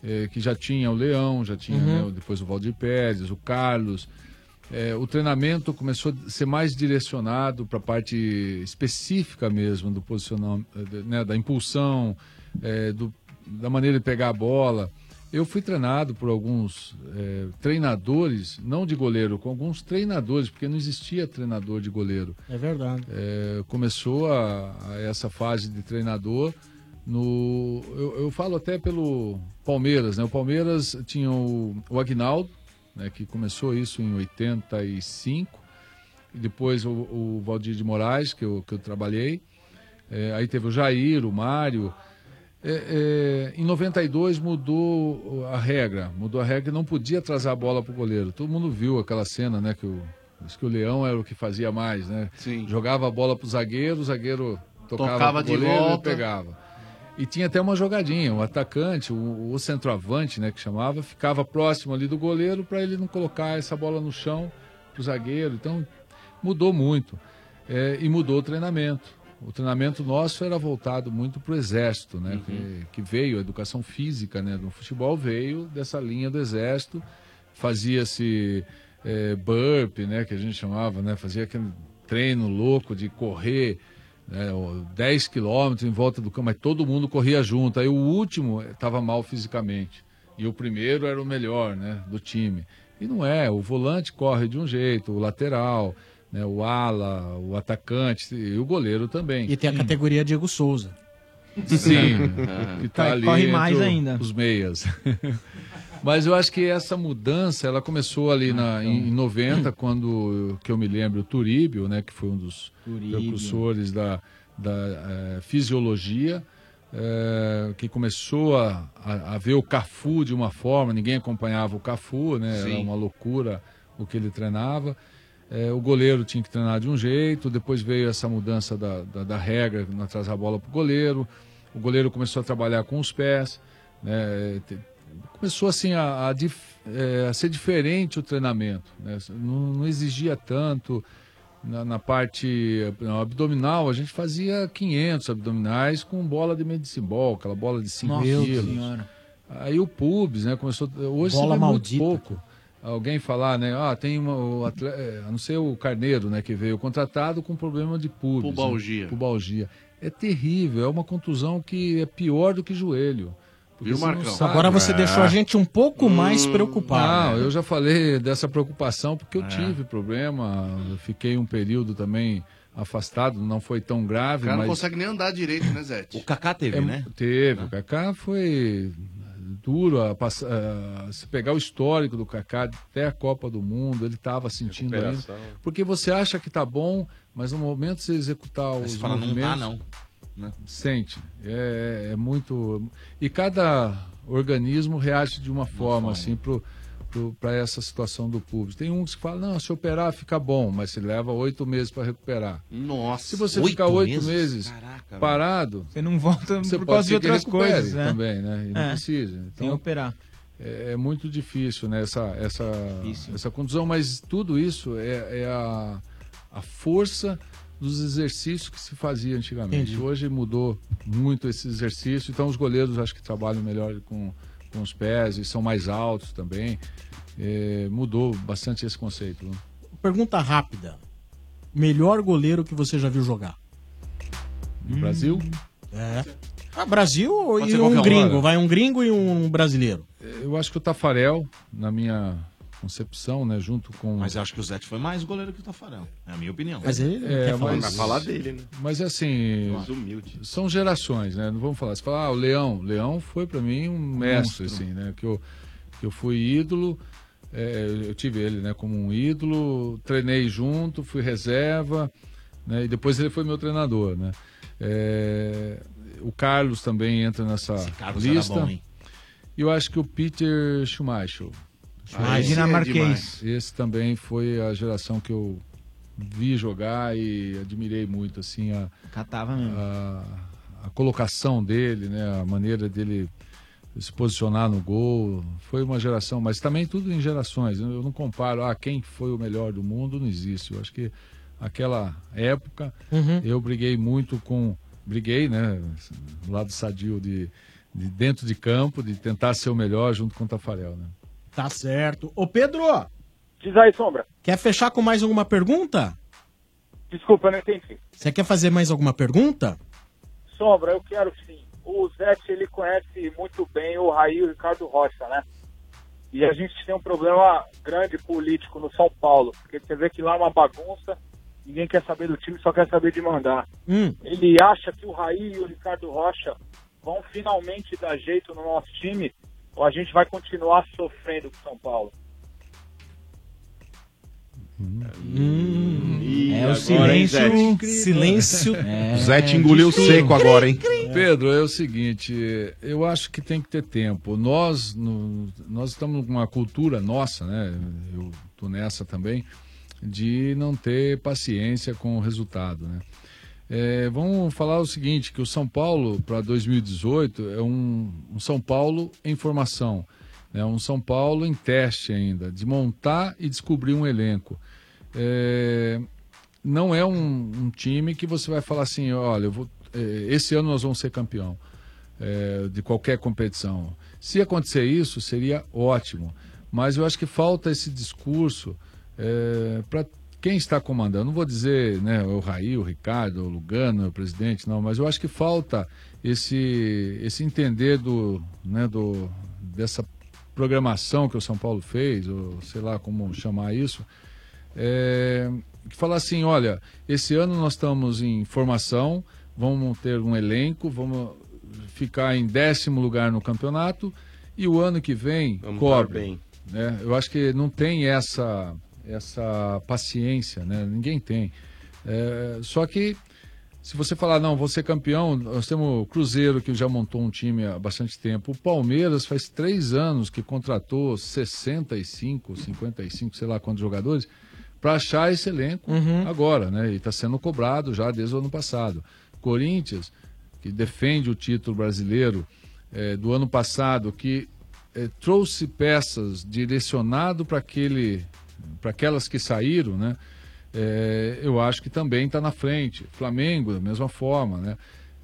eh, que já tinha o Leão, já tinha Uhum. né, depois o Valdir Pérez, o Carlos. Eh, o treinamento começou a ser mais direcionado para a parte específica mesmo do posicionamento, né, da impulsão, eh, do- da maneira de pegar a bola. Eu fui treinado por alguns eh, treinadores, não de goleiro, com alguns treinadores, porque não existia treinador de goleiro. É verdade. É, começou a, a essa fase de treinador no eu, eu falo até pelo Palmeiras né o Palmeiras tinha o, o Agnaldo né que começou isso em 85 e depois o, o Valdir de Moraes que eu, que eu trabalhei É, aí teve o Jair o Mário É, é, em 92 mudou a regra mudou a regra e não podia atrasar a bola para o goleiro todo mundo viu aquela cena né que o que o Leão era o que fazia mais, né? Jogava a bola pro zagueiro, o zagueiro tocava, Tocava pro de goleiro e volta. pegava. E tinha até uma jogadinha, o atacante, o, o centroavante, né, que chamava, ficava próximo ali do goleiro para ele não colocar essa bola no chão pro zagueiro. Então, mudou muito. É, e mudou o treinamento. O treinamento nosso era voltado muito pro exército, né? Que, que veio, a educação física, né, do futebol veio dessa linha do exército. Fazia-se é, burp, né, que a gente chamava, né? Fazia aquele treino louco de correr né, ó, 10 quilômetros em volta do campo, mas todo mundo corria junto. Aí o último estava mal fisicamente e o primeiro era o melhor, né, do time. E não é, o volante corre de um jeito, o lateral, né, o ala, o atacante e o goleiro também. E tem a categoria Diego Souza. Sim, que tá Corre ali corre mais ainda. Os meias. Mas eu acho que essa mudança, ela começou ali na, em, em 90, quando, que eu me lembro, o Turíbio, né, que foi um dos Turíbio. precursores da, da eh, fisiologia, eh, que começou a, a, a ver o Cafu de uma forma, ninguém acompanhava o Cafu, né, era uma loucura o que ele treinava. Eh, o goleiro tinha que treinar de um jeito, depois veio essa mudança da, da, da regra, não atrasar a bola para o goleiro. O goleiro começou a trabalhar com os pés, né, começou assim a, a dif- eh, a ser diferente o treinamento. né? Não, não exigia tanto. Na, na parte eh, abdominal, a gente fazia 500 abdominais com bola de medicibol, aquela bola de 5 Nossa quilos. Senhora. Aí o pubs, né, começou... Hoje Bola vê maldita, muito pouco. Alguém falar, né, ah, tem uma, o atle- eh, a não ser o Carneiro, né, que veio contratado com problema de pubis. Pubalgia. Né? Pubalgia. É terrível, é uma contusão que é pior do que joelho. Viu, não Marcão? Agora você deixou a gente um pouco mais Não, preocupado. eu já falei dessa preocupação porque eu É. tive problema. Eu fiquei um período também afastado, não foi tão O grave, cara não mas consegue nem andar direito, né, Zé? O Kaká teve, é, né? Teve. O Kaká foi duro. A, a- se pegar o histórico do Kaká até a Copa do Mundo, ele estava sentindo ainda. Porque você acha que tá bom, mas no momento de você executar os você fala, não movimentos... tá, não. Né? Sente. É, é muito. E cada organismo reage de uma forma, assim, para essa situação do público. Tem uns que falam, não, se operar fica bom, mas se leva oito meses para recuperar. Nossa. Se você ficar oito meses? meses, Caraca, parado, Você não volta você por pode causa de outras coisas, né? também, né? E não É. precisa. Então, operar. é, é muito difícil, né? Essa, essa, essa condição, mas tudo isso é, é a, a força dos exercícios que se fazia antigamente. Entendi. Hoje mudou muito esse exercício, então os goleiros acho que trabalham melhor com, com os pés e são mais altos também. É, mudou bastante esse conceito. Né? Pergunta rápida. Melhor goleiro que você já viu jogar? No Brasil? É. Ah, Brasil Pode e um gringo. hora. Vai um gringo e um brasileiro. Eu acho que o Tafarel, na minha concepção, né? Junto com. Mas eu acho que o Zete foi mais goleiro que o Tafarel. É a minha opinião. É, mas, Vai falar dele, né? Mas assim, Mais humilde. são gerações, né? Não vamos falar. Você fala, ah, o Leão. Leão foi pra mim um mestre, assim, né? Que eu, que eu fui ídolo. é, eu tive ele, né? Como um ídolo. Treinei junto, fui reserva, né? E depois ele foi meu treinador, né? É, o Carlos também entra nessa Carlos era lista. bom, hein? E eu acho que o Peter Schumacher. Ah, Esse dinamarquês. demais. Esse também foi a geração que eu vi jogar e admirei muito, assim, a, Catava mesmo. a, a colocação dele, né? A maneira dele se posicionar no gol. Foi uma geração, mas também tudo em gerações. Eu não comparo, ah, quem foi o melhor do mundo, não existe. Eu acho que aquela época Uhum. eu briguei muito com. Briguei, né? Do lado sadio de, de dentro de campo, de tentar ser o melhor junto com o Tafarel, né? Tá certo. Ô, Pedro, Diz aí, Sombra. quer fechar com mais alguma pergunta? Desculpa, não entendi. Você quer fazer mais alguma pergunta? Sombra, eu quero sim. O Zete, ele conhece muito bem o Raí e o Ricardo Rocha, né? E a gente tem um problema grande político no São Paulo, porque você vê que lá é uma bagunça, ninguém quer saber do time, só quer saber de mandar. Hum. Ele acha que o Raí e o Ricardo Rocha vão finalmente dar jeito no nosso time, ou a gente vai continuar sofrendo com o São Paulo? É o silêncio. Silêncio. É, O Zete engoliu de tudo. seco agora, hein? Pedro, é o seguinte, eu acho que tem que ter tempo. Nós, no- nós estamos numa cultura nossa, né? Eu tô nessa também, de não ter paciência com o resultado, né? É, vamos falar o seguinte, que o São Paulo para 2018 é um, um São Paulo em formação, é um São Paulo em teste ainda, de montar e descobrir um elenco. É, não é um, um time que você vai falar assim, olha, vou, eh, esse ano nós vamos ser campeão eh, de qualquer competição. Se acontecer isso, seria ótimo. Mas eu acho que falta esse discurso para quem está comandando. Não vou dizer né, o Raí, o Ricardo, o Lugano, o presidente, não, mas eu acho que falta esse, esse entender do, né, do, dessa programação que o São Paulo fez, ou sei lá como chamar isso, é, que falar assim, olha, esse ano nós estamos em formação, vamos ter um elenco, vamos ficar em décimo lugar no campeonato e o ano que vem Vamos cobre. bem. Né? Eu acho que não tem essa, essa paciência, né? ninguém tem. É, só que se você falar, não, vou ser campeão, nós temos o Cruzeiro que já montou um time há bastante tempo. O Palmeiras faz três anos que contratou 65, 55, sei lá quantos jogadores, para achar esse elenco agora, né? E está sendo cobrado já desde o ano passado. Corinthians, que defende o título brasileiro eh, do ano passado, que eh, trouxe peças direcionado para aquele, para aquelas que saíram, né? É, eu acho que também está na frente. Flamengo, da mesma forma, né?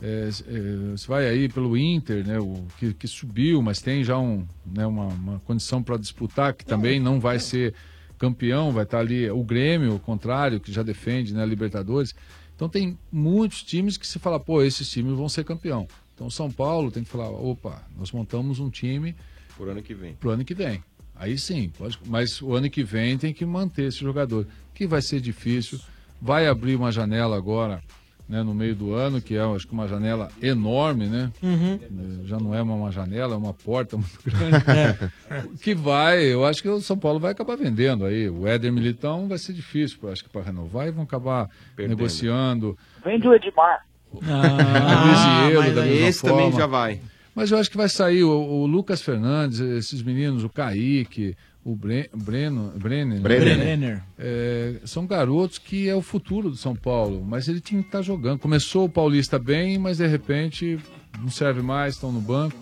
É, é, você vai aí pelo Inter, né? O, que, que subiu, mas tem já um, né, uma, uma condição para disputar, que também não vai ser campeão, vai estar ali o Grêmio, o contrário, que já defende né, Libertadores. Então tem muitos times que se fala, pô, esses times vão ser campeão. Então o São Paulo tem que falar, opa, nós montamos um time Por ano que vem. ano que vem. Aí sim, pode, mas o ano que vem tem que manter esse jogador, que vai ser difícil. Vai abrir uma janela agora, né, no meio do ano, que é, acho que uma janela enorme, né? Uhum. Eh, Já não é uma, janela, é uma porta muito grande. Que vai, eu acho que o São Paulo vai acabar vendendo aí. O Éder Militão vai ser difícil, acho que para renovar e vão acabar Perdendo. negociando. Vende o Edmar. Ah, Luiziero, mas da aí mesma esse também já vai. Mas eu acho que vai sair o, o Lucas Fernandes, esses meninos, o Kaique, o Bre, Breno, Brenner, Brenner. Brenner. É, são garotos que é o futuro do São Paulo, mas ele tinha que estar jogando. Começou o Paulista bem, mas de repente não serve mais, estão no banco.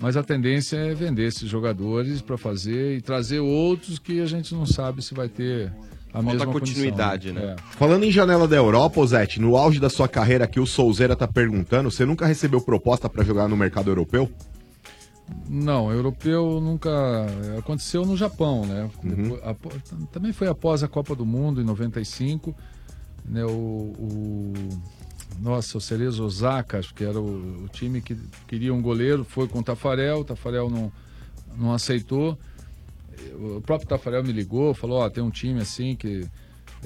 Mas a tendência é vender esses jogadores para fazer e trazer outros que a gente não sabe se vai ter a Falta mesma continuidade, condição. né? É. Falando em janela da Europa, Zete, no auge da sua carreira aqui, o Souzeira tá perguntando, você nunca recebeu proposta pra jogar no mercado europeu? Não, europeu nunca. Aconteceu no Japão, né? Depois- apo- também foi após a Copa do Mundo, em 95. Né? O, o- nossa, o Cerezo Osaka, acho que era o, o time que queria um goleiro, foi com o Tafarel, o Tafarel não, não aceitou. O próprio Tafarel me ligou, falou, ó, tem um time assim que,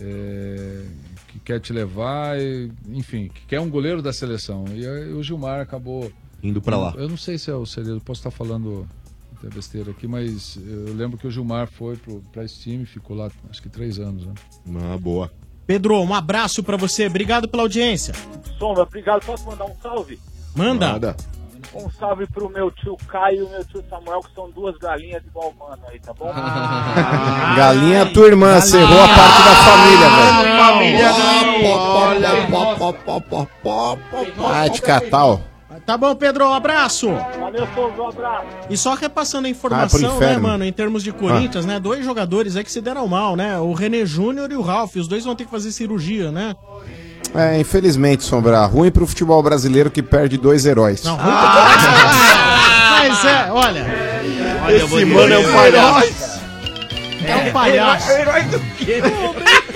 é, que quer te levar, e, enfim, que quer um goleiro da seleção. E aí o Gilmar acabou... Indo pra lá. Eu não sei se é o segredo, posso estar falando até besteira aqui, mas eu lembro que o Gilmar foi pro, pra esse time, ficou lá acho que três anos, né? Ah, boa. Pedro, um abraço pra você. Obrigado pela audiência. Sombra, obrigado. Posso mandar um salve? Manda. Um salve pro meu tio Caio e meu tio Samuel, que são duas galinhas igual o mano aí, tá bom? Ah. Galinha tua irmã, cerrou a parte da família, velho. Ah, te catar, ó. Tá bom, Pedro, um abraço. Valeu, Sombra, um abraço. E só repassando a Ah, informação, pro inferno. né, mano, em termos de Corinthians, né? Dois jogadores aí que se deram mal, né? O René Júnior e o Ralf. Os dois vão ter que fazer cirurgia, né? É, infelizmente, Sombra, ruim pro futebol brasileiro que perde dois heróis. Não, ruim pra- Mas é, olha. Esse mano é um palhaço. É um palhaço. Herói do quê?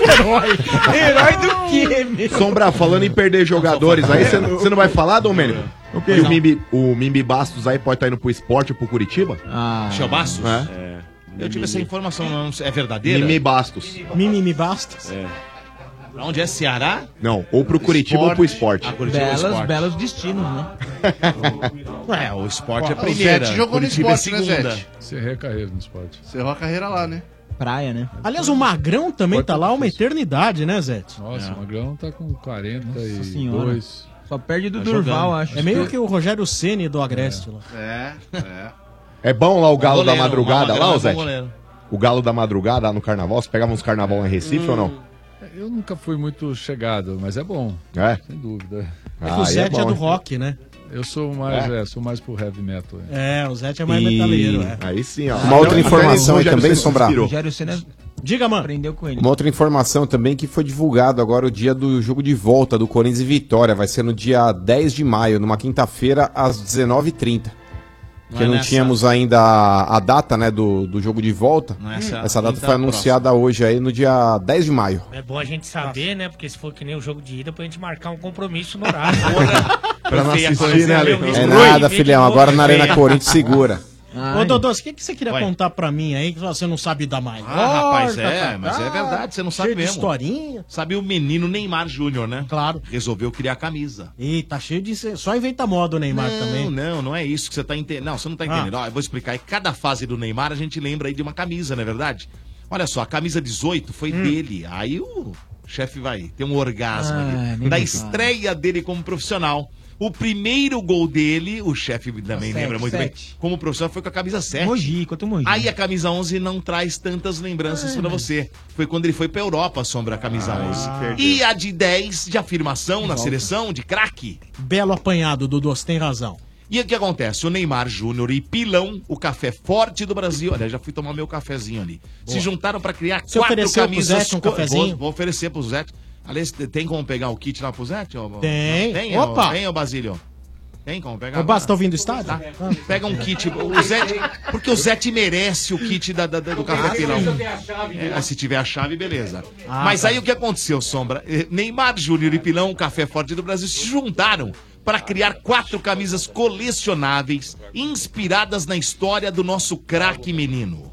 Herói. Herói do quê, meu? Sombra, falando em perder jogadores aí, você não vai falar, Domênico? O quê? E o. Mimbi, o Mimbi Bastos aí pode estar indo pro esporte ou pro Curitiba? Ah. Michel Bastos? É. Eu tive essa informação, não é verdadeira? Mimi Bastos. Mimimi Bastos. É. Pra onde é? Ceará? Não, ou pro Curitiba ou pro esporte. Ah, Curitiba ou Belos, esporte. belos destinos, né? É, o esporte é a O primeira. Zete jogou no Curitiba é esporte, né, segunda. Zete? Encerrei a carreira no esporte. Cerrou a carreira lá, né? Praia, né? Aliás, o Magrão também tá lá uma eternidade, né, Zete? Nossa, o Magrão tá com 42. senhora. Só perde do Tá Durval, jogando. acho. É meio que o Rogério Ceni do Agreste lá. É, é. É bom lá o Galo goleiro, da Madrugada, lá, ô Zé? bom goleiro. O Galo da Madrugada lá no Carnaval, você pegava uns carnaval em Recife ou não? Eu nunca fui muito chegado, mas é bom. É? Sem dúvida. É que o Zete é, do rock, né? Eu sou mais, É? é, sou mais pro heavy metal. é. É, o Zete é mais E- metaleiro, é. Aí sim, ó. Uma outra Até informação aí também, Ceni se Sombra. inspirou. Rogério Senna Diga, mano. aprendeu com ele. Uma outra informação também que foi divulgado agora o dia do jogo de volta do Corinthians e Vitória. Vai ser no dia 10 de maio, numa quinta-feira, às 19h30. Porque Não é não nessa- tínhamos ainda a, a data né, do, do jogo de volta. Não é essa- Essa data quinta foi anunciada hoje aí no dia 10 de maio. É bom a gente saber, né? Porque se for que nem o jogo de ida, pra gente marcar um compromisso no horário. Pra não assistir, né? É nada, filhão. Agora na Arena Corinthians segura. Ô, Dodô, o que, que você queria Vai. contar pra mim aí que você não sabe dar mais? Ah, rapaz, é, mas é verdade, você não sabe Cheio de mesmo. historinha. Sabe o menino Neymar Júnior, né? Claro. Resolveu criar camisa. Ih, tá cheio de... Só inventa moda o Neymar não, também. não, não é isso que você tá entendendo. Não, você não tá Ah. entendendo. Ó, eu vou explicar. Em cada fase do Neymar, a gente lembra aí de uma camisa, não é verdade? Olha só, a camisa 18 foi Hum. dele. Aí o chefe vai ter um orgasmo Ah, ali. nem Da estreia dele como profissional. O primeiro gol dele, o chefe também Sete, lembra muito bem, sete. como profissional, foi com a camisa 7. Mogi, quanto Mogi. Aí a camisa 11 não traz tantas lembranças pra você. Foi quando ele foi pra Europa, sombra a camisa 11. E a de 10 de afirmação na seleção, de craque. Belo apanhado, Dodô, você tem razão. E o que acontece? O Neymar Júnior e Pilão, o café forte do Brasil. Olha, já fui tomar meu cafezinho ali. Se juntaram pra criar Você quatro ofereceu pro camisas. Zete um cafezinho? Vou, vou oferecer pro Zete. Aliás, tem como pegar o kit lá pro Zete? ô- Tem. Tem, Opa! ô- Tem, ô Basílio? Tem como pegar? Ô, Basta, tá ouvindo o estádio? Tá. Pega um kit. O Zete, porque o Zete merece o kit da, da- da- do café Pilão. É, se tiver a chave, beleza. Ah, Mas tá. aí o que aconteceu, Sombra? Eh, Neymar Júnior e Pilão, o Café Forte do Brasil, se juntaram para criar quatro camisas colecionáveis inspiradas na história do nosso craque menino.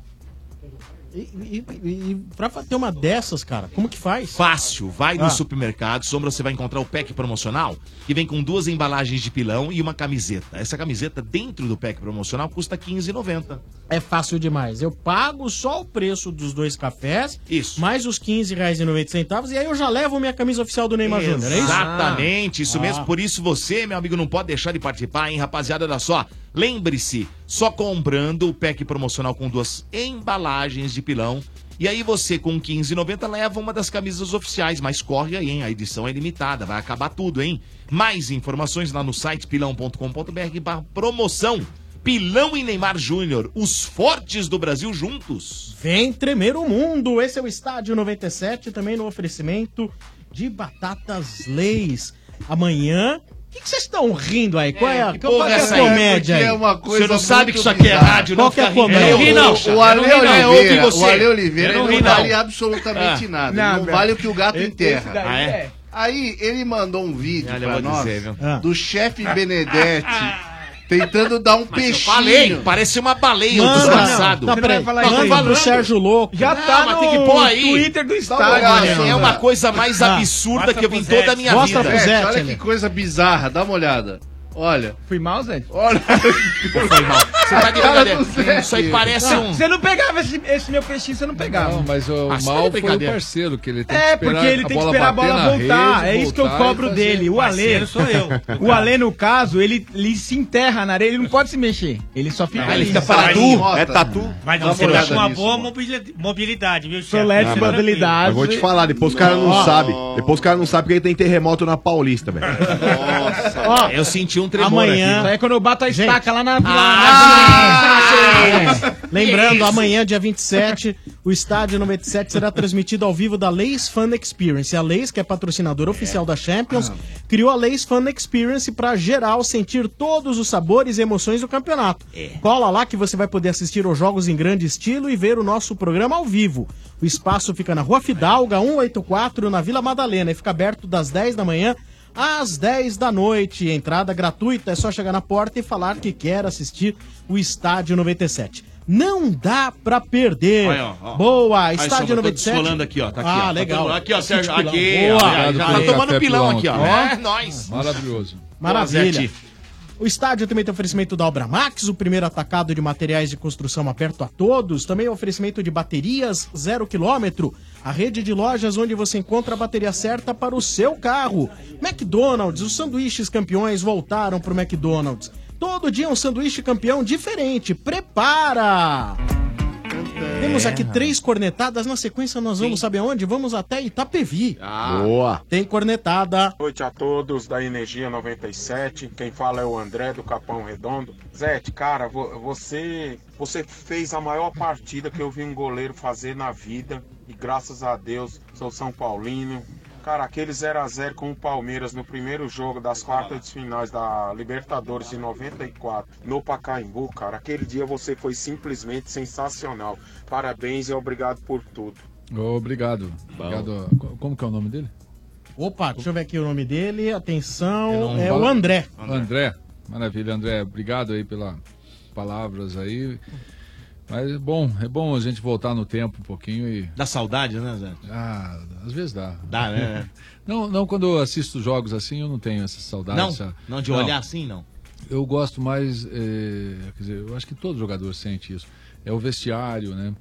E, e, e, pra ter uma dessas, cara, como que faz? Fácil, vai no Ah. supermercado, Sombra, você vai encontrar o pack promocional, que vem com duas embalagens de pilão e uma camiseta. Essa camiseta, dentro do pack promocional, custa R$ 15,90. É fácil demais. Eu pago só o preço dos dois cafés, Isso. mais os 15 reais e 90 centavos, e aí eu já levo minha camisa oficial do Neymar Júnior, é isso? Exatamente, isso Ah. mesmo. Por isso você, meu amigo, não pode deixar de participar, hein, rapaziada? Olha só. Lembre-se, só comprando o pack promocional com duas embalagens de pilão. E aí você, com 15,90, leva uma das camisas oficiais. Mas corre aí, hein? A edição é limitada, vai acabar tudo, hein? Mais informações lá no site pilão.com.br barra promoção. Pilão e Neymar Júnior, os fortes do Brasil juntos. Vem tremer o mundo. Esse é o Estádio 97, também no oferecimento de batatas leis. Amanhã. O que vocês estão rindo aí? Qual é a, que qual porra é é a comédia aí? É uma coisa Você não sabe que isso aqui é rádio, Qual não que é a comédia? Eu não ri, não. O, Ale. É Oliveira, o Ale Oliveira não não vale absolutamente Ah. nada. Não, vale o que o gato enterra. Ah, é? é. Aí ele mandou um vídeo Olha, eu pra nós dizer? Ah. do chefe Benedetti Tentando dar um Eu peixinho. falei, parece uma baleia Manda, do passado. não, peraí, Não, manda tô pro. Sérgio Louco. Já Não, tá mas no tem que pôr aí. Twitter do estádio. né? É uma coisa mais Ah, absurda mostra que eu pro vi Zete. toda a minha Mostra vida. pro Zete, Zete olha que coisa bizarra, dá uma olhada. Olha, Fui mal, Zé? olha. Foi mal. Você tá de cara brincadeira. Isso aí parece um. Você não pegava esse, esse meu peixinho, você não pegava. Não, mas o Ah, tá mal foi o parceiro, que ele tem que É, esperar porque ele tem que esperar a bola voltar. rede, é isso que eu cobro dele. O Alê. Parceiro sou eu. O Alê, no caso, ele, ele se enterra na areia, ele não pode se mexer. Ele só fica Não, ali. ele fica Tatu? É tatu? Mas Dá uma você tá com uma boa mobilidade, viu, chefe? Solete mobilidade. Eu vou te falar, depois os caras não sabem. Depois os caras não sabem porque tem terremoto na Paulista, velho. Ó, Eu senti um tremor Amanhã- aí é quando eu bato a Gente. estaca lá na. É. Lembrando, amanhã, dia 27, o estádio 97 será transmitido ao vivo da Lays Fun Experience. A Lays, que é patrocinadora oficial da Champions, criou a Lays Fun Experience para geral sentir todos os sabores e emoções do campeonato. Cola lá que você vai poder assistir aos jogos em grande estilo e ver o nosso programa ao vivo. O espaço fica na Rua Fidalga, 184, na Vila Madalena, e fica aberto das 10 da manhã às 10 da noite. Entrada gratuita, é só chegar na porta e falar que quer assistir o Estádio 97. Não dá pra perder. Olha, ó, ó. Boa, Aí, Estádio tô 97. descolando aqui, ó. Tá aqui, ah, ó. Tá legal. todo- Aqui, ó, Sérgio. Pilão. Aqui, Boa. ó. Já Obrigado tá tomando pilão pilão aqui, ó. aqui. É, nóis. Maravilhoso. Maravilha. Zete. O estádio também tem oferecimento da Obra Max, o primeiro atacado de materiais de construção aberto a todos. Também o oferecimento de baterias zero quilômetro. A rede de lojas onde você encontra a bateria certa para o seu carro. McDonald's, os sanduíches campeões voltaram pro McDonald's. Todo dia um sanduíche campeão diferente. Prepara! Temos aqui três cornetadas. Na sequência, nós vamos saber aonde? Vamos até Itapevi. Boa. Tem cornetada. Boa noite a todos da Energia 97. Quem fala é o André do Capão Redondo. Zete, cara, vo- você você fez a maior partida que eu vi um goleiro fazer na vida. E graças a Deus, sou São Paulino. Cara, aquele 0x0 com o Palmeiras no primeiro jogo das quartas de finais da Libertadores de 94, no Pacaembu, cara, aquele dia você foi simplesmente sensacional. Parabéns e obrigado por tudo. Obrigado. Obrigado. Co- Como que é o nome dele? Opa, deixa eu ver aqui o nome dele. Atenção, é o André. André. Maravilha, André. Obrigado aí pelas palavras aí. Mas é bom, é bom a gente voltar no tempo um pouquinho e. Dá saudade, né, Zé? Ah, às vezes dá. Dá, né? Não, não quando eu assisto jogos assim, eu não tenho essa saudade. Não? essa- Não, de olhar assim, não? Eu gosto mais, eh, quer dizer, eu acho que todo jogador sente isso. É o vestiário, né?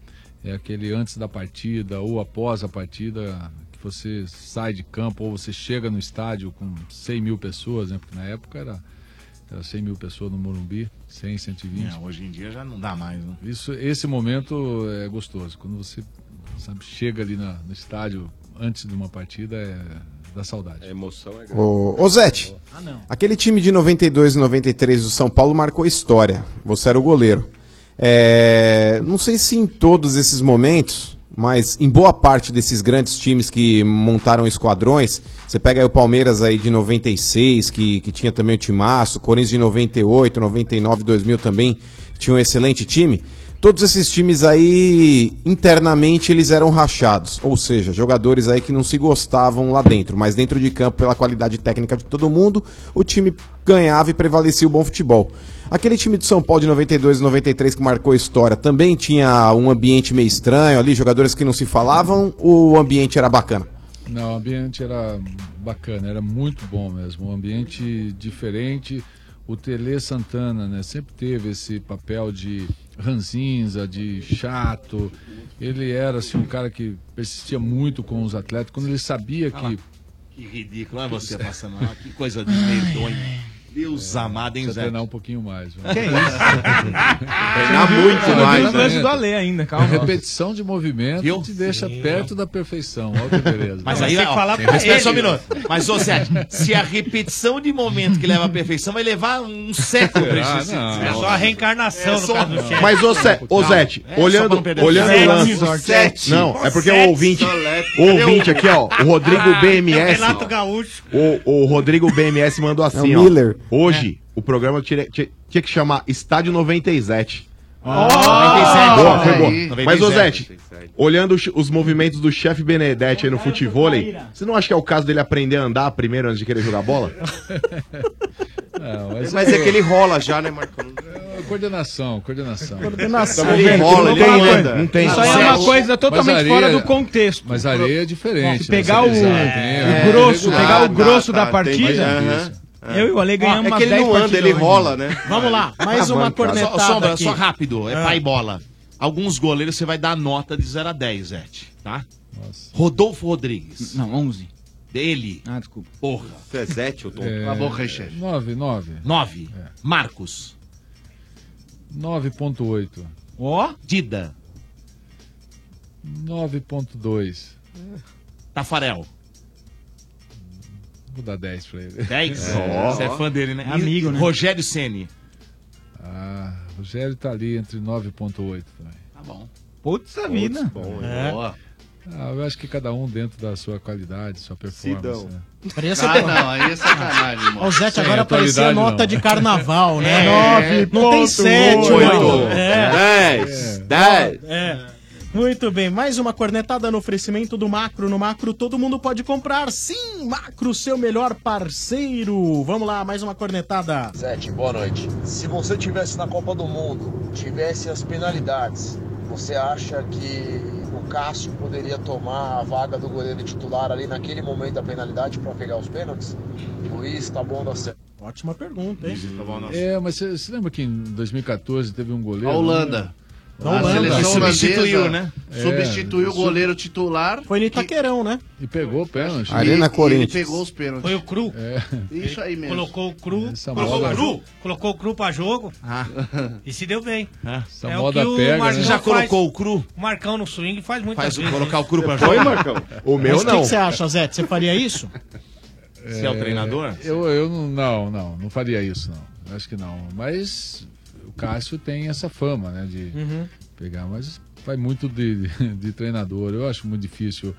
É aquele antes da partida ou após a partida que você sai de campo ou você chega no estádio com 100 mil pessoas, né? Porque na época era, era 100 mil pessoas no Morumbi, 100, 120. É, hoje em dia já não dá mais, né? Isso, esse momento é gostoso. Quando você sabe, chega ali na- no estádio antes de uma partida, é da saudade. A emoção é Ô, ô Zete, Ah, não. aquele time de 92 e 93 do São Paulo marcou história. Você era o goleiro. É, não sei se em todos esses momentos, mas em boa parte desses grandes times que montaram esquadrões, você pega aí o Palmeiras aí de 96, que, que tinha também o timaço, Corinthians de 98, 99, 2000 também tinha um excelente time. Todos esses times aí, internamente, eles eram rachados. Ou seja, jogadores aí que não se gostavam lá dentro. Mas dentro de campo, pela qualidade técnica de todo mundo, o time ganhava e prevalecia o bom futebol. Aquele time de São Paulo de 92 e 93 que marcou história, também tinha um ambiente meio estranho ali, jogadores que não se falavam, ou o ambiente era bacana? Não, o ambiente era bacana, era muito bom mesmo. Um ambiente diferente. O Tele Santana, né, sempre teve esse papel de ranzinza, de chato. Ele era assim um cara que persistia muito com os atletas. Quando ele sabia que Que ridículo, olha você passando lá. Que coisa de medonho. Deus amado, hein, Zé? treinar um pouquinho mais. viu? Que isso? treinar muito mais, Eu vi o lance né? do Ale ainda, calma. Repetição de movimento Viu? te deixa perto da perfeição. Olha que beleza. Mas aí, ó, tem respeito só um minuto. Mas, ô Zé, se a repetição de momento que leva à perfeição vai levar um século pra Ah, isso. não. É só a reencarnação É no só- caso do chefe. Mas, ô, Zé, ô É, pra olhando, não olhando o lance. Sete. Não, é porque Sete. o ouvinte, o ouvinte aqui, ó, o Rodrigo Ah, BMS. Renato Gaúcho. O, o Rodrigo BMS mandou assim, É o ó. Miller. Hoje, o programa tinha, tinha- tinha que chamar Estádio 97. Ah, 97. Boa, foi boa. Aí. Mas, ô 97. Zete, olhando os, os movimentos do chefe Benedetti aí no futevôlei, você não acha que é o caso dele aprender a andar primeiro antes de querer jogar bola? Mas é que ele rola já, né, Marcão? É, coordenação, coordenação. Coordenação. Tá Ele rola, Não ele tem anda. Não tem Isso aí é uma coisa Mas totalmente areia- fora do contexto. Mas a areia é diferente. Se pegar o, é, grosso, pegar o grosso tá, da tá, partida, Aham. eu e o Ale ganhamos é umas que ele 10 não anda, ele hoje. rola, né? Vamos lá, mais uma cornetada Só, Sombra, aqui. só rápido, é Ah. pai bola. Alguns goleiros você vai dar nota de 0 a 10, Zete, tá? Rodolfo Rodrigues. Não, 11. Dele. Ah, desculpa. Porra. Você é Zete, eu tô... É, Cala a boca chefe. 9, 9. 9. Marcos. 9.8. Ó. Dida. 9.2. Tafarel. Vou dar 10 pra ele. 10? É. Você é fã dele, né? Amigo, né? Rogério Ceni. Ah, Rogério tá ali entre 9 e 9.8 também. Tá bom. Putz a vida. Bom, é. Ah, eu acho que cada um dentro da sua qualidade, sua performance. Né? Parece ah, não, aí é sacanagem, mano. O Zete agora parecia nota não. de carnaval, né? É, 9, não tem 7, 8, 10, 10. Muito bem, mais uma cornetada no oferecimento do Macro. No Macro todo mundo pode comprar. Sim, Macro, seu melhor parceiro. Vamos lá, mais uma cornetada. Sete, boa noite. Se você tivesse na Copa do Mundo, tivesse as penalidades, você acha que o Cássio poderia tomar a vaga do goleiro titular ali naquele momento da penalidade para pegar os pênaltis? Luiz, tá bom da certo. Ótima pergunta, hein? É, mas você você lembra que em 2014 teve um goleiro? A Holanda. né? A seleção substituiu, holandesa né? É, Substituiu o sub- goleiro titular. Foi no Itaquerão, né? E pegou o pênalti. Arena e, Corinthians. E ele pegou os pênaltis. Foi o Cru. É. Isso aí mesmo. Colocou o Cru. Essa colocou moda- o Cru. Colocou o Cru pra jogo. Ah. E se deu bem. Essa É moda o que pega, o Marcão né? Já colocou o cru? O Marcão no swing faz muitas Faz vezes. colocar o cru pra Foi, jogo? Marcão? O meu Mas o que não. você acha, Zete? Você faria isso? Você é o treinador? Eu, eu não, não, não, não faria isso, não. Acho que não. Mas Cássio tem essa fama, né, de Uhum. pegar, mas vai muito de, de treinador. Eu acho muito difícil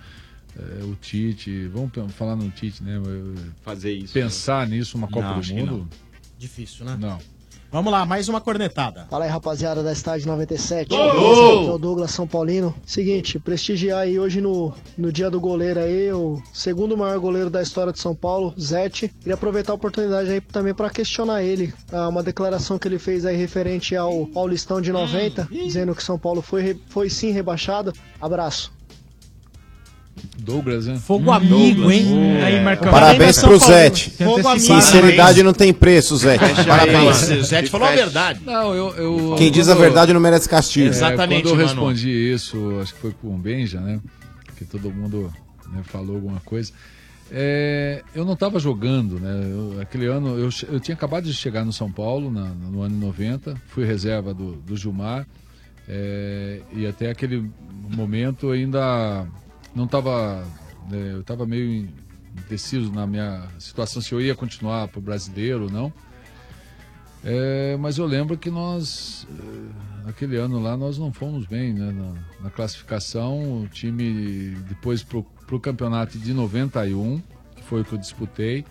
eh, o Tite, vamos falar no Tite, né? Fazer isso. Pensar nisso, uma Copa Não, do Mundo. Difícil, né? Não. Vamos lá, mais uma cornetada. Fala aí, rapaziada da Estádio 97. Gol! Aqui é o Douglas São Paulino. Seguinte, prestigiar aí hoje no, no dia do goleiro aí, o segundo maior goleiro da história de São Paulo, Zete. Queria aproveitar a oportunidade aí também para questionar ele. Ah, uma declaração que ele fez aí referente ao Paulistão de 90, dizendo que São Paulo foi, foi sim rebaixado. Abraço. Douglas, né? Fogo amigo, hein? Hum. Aí, Marcão. Parabéns pro Paulo. Zete. Fogo amigo. Sinceridade não tem preço, Zete. Parabéns. O Zete falou a verdade. Não, eu, eu- Quem diz a verdade não merece castigo. É, Exatamente, Quando eu mano. respondi isso, acho que foi com o Benja, né? Que todo mundo né, falou alguma coisa. É, eu não estava jogando, né? Eu- aquele ano, eu, eu tinha acabado de chegar no São Paulo, na- no ano 90, fui reserva do, do Gilmar, é, e até aquele momento ainda não estava. eu estava meio indeciso na minha situação se eu ia continuar para o brasileiro ou não. É, mas eu lembro que nós, eh, naquele ano lá, nós não fomos bem né, na, na classificação. O time, depois para o campeonato de 91, que foi o que eu disputei,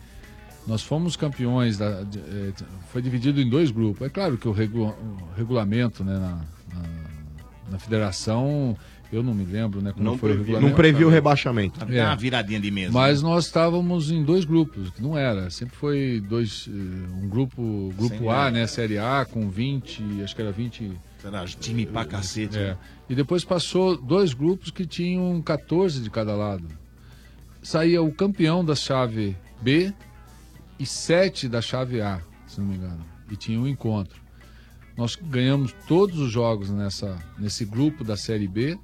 nós fomos campeões. Da, de- eh, foi dividido em dois grupos. É claro que o, regu- o regulamento né, na, na, na federação, eu não me lembro né, como Não foi o previ- regulamento. não previu o rebaixamento. Dá uma viradinha de mesa. Mas nós estávamos em dois grupos, que não era. Sempre foi dois. eh, Um grupo, grupo A, A. né? Série A, com 20, acho que era 20. Era time pra cacete. É. né? E depois passou dois grupos que tinham 14 de cada lado. Saía o campeão da chave B e sete da chave A, se não me engano. E tinha um encontro. Nós ganhamos todos os jogos nessa, nesse grupo da Série B,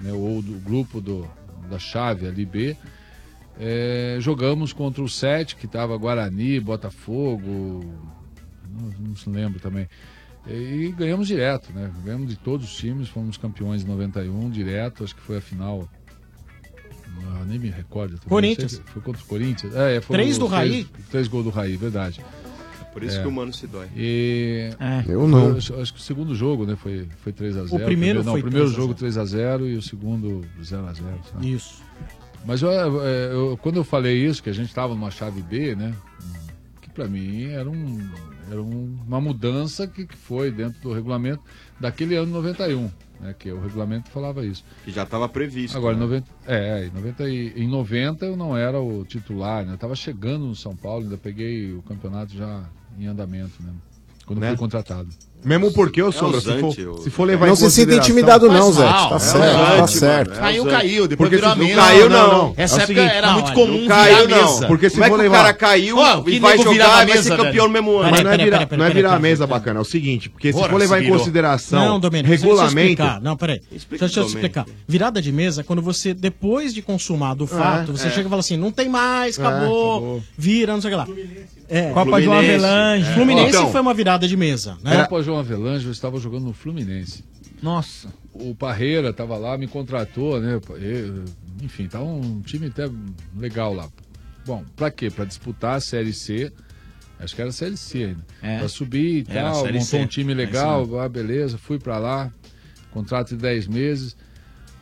né, ou do grupo do, da chave ali B. É, jogamos contra o sete, que estava Guarani, Botafogo, não, não se lembro também. E ganhamos direto, né? Ganhamos de todos os times, fomos campeões em 91, direto, acho que foi a final. Ah, nem me recordo. Corinthians. não sei, Foi contra o Corinthians. É, é, Três do os Raí. Três, três gols do Raí, verdade. Por isso É. que o mano se dói. E Eu não. Acho, acho que o segundo jogo, né, foi, foi 3x0. O primeiro não, foi o primeiro 3 a 0. jogo 3x0 e o segundo 0x0. Isso. Mas eu, eu- eu- quando eu falei isso, que a gente estava numa chave B, né? Que para mim era, um, era um- uma mudança que, que foi dentro do regulamento daquele ano 91, né? Que o regulamento falava isso. Que já estava previsto. Agora, em né? 90, é, em 90, e- em 90 eu não era o titular, né? Eu estava chegando no São Paulo, ainda peguei o campeonato já em andamento, né? Quando Né? fui contratado. Mesmo porque, ô Sombra, se for, se for levar Não em se sinta consideração- intimidado não, Zé. Tá é certo, tá certo. mano, é Caiu, caiu, depois Porque virou se a não mesa. caiu, Não, não. não. Essa É o época seguinte, era não, muito olha, comum não caiu, virar a não. mesa. Porque se Como é for que o levar... cara caiu Ó, e vai nego jogar, virava a vai mesa, ser velho? campeão no mesmo ano. Mas não é virar, não é virar a mesa bacana. É o seguinte, porque se Ora, for levar em virou. consideração Não, Domênico, deixa eu regulamento... explicar. Não, peraí. Deixa eu te explicar. Virada de mesa é quando você, depois de consumado o fato, É, você é. chega e fala assim, não tem mais, É, acabou, acabou. vira, não sei o que lá. É, Copa João Avelange. Fluminense Então, foi uma virada de mesa, né? Copa João Avelange, eu estava jogando no Fluminense. Nossa. O Parreira estava lá, me contratou, né? Enfim, tá um time até legal lá. Bom, pra quê? Pra disputar a Série C. Acho que era a Série C ainda. É. Pra subir e Era tal, montou C. um time É legal, mesmo. ah, beleza, fui pra lá, contrato de 10 meses.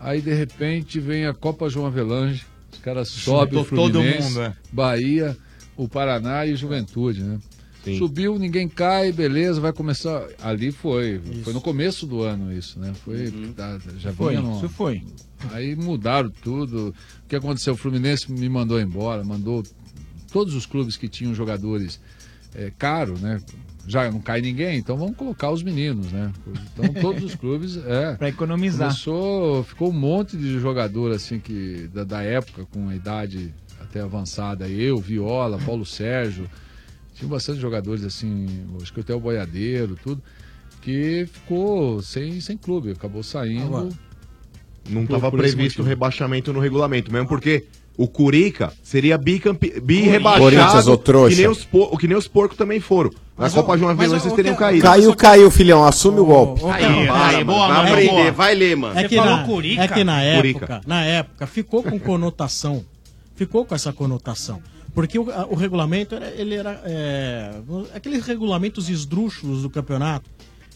Aí, de repente, vem a Copa João Avelange, os caras sobem o Juntou todo Fluminense, mundo, é. Bahia, o Paraná e Juventude, né? Subiu, ninguém cai, beleza, vai começar. Ali foi. Foi no começo do ano isso, né? Foi. tá, já Foi, no- isso foi. Aí mudaram tudo. O que aconteceu? O Fluminense me mandou embora, mandou todos os clubes que tinham jogadores é, caro, né? Já não cai ninguém, então vamos colocar os meninos, né? Então todos os clubes é Pra economizar. Começou, ficou um monte de jogador assim que da, da época com a idade até avançada, eu, Viola, Paulo Sérgio, tinha bastante jogadores assim, acho que até o Boiadeiro, tudo, que ficou sem, sem clube, acabou saindo. Agora, Não estava previsto rebaixamento no regulamento, mesmo porque o Curica seria bicampe... bi-rebaixado, trouxa. que nem os, que nem os porcos também foram. Na Mas, Copa João ô, vocês teriam caído. Caiu, caiu, filhão. Assume o golpe. Ô, Aí, cara, vai, é boa, que- vai é aprender, ler, mano. É que, falou na, Curica? é que na época, Curica. na época, ficou com conotação. Ficou com essa conotação. Porque o, a- o regulamento, era, ele era. É, aqueles regulamentos esdrúxulos do campeonato,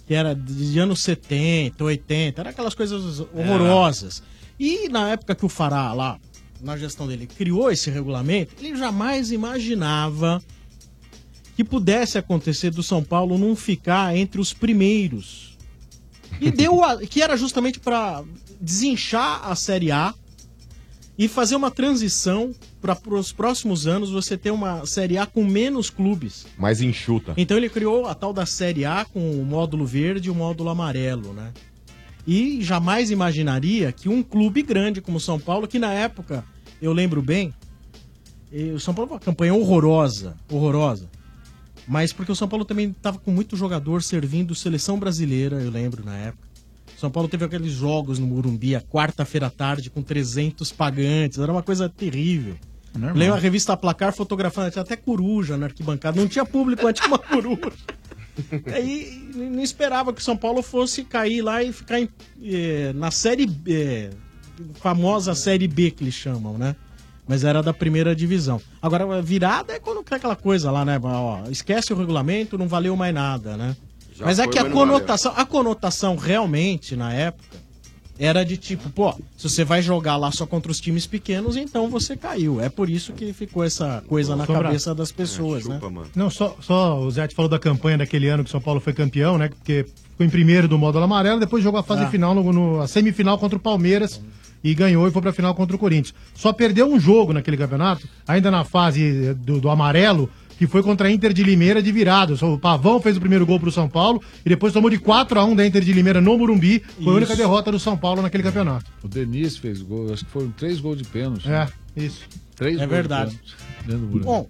que era de anos 70, 80, era aquelas coisas horrorosas. E na época que o Fará lá, na gestão dele, criou esse regulamento, ele jamais imaginava que pudesse acontecer do São Paulo não ficar entre os primeiros. E deu a- que era justamente para desinchar a Série A e fazer uma transição para os próximos anos você ter uma Série A com menos clubes. Mais enxuta. Então ele criou a tal da Série A com o módulo verde e o módulo amarelo, né? E jamais imaginaria que um clube grande como o São Paulo, que na época, eu lembro bem, o São Paulo foi uma campanha horrorosa, horrorosa. Mas porque o São Paulo também estava com muito jogador servindo seleção brasileira, eu lembro na época. São Paulo teve aqueles jogos no Morumbi, a quarta-feira à tarde, com 300 pagantes, era uma coisa terrível. Normal. Lembro a revista Placar fotografando, tinha até coruja na arquibancada, não tinha público, mas tinha uma coruja. Aí não esperava que o São Paulo fosse cair lá e ficar em, eh, na série B, eh, famosa série B que eles chamam, né? Mas era da primeira divisão. Agora, a virada é quando cai aquela coisa lá, né? Ó, esquece o regulamento, não valeu mais nada, né? Já mas é que a conotação, a conotação realmente, na época, era de tipo, pô, se você vai jogar lá só contra os times pequenos, então você caiu. É por isso que ficou essa coisa na cabeça das pessoas, né? Não, só, só o Zé falou da campanha daquele ano que o São Paulo foi campeão, né? Porque ficou em primeiro do módulo amarelo, depois jogou a fase Ah. final, no, no- a semifinal contra o Palmeiras e ganhou e foi pra final contra o Corinthians. Só perdeu um jogo naquele campeonato, ainda na fase do, do amarelo, que foi contra a Inter de Limeira de virada. Só O Pavão fez o primeiro gol pro São Paulo e depois tomou de 4 a 1 da Inter de Limeira no Morumbi. Foi a única Isso. derrota do São Paulo naquele campeonato. O Denis fez gol, acho que foram três gols de pênalti. É, isso. Três É gols de verdade. Bom,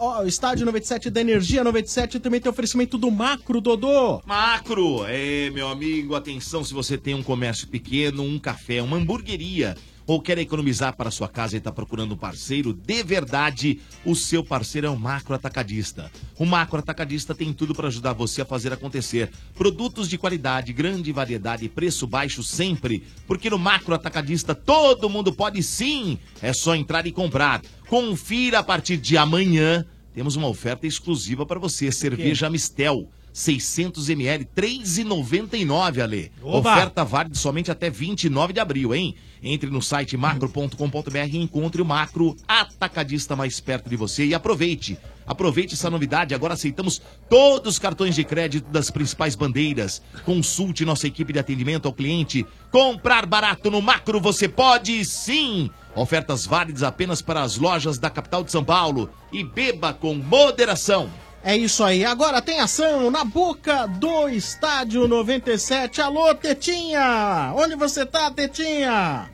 ó, o Estádio 97 da Energia 97 também tem oferecimento do Macro, Dodô. Macro, é, meu amigo, atenção se você tem um comércio pequeno, um café, uma hamburgueria ou quer economizar para sua casa e está procurando um parceiro de verdade, o seu parceiro é o Macro Atacadista. O Macro Atacadista tem tudo para ajudar você a fazer acontecer. Produtos de qualidade, grande variedade e preço baixo sempre, porque no Macro Atacadista todo mundo pode sim, é só entrar e comprar. Confira a partir de amanhã, temos uma oferta exclusiva para você, cerveja Mistel. 600 ml, 3,99, Ale. Oba! Oferta válida somente até 29 de abril, hein? Entre no site macro.com.br e encontre o Macro Atacadista mais perto de você e aproveite. Aproveite essa novidade, agora aceitamos todos os cartões de crédito das principais bandeiras. Consulte nossa equipe de atendimento ao cliente. Comprar barato no Macro você pode sim! Ofertas válidas apenas para as lojas da capital de São Paulo. E beba com moderação. É isso aí. Agora tem ação na boca do Estádio 97. Alô, Tetinha! Onde você tá, Tetinha?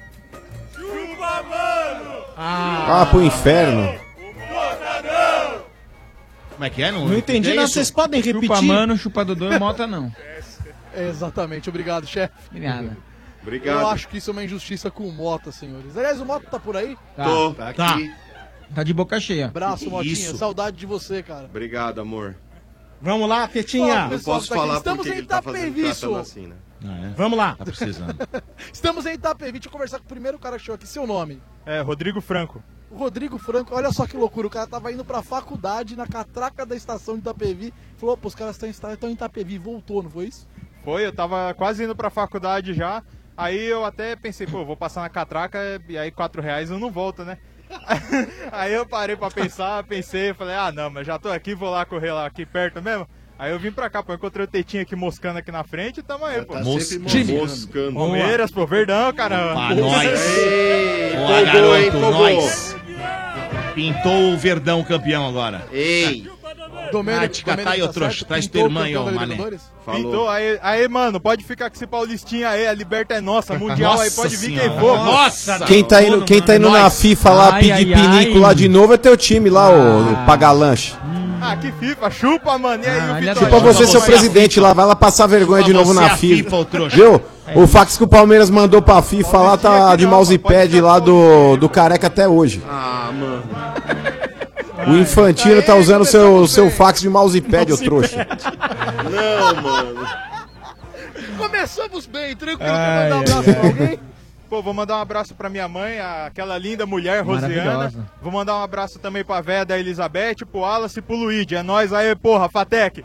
Chupa, mano! Ah, pro inferno. Como é que é? Não entendi, que é não. Vocês podem Chupa repetir? mano, chupa Dodô e Mota não. Exatamente, obrigado, chefe. Obrigado. Obrigado. Eu acho que isso é uma injustiça com o Mota, senhores. Aliás, o Mota tá por aí? Tá. Tô. Tá Tá. aqui. Tá de boca cheia. Abraço, Que Motinha. isso? Saudade de você, cara. Obrigado, amor. Vamos lá, Tetinha. Pessoal, posso tá falar Estamos porque em ele tá fazendo- Itapevi, tratando so. assim, né? Vamos lá. Tá precisando. Estamos em Itapevi. Deixa eu conversar com o primeiro cara que chegou aqui. Seu nome? É, Rodrigo Franco. O Rodrigo Franco. Olha só que loucura. O cara tava indo pra faculdade na catraca da estação de Itapevi. Falou, pô, os caras estão em esta- estão em Itapevi. Voltou, não foi isso? Foi, eu tava quase indo pra faculdade já. Aí eu até pensei, pô, vou passar na catraca e aí quatro reais eu não volto, né? aí eu parei pra pensar, pensei, falei, ah não, mas já tô aqui, vou lá correr lá aqui perto mesmo. Aí eu vim pra cá, pô, encontrei o Tetinho aqui moscando aqui na frente e tamo aí, pô. tá Time. moscando. Palmeiras, pô, Verdão, caramba. Pra nós. Boa, garoto, nós. Pintou o Verdão campeão agora. Ei. Domênico, Ah, te catar aí, trouxa. certo? Traz tua o irmã aí, da mané. Libertadores? Pintou, aí, aí, mano, pode ficar com esse paulistinha aí, a liberta é nossa, mundial aí Nossa pode vir senhora. quem for. Nossa! Quem tá indo, quem tá indo na. FIFA lá Ai, pedir ai, pinico ai. lá de novo é teu time lá, ô pagar lanche. Ah, que FIFA, chupa, mano. E aí, Ah, o Vitória? Chupa você, seu presidente lá, vai lá passar vergonha de novo na FIFA. Viu? O fax que o Palmeiras mandou pra FIFA lá tá de mousepad lá do, do careca até hoje. Ah, mano. O Infantino tá usando seu, seu fax de mousepad, ô trouxa. Não, mano. Começamos bem, tranquilo. Quer mandar um abraço pra alguém? Pô, vou mandar um abraço pra minha mãe, aquela linda mulher, Rosiana. Vou mandar um abraço também pra véia da Elizabeth, pro Wallace e pro Luigi. É nóis aí, porra, Fatec.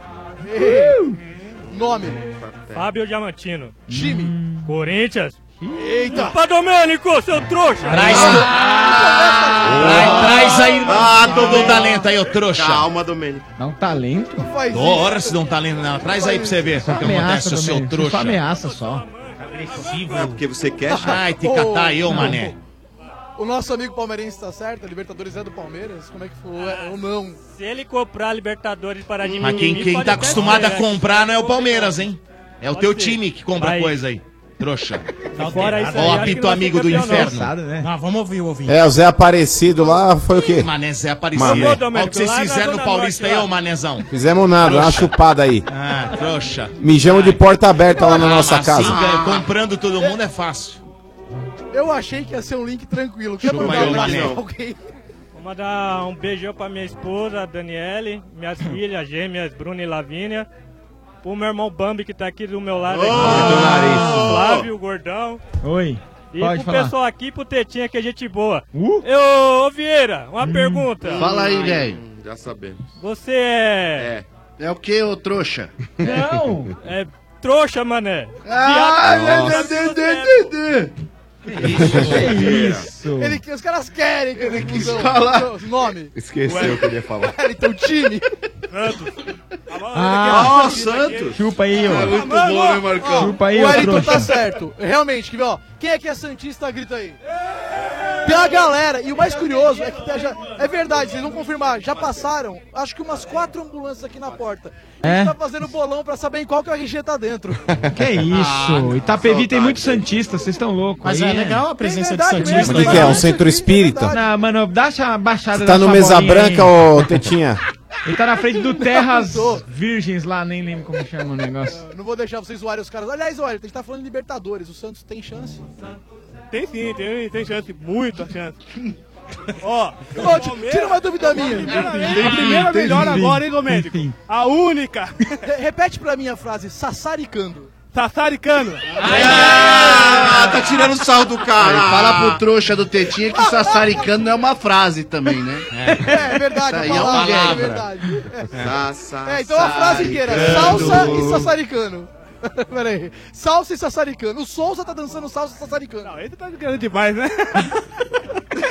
Nome? Fábio Diamantino. Time? Corinthians. Eita! Pra Domênico, seu trouxa! Traz, traz, traz aí. Ah, todo o talento aí, ô trouxa. Calma, Domênico. Dá um talento. Não faz Ora se dá um talento não. Traz aí pra você ver o que Ameaça acontece, seu também. Só trouxa. ameaça só. É porque você quer? Ai, te catar aí, ô mané. O nosso amigo palmeirense tá certo? A Libertadores é do Palmeiras? Como é que foi? É, ou não? Se ele comprar Libertadores para de Mas quem, quem tá acostumado a né? comprar não é o Palmeiras, hein? É o teu time que compra coisa aí. Trouxa. Fora isso aí, Ó, acho que apito não vai amigo do campeão, não. inferno. né? Não, vamos ouvir o ouvinte. É, o Zé Aparecido lá foi o quê? Mané Zé Aparecido. Mané. Olha o que vocês lá na fizeram no Zona Paulista aí, Norte, ô manezão. Fizemos nada, uma chupada aí. Ah, trouxa. Mijamos de porta aberta lá na Ah, nossa mas casa. assim, ganha- comprando todo mundo é fácil. Eu achei que ia ser um link tranquilo. Quer Chupa mandar aí, um Mané. pra alguém? Vou mandar um beijão pra minha esposa, Daniele, minhas filhas gêmeas, Bruna e Lavínia. Pro meu irmão Bambi, que tá aqui do meu lado. aqui. nariz. Flávio, o gordão. Oi. E Pode pro falar. pessoal aqui, pro Tetinha, que é gente boa. Uh? Eu, ô Vieira, uma pergunta. Fala aí, velho. Já sabemos. Você é... É o que, ô trouxa? Não! É trouxa, mané. Ah, Viado. meu Deus, Deus, Deus, Isso. Ele, os caras querem que ele quis falar. Nome. Esqueceu o que ele ia falar. Então, time. Ah, Ó, Santos. chupa aí, É ó. muito bom, né, Marcão? Chupa aí, o ô Wellington tá certo. Realmente, que, ó, quem é que é Santista, grita aí. Tem a galera, e o mais curioso é que tá já, é verdade, vocês vão confirmar, já passaram, acho que umas quatro ambulâncias aqui na porta. A gente É? tá fazendo bolão pra saber em qual que o RG tá dentro. Que isso? Itapevi tem muitos santistas, vocês estão loucos. Mas aí, é legal a presença de verdade Santista. mesmo, O que, é? Um centro espírita? Não, mano, dá essa baixada Tá da no mesa branca, ô Tetinha? Ele tá na frente do Terras. Virgens lá, nem lembro como chama o negócio. Eu Não vou deixar vocês zoarem os caras. Aliás, olha, a gente tá falando de Libertadores, o Santos tem chance? Tem sim, tem, tem chance, muita chance. Ó, ti- tira uma dúvida minha. a primeira melhor agora, hein, Domênico? A única. Re- Repete pra mim a frase, sassaricando. Sassaricano. Ah, tá tirando sarro do Aí, cara. fala pro trouxa do Tetinha que sassaricando não é uma frase também, né? É, é verdade, Isso aí a é uma palavra, é verdade. Sassa, É, então a frase inteira, salsa e sassaricano. Pera aí, salsa e sassaricano. O Souza tá dançando salsa e sassaricano. Não, esse tá ficando demais, né?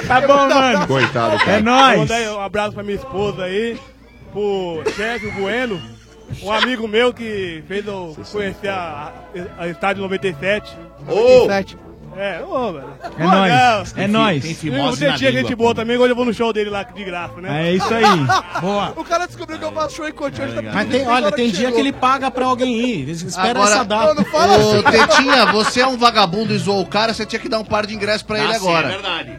Tá bom, mano. Coitado, É cara. Vou nóis. mandar aí um abraço pra minha esposa aí, pro Sérgio Bueno, um amigo meu que fez eu conhecer a, a Estádio 97. Ô, 97. É, ô, velho. É nóis, é nóis. E o Tetinha é gente boa também, hoje eu vou no show dele lá de graça, né? É isso aí. Boa. O cara descobriu que eu faço show em Cotia hoje, tá Mas tem, olha, tem dia que ele paga pra alguém ir. Espera Agora, essa data. Ô, Tetinha, você é um vagabundo e zoou o cara, você tinha que dar um par de ingressos pra ele Ah, sim, agora. é verdade.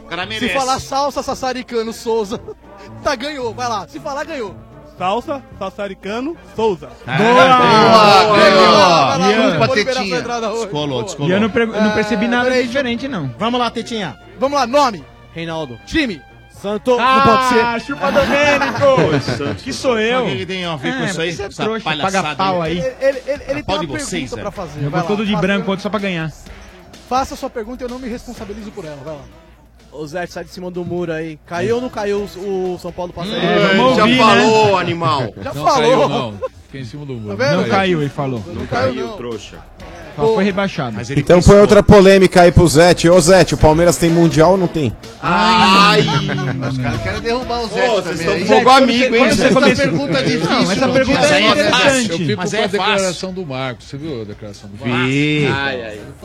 O cara Se falar salsa, sassaricano, Souza, tá, ganhou, vai lá. Se falar, ganhou. Salsa, Sassaricano, Souza. Boa, ganhou. Ian. Desculpa, Tetinha. Descolou, E eu não, pre- não percebi nada peraí, diferente, não. Vamos lá, Tetinha. Vamos lá, nome. Reinaldo. Time. Santo. Ah, não pode ser. chupa Domênico. Que sou eu. O que que tem a ver com É, isso aí? você é Essa trouxa, palhaçada paga pau aí. Ele, ele, ele, ele pau tem de uma vocês, pergunta é. pra fazer. Jogou Vai lá, todo de faça- branco ontem só pra ganhar. Faça a sua pergunta e eu não me responsabilizo por ela. Vai lá. O Zé sai de cima do muro aí. Caiu ou não caiu o, o São Paulo passando? É, vamos já ouvir, falou, né? animal. Já não falou. caiu, não. Fiquei em cima do muro. Tá? Não caiu, ele falou. Não caiu, caiu, trouxa. Só foi rebaixado. Mas ele Então põe outra polêmica aí pro Zete. Ô Zete, o Palmeiras tem Mundial ou não tem? Ai, os caras querem derrubar o Zé Ô, também. vocês estão fogo amigo, hein? Essa pergunta difícil. Não, essa não pergunta é essa. Eu interessante. fico Mas com é a fácil. declaração do Marcos. Você viu a declaração do Marcos? Vi.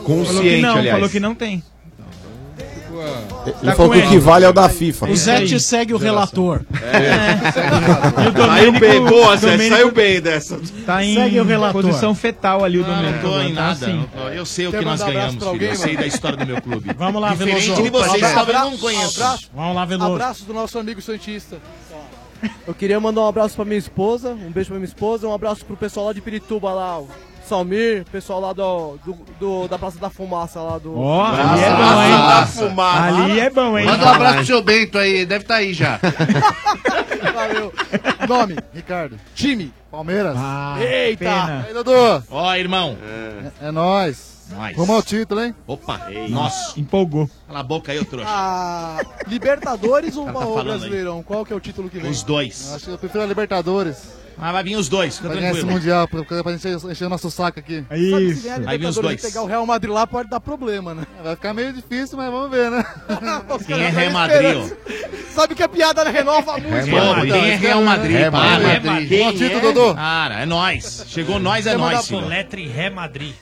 Consciente, não, aliás. falou que não tem. Ah, Ele Tá falou que o que vale é o da FIFA. O Zete segue o relator. E o Saiu bem, boa, Zé, Domênico saiu bem dessa. Tá em Segue o relator. posição fetal ali o Não, Domênico. não tô em tá nada. assim. Eu sei o que nós ganhamos, pra filho. Eu sei da história do meu clube. Vamos lá, Diferente Veloso. de vocês, Abraço, talvez não. Vamos lá, Veloso. Abraço do nosso amigo Santista. Eu queria mandar um abraço pra minha esposa, um beijo pra minha esposa, um abraço pro pessoal lá de Pirituba lá, Salmir, pessoal lá do, do, do- da Praça da Fumaça lá do. Ó, ali é bom, hein? Fumaça. Ali é bom, hein? Manda um abraço pro seu Bento aí, deve estar aí já. Valeu. Nome. Ricardo. Time. Palmeiras. Ah, Eita. pena. Aí, Dudu. Ó, irmão. É, é nóis. Nós. Rumo ao título, hein? Opa, nossa. Empolgou. Cala a boca aí, ô trouxa. Ah, Libertadores ou Tá- tá ou falando aí. Brasileirão? Qual que é o título que vem? Os dois. Acho que eu prefiro a Libertadores. Mas vai vir os dois, fica Pra ganhar esse tranquilo. Mundial, pra, pra gente encher, o nosso saco aqui. Sabe que se Isso. a Aí vem os dois. e pegar o Real Madrid lá pode dar problema, né? Vai ficar meio difícil, mas vamos ver, né? Quem é Real Madrid. Sabe que a piada renova muito, Pô, mano. quem é Real Madrid? Real Para. Madrid. Madrid. Quem Bom título, é? Dudu. Cara, é nós. Chegou nós, é nós, filho. Letre Ré Madrid.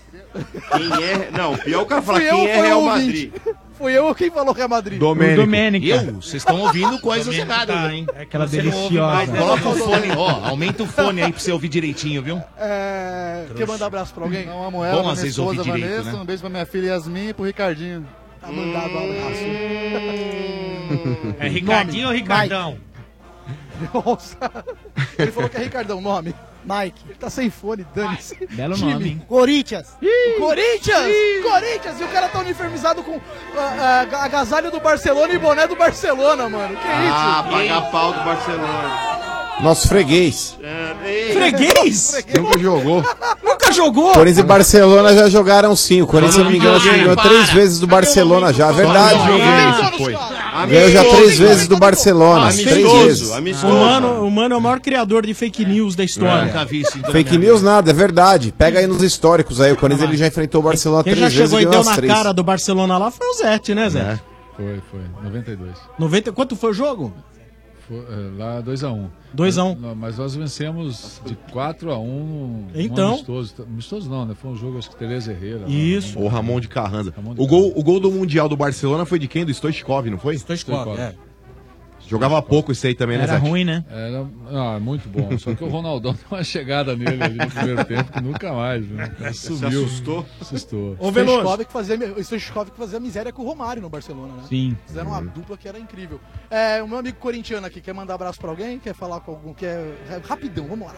Quem é? Não, pior o cara falar quem é Real Madrid. Fui eu quem falou Real Madrid? O Domênico. Domênico. Eu? Vocês estão ouvindo coisas erradas, hein? É que Aquela você não ouve deliciosa. Coloca o fone, ó, aumenta o fone aí pra você ouvir direitinho, viu? É... Quer mandar abraço pra alguém? Então, uma moeda Bom, às minha vezes, ouvir direito, Vanessa, né? um beijo pra minha filha Yasmin e pro Ricardinho. Tá mandado um abraço. É Ricardinho ou Ricardão? Nossa. Ele falou que é Ricardão, nome. Mike. Ele tá sem fone, dane-se. Belo Time. nome, hein? Corinthians. Corinthians! Corinthians! E o cara tá uniformizado com ah, ah, agasalho do Barcelona e boné do Barcelona, mano. Que Ah, isso? paga pau do Barcelona. Nosso freguês. É, Freguês? Nunca jogou. Nunca jogou? Corinthians e Barcelona já jogaram sim. O Corinthians, se não me engano, que ganhou três vezes do Barcelona já. Verdade. Ganhou já três vezes do Barcelona. Três Amistoso, vezes. O mano, o mano é o maior criador de fake news da história. Nunca vi isso. então, Fake news nada, é verdade. Pega aí nos históricos aí. O Corinthians ele já enfrentou o Barcelona Quem três já vezes chegou e e ganhou deu as na cara do Barcelona lá foi o Zete, né, Zé? Foi, foi. 92. 90, quanto foi o jogo? Foi, é, lá 2x1. 2 a 1. Mas nós vencemos de 4x1 um, Então. um amistoso. Amistoso não, né? Foi um jogo, acho que Tereza Herrera. Isso. O Ramon de Carranza. Ramon de O gol, o gol do Mundial do Barcelona foi de quem? Do Stoichkov, não foi? Stoichkov, é. Jogava pouco esse aí também, né, Era ruim, né? Era ah, muito bom. Só que o Ronaldão deu uma chegada nele ali no primeiro tempo que nunca mais, viu? O cara assustou? Assustou. Ô, Veloso. Que fazia, o Stoichkov que fazia miséria com o Romário no Barcelona, né? Sim. Fizeram uma dupla que era incrível. É, o meu amigo corintiano aqui quer mandar abraço pra alguém? Quer falar com algum? Quer... é, Rapidão, vamos lá.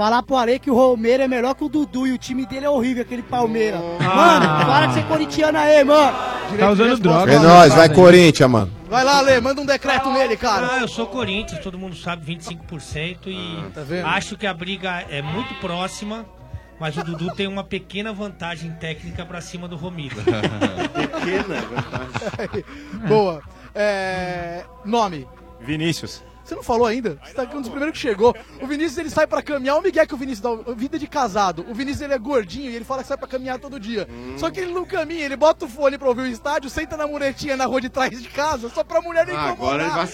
Falar pro Ale que o Romero é melhor que o Dudu e o time dele é horrível, aquele Palmeiras. Ah. Mano, para de ser corintiano aí, mano. Tá usando droga. É nóis, vai Corinthians, mano. Vai lá, Ale, manda um decreto nele, cara. Ah, eu sou Corinthians, todo mundo sabe, 25% e tá vendo? acho que a briga é muito próxima, mas o Dudu tem uma pequena vantagem técnica pra cima do Romiro. Pequena, Boa. É, Nome. Vinícius. Você não falou ainda? Você tá aqui um dos primeiros que chegou. O Vinícius ele sai pra caminhar. O Miguel que o Vinícius dá vida de casado. O Vinícius ele é gordinho e ele fala que sai pra caminhar todo dia. Só que ele não caminha, ele bota o fone pra ouvir o estádio, senta na muretinha na rua de trás de casa, só pra mulher não Ah, incomodar. agora ele vai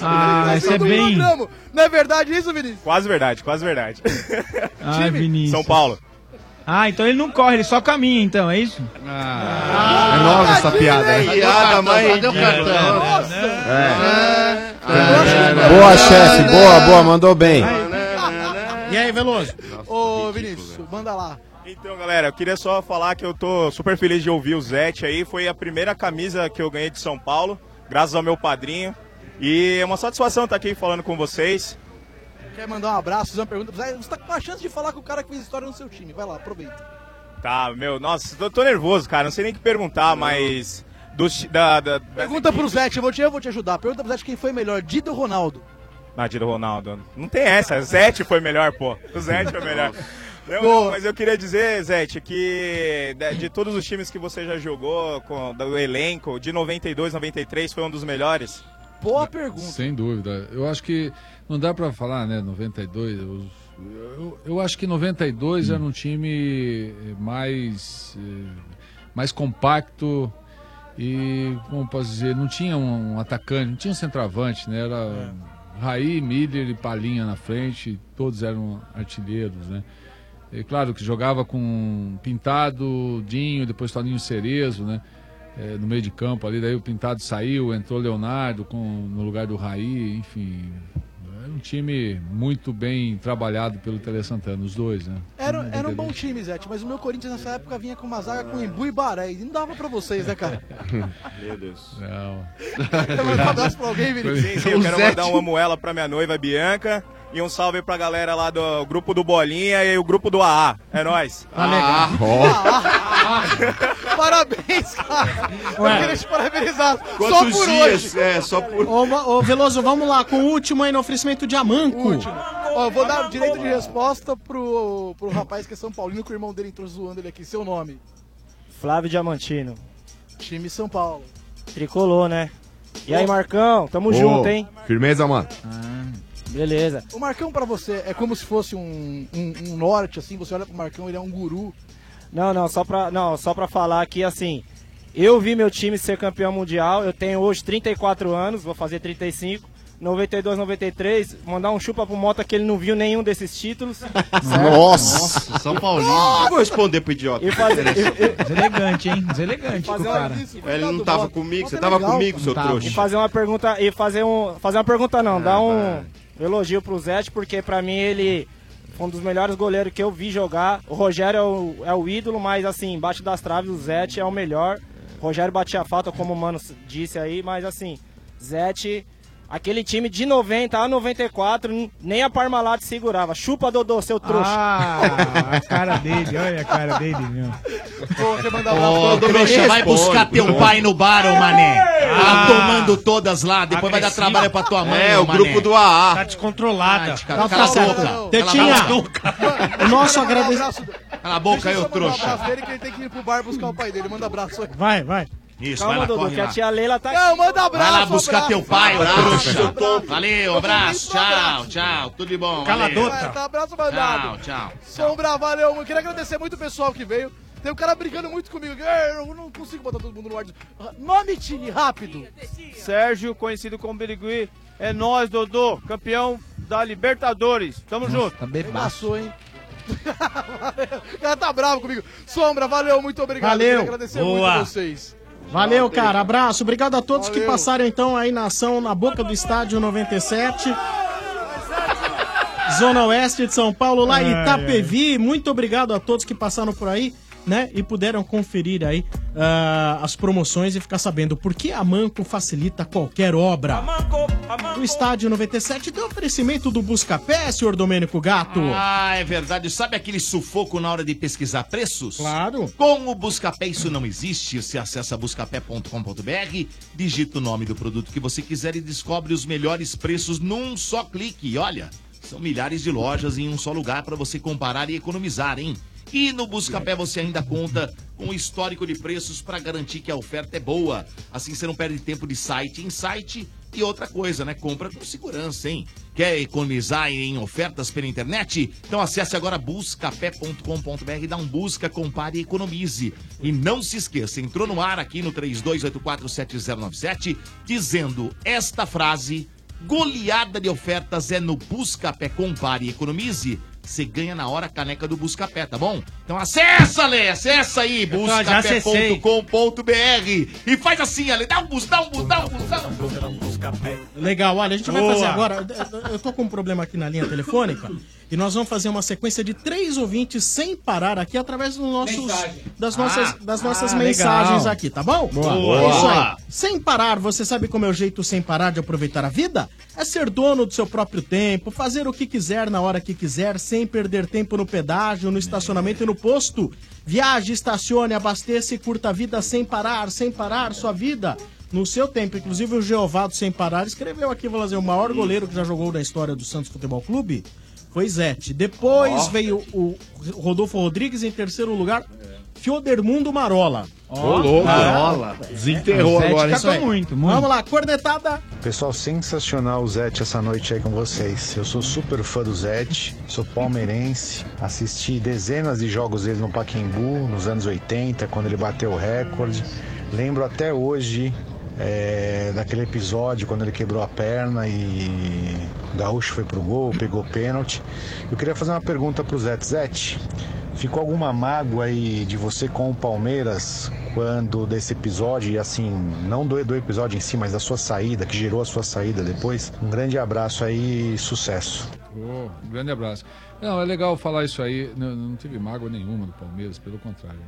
Ah, isso é bem. programa. Não é verdade isso, Vinícius? Quase verdade, quase verdade. Ai, Vinícius. São Paulo. Ah, então ele não corre, ele só caminha, então, é isso? Ah, É nóis, essa piada. É, piada, mas Cadê o cartão? É. Boa, chefe. Boa, boa. Mandou bem. E aí, Veloso? Ô, Vinícius, manda lá. Então, galera, eu queria só falar que eu tô super feliz de ouvir o Zete aí. Foi a primeira camisa que eu ganhei de São Paulo, graças ao meu padrinho. E é uma satisfação estar aqui falando com vocês. Quer mandar um abraço, fazer uma pergunta? Você tá com a chance de falar com o cara que fez história no seu time. Vai lá, aproveita. Tá, meu, nossa, tô, tô nervoso, cara. Não sei nem o que perguntar, mas. Dos, da, da, Pergunta pro Zete, eu vou te, eu vou te ajudar. Pergunta pro Zete quem foi melhor, Dida ou Ronaldo? Nadir Ronaldo. Não tem essa. Zete foi melhor, pô. O Zete foi melhor. Não, não, mas eu queria dizer, Zete, que de, de todos os times que você já jogou, com, do elenco, de 92, 93, foi um dos melhores. Boa pergunta. Sem dúvida. Eu acho que não dá pra falar, né, 92. Eu, eu, eu acho que 92 era um time mais, eh, mais compacto e, como posso dizer, não tinha um atacante, não tinha um centroavante, né? Era Raí, Miller e Palinha na frente, todos eram artilheiros, né? E claro que jogava com Pintado, Dinho, depois Toninho Cerezo, né? É, no meio de campo ali, daí o Pintado saiu, entrou Leonardo com, no lugar do Raí, enfim. Um time muito bem trabalhado pelo Tele Santana, os dois, né? Era, era um bom time, Zete, mas o meu Corinthians nessa época vinha com uma zaga com Embu e Baré. E não dava pra vocês, né, cara? Meu Deus. Não. Quer mandar um abraço pra alguém, Vinícius? Sim, sim, eu quero mandar um amo ela pra minha noiva Bianca e um salve pra galera lá do grupo do Bolinha e o grupo do AA. É nóis. Tá legal. Parabéns, cara. Ué. Eu queria te parabenizar. só Quantos por dias? hoje. É, só por. Ô, Veloso, vamos lá com o último aí no oferecimento de Amanco. Ó, eu vou dar direito de resposta pro, pro rapaz que é São Paulino, que o irmão dele entrou zoando ele aqui. Seu nome? Flávio Diamantino. Time São Paulo. Tricolor, né? E aí, Marcão? Tamo Ô, junto, hein? Firmeza, mano. Beleza. O Marcão pra você é como se fosse um, um, um norte, assim, você olha pro Marcão, ele é um guru. Não, não, só pra, não, só pra falar que, assim, eu vi meu time ser campeão mundial, eu tenho hoje 34 anos, vou fazer 35. 92, 93, mandar um chupa pro Mota que ele não viu nenhum desses títulos. certo? Nossa, São Paulino. Eu vou responder pro idiota. E fazer, Deselegante, hein? Deselegante Fazer cara. Ele não tava comigo, você tava comigo, seu trouxa. E fazer uma pergunta, e fazer um, fazer uma pergunta não, dar um elogio pro Zete, porque pra mim ele foi um dos melhores goleiros que eu vi jogar. O Rogério é o, é o ídolo, mas assim, embaixo das traves o Zete é o melhor. O Rogério batia falta, como o Mano disse aí, mas assim, Zete, aquele time de 90 a 94, n- nem a Parmalat segurava. Chupa, Dodô, seu trouxa. Ah, a cara dele, olha a cara dele, meu. Pô, quer mandar Ô, um trouxa, vai buscar teu pai no bar, ô mané. Tá Ah. tomando todas lá, depois vai dar Agressivo. trabalho pra tua mãe, É, o mané. grupo do AA. Tá descontrolada. Cala Não, cala a tá certo. boca. Tetinha, Cala a boca. o nosso agradecimento. Cala a boca aí, eu ô um trouxa. abraço dele que ele tem que ir pro bar buscar o pai dele. Manda abraço aí. Vai, vai. Isso, Calma, vai lá, Dodô, corre que a lá. tia Leila tá aqui. Não, manda abraço. Vai lá buscar abraço. teu pai, Abraço, trouxa. abraço. Valeu, abraço, tchau, tchau, tudo de bom. valeu. Vai, tá, abraço mandado. Tchau, tchau. Sombra, valeu. Eu queria agradecer muito o pessoal que veio. Tem um cara brincando muito comigo. Eu não consigo botar todo mundo no ar. Nome time, rápido. Sérgio, conhecido como Birigui. É nós, Dodô, campeão da Libertadores. Tamo junto. Tá bebaço. Passou, hein? o cara tá bravo comigo. Sombra, valeu, muito obrigado. Valeu. Queria agradecer muito Boa. a vocês. Valeu, cara. Abraço. Obrigado a todos que Valeu. passaram então aí na ação na boca do estádio 97. Zona Oeste de São Paulo, lá em Itapevi. Muito obrigado a todos que passaram por aí, né? E puderam conferir aí ah, as promoções e ficar sabendo por que a Manco facilita qualquer obra. O estádio 97 tem oferecimento do Buscapé, senhor Domênico Gato. Ah, é verdade. Sabe aquele sufoco na hora de pesquisar preços? Claro. Com o Buscapé isso não existe. Você acessa buscapé.com.br, digita o nome do produto que você quiser e descobre os melhores preços num só clique. E olha, são milhares de lojas em um só lugar para você comparar e economizar, hein? E no Buscapé você ainda conta com o histórico de preços para garantir que a oferta é boa. Assim você não perde tempo de site em site. E outra coisa, né? Compra com segurança, hein? Quer economizar em ofertas pela internet? Então acesse agora buscapé.com.br dá um busca, compare e economize. E não se esqueça, entrou no ar aqui no 32847097 dizendo esta frase: goleada de ofertas é no Buscapé, compare e economize. Você ganha na hora a caneca do Buscapé, tá bom? Então acessa, Lê, acessa aí, buscapé.com.br e faz assim, Ale, dá um bus, dá um bus, dá um bus, dá um bus. Legal, olha, a gente vai Boa. fazer agora. Eu tô com um problema aqui na linha telefônica e nós vamos fazer uma sequência de três ouvintes sem parar aqui através dos nossos, das nossas, Ah, das nossas ah, mensagens legal. aqui, tá bom? Boa. É Boa. isso aí. Sem parar, você sabe como é o jeito sem parar de aproveitar a vida? É ser dono do seu próprio tempo, fazer o que quiser na hora que quiser, sem perder tempo no pedágio, no estacionamento e no posto. Viaje, estacione, abasteça e curta a vida sem parar, sem parar sua vida no seu tempo. Inclusive o Geovado Sem Parar escreveu aqui, vou dizer, o maior goleiro que já jogou na história do Santos Futebol Clube foi Zete. Depois Ó. veio o Rodolfo Rodrigues em terceiro lugar, Fiodermundo Marola. Ô, louco. Marola. Desenterrou Zete agora, isso aí. muito, muito. Vamos lá, cornetada. Pessoal, sensacional o Zete essa noite aí com vocês. Eu sou super fã do Zete, sou palmeirense, assisti dezenas de jogos dele no Pacaembu nos anos 80, quando ele bateu o recorde. Lembro até hoje é, daquele episódio quando ele quebrou a perna e o Gaúcho foi pro gol, pegou pênalti. Eu queria fazer uma pergunta pro Zete. Zete, ficou alguma mágoa aí de você com o Palmeiras quando desse episódio, e assim, não do, do episódio em si, mas da sua saída, que gerou a sua saída depois? Um grande abraço aí e sucesso. Ô, um grande abraço. Não, é legal falar isso aí. Não, não tive mágoa nenhuma do Palmeiras, pelo contrário.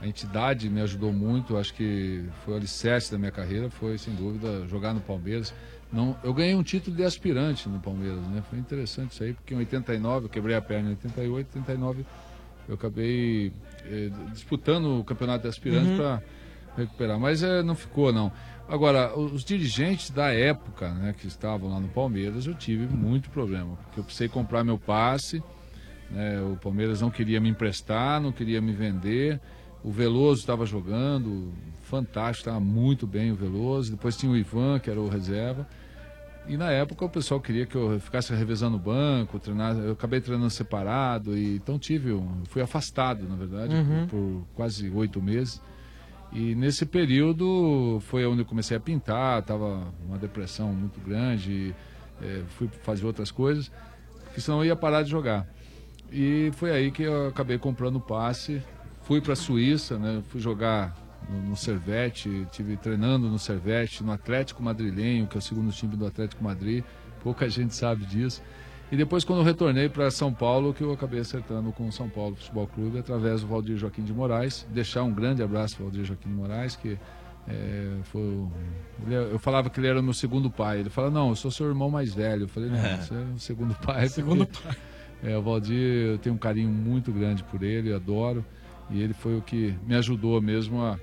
A entidade me ajudou muito, acho que foi o alicerce da minha carreira, foi sem dúvida jogar no Palmeiras. Não, eu ganhei um título de aspirante no Palmeiras, né? Foi interessante isso aí, porque em 89 eu quebrei a perna, em 88, 89 eu acabei eh, disputando o campeonato de aspirantes Uhum. para recuperar, mas eh, não ficou não. Agora, os dirigentes da época, né, que estavam lá no Palmeiras, eu tive muito problema, porque eu precisei comprar meu passe, né, o Palmeiras não queria me emprestar, não queria me vender, o Veloso estava jogando, fantástico, estava muito bem o Veloso, depois tinha o Ivan, que era o reserva, e na época o pessoal queria que eu ficasse revezando o banco, treinar, eu acabei treinando separado, e então tive, um, fui afastado, na verdade, Uhum. por, por quase oito meses. E nesse período foi onde eu comecei a pintar, estava uma depressão muito grande, e, eh, fui fazer outras coisas, que senão eu ia parar de jogar. E foi aí que eu acabei comprando o passe, fui para a Suíça, né, fui jogar no, no Servete, tive treinando no Servete, no Atlético Madrilenho, que é o segundo time do Atlético Madrid, pouca gente sabe disso. E depois, quando eu retornei para São Paulo, que eu acabei acertando com o São Paulo Futebol Clube, através do Valdir Joaquim de Moraes. Deixar um grande abraço para o Valdir Joaquim de Moraes, que é, foi. ele é- eu falava que ele era o meu segundo pai. Ele fala: Não, eu sou seu irmão mais velho. Eu falei: Não, É. você é o segundo pai. Segundo porque- É, o Valdir, eu tenho um carinho muito grande por ele, adoro. E ele foi o que me ajudou mesmo a,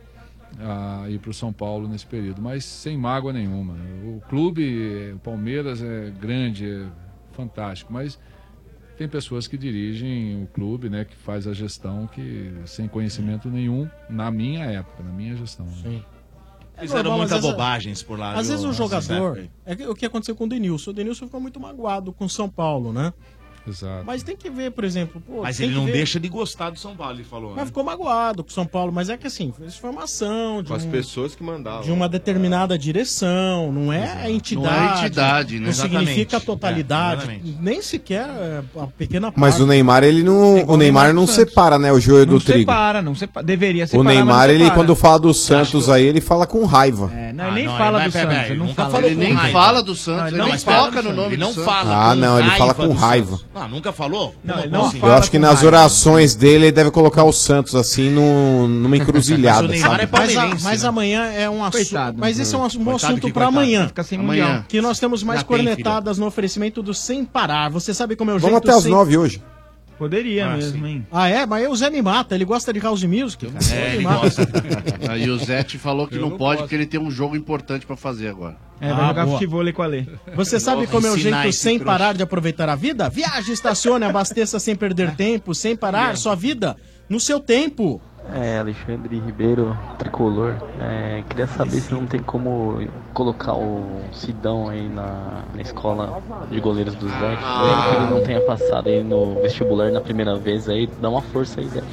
a ir para o São Paulo nesse período, mas sem mágoa nenhuma. O clube, o Palmeiras é grande, é fantástico, mas tem pessoas que dirigem o clube, né, que faz a gestão que sem conhecimento nenhum na minha época, na minha gestão. né? Fizeram normal, muitas bobagens por lá. Às viu, vezes o jogador. É que- o que aconteceu com o Denilson. O Denilson ficou muito magoado com o São Paulo, né? Exato. Mas tem que ver, por exemplo. pô, Mas tem ele que não ver- deixa de gostar do São Paulo, ele falou. Mas né? ficou magoado com o São Paulo. Mas é que assim, isso foi uma ação de, Com as um- pessoas que mandavam. de uma determinada direção. Não é a entidade. Não é a entidade, né? Não significa a Exatamente. totalidade. É, exatamente. nem sequer é, a pequena parte. Mas o Neymar, ele não. O Neymar não separa, né? O joio do Não trigo. separa, não separa. Deveria O separar. mas Neymar, não ele, separa. quando fala do Santos aí, ele fala com raiva. É, não, Ah, ele nem não, fala ele do vai- Santos. Ele não fala com nem fala do Santos, ele não nem toca no nome Ele do não Santos. fala. Ah, não, ele fala com raiva. Ah, nunca falou? Não, Como ele não assim? Eu acho que nas orações dele, ele deve colocar o Santos assim num- numa encruzilhada. Mas é Mas, a- mas né? amanhã é um assunto. Coitado. Mas esse é um, um Coitado assunto coitado. amanhã. Fica sem Amanhã. mundial. Que nós temos mais Já tem, cornetadas no oferecimento do Sem Parar. Você sabe como é o Vamos jeito até as sem... nove hoje. Poderia Ah, mesmo, sim. hein? Ah, é? Mas o Zé me mata. Ele gosta de house music. É, ele mata. gosta. Aí o Zete falou que Eu não, não pode posso. porque ele tem um jogo importante pra fazer agora. É, vai Ah, jogar boa. futebol com a Lê. Você sabe como é o jeito sem trouxa. parar de aproveitar a vida? Viaje, estacione, abasteça sem perder tempo, sem parar sua vida no seu tempo. É, Alexandre Ribeiro, tricolor. É, queria saber se não tem como colocar o Sidão aí na, na escola de goleiros do Zé. Mesmo que ele não tenha passado aí no vestibular na primeira vez aí, dá uma força aí, Zé.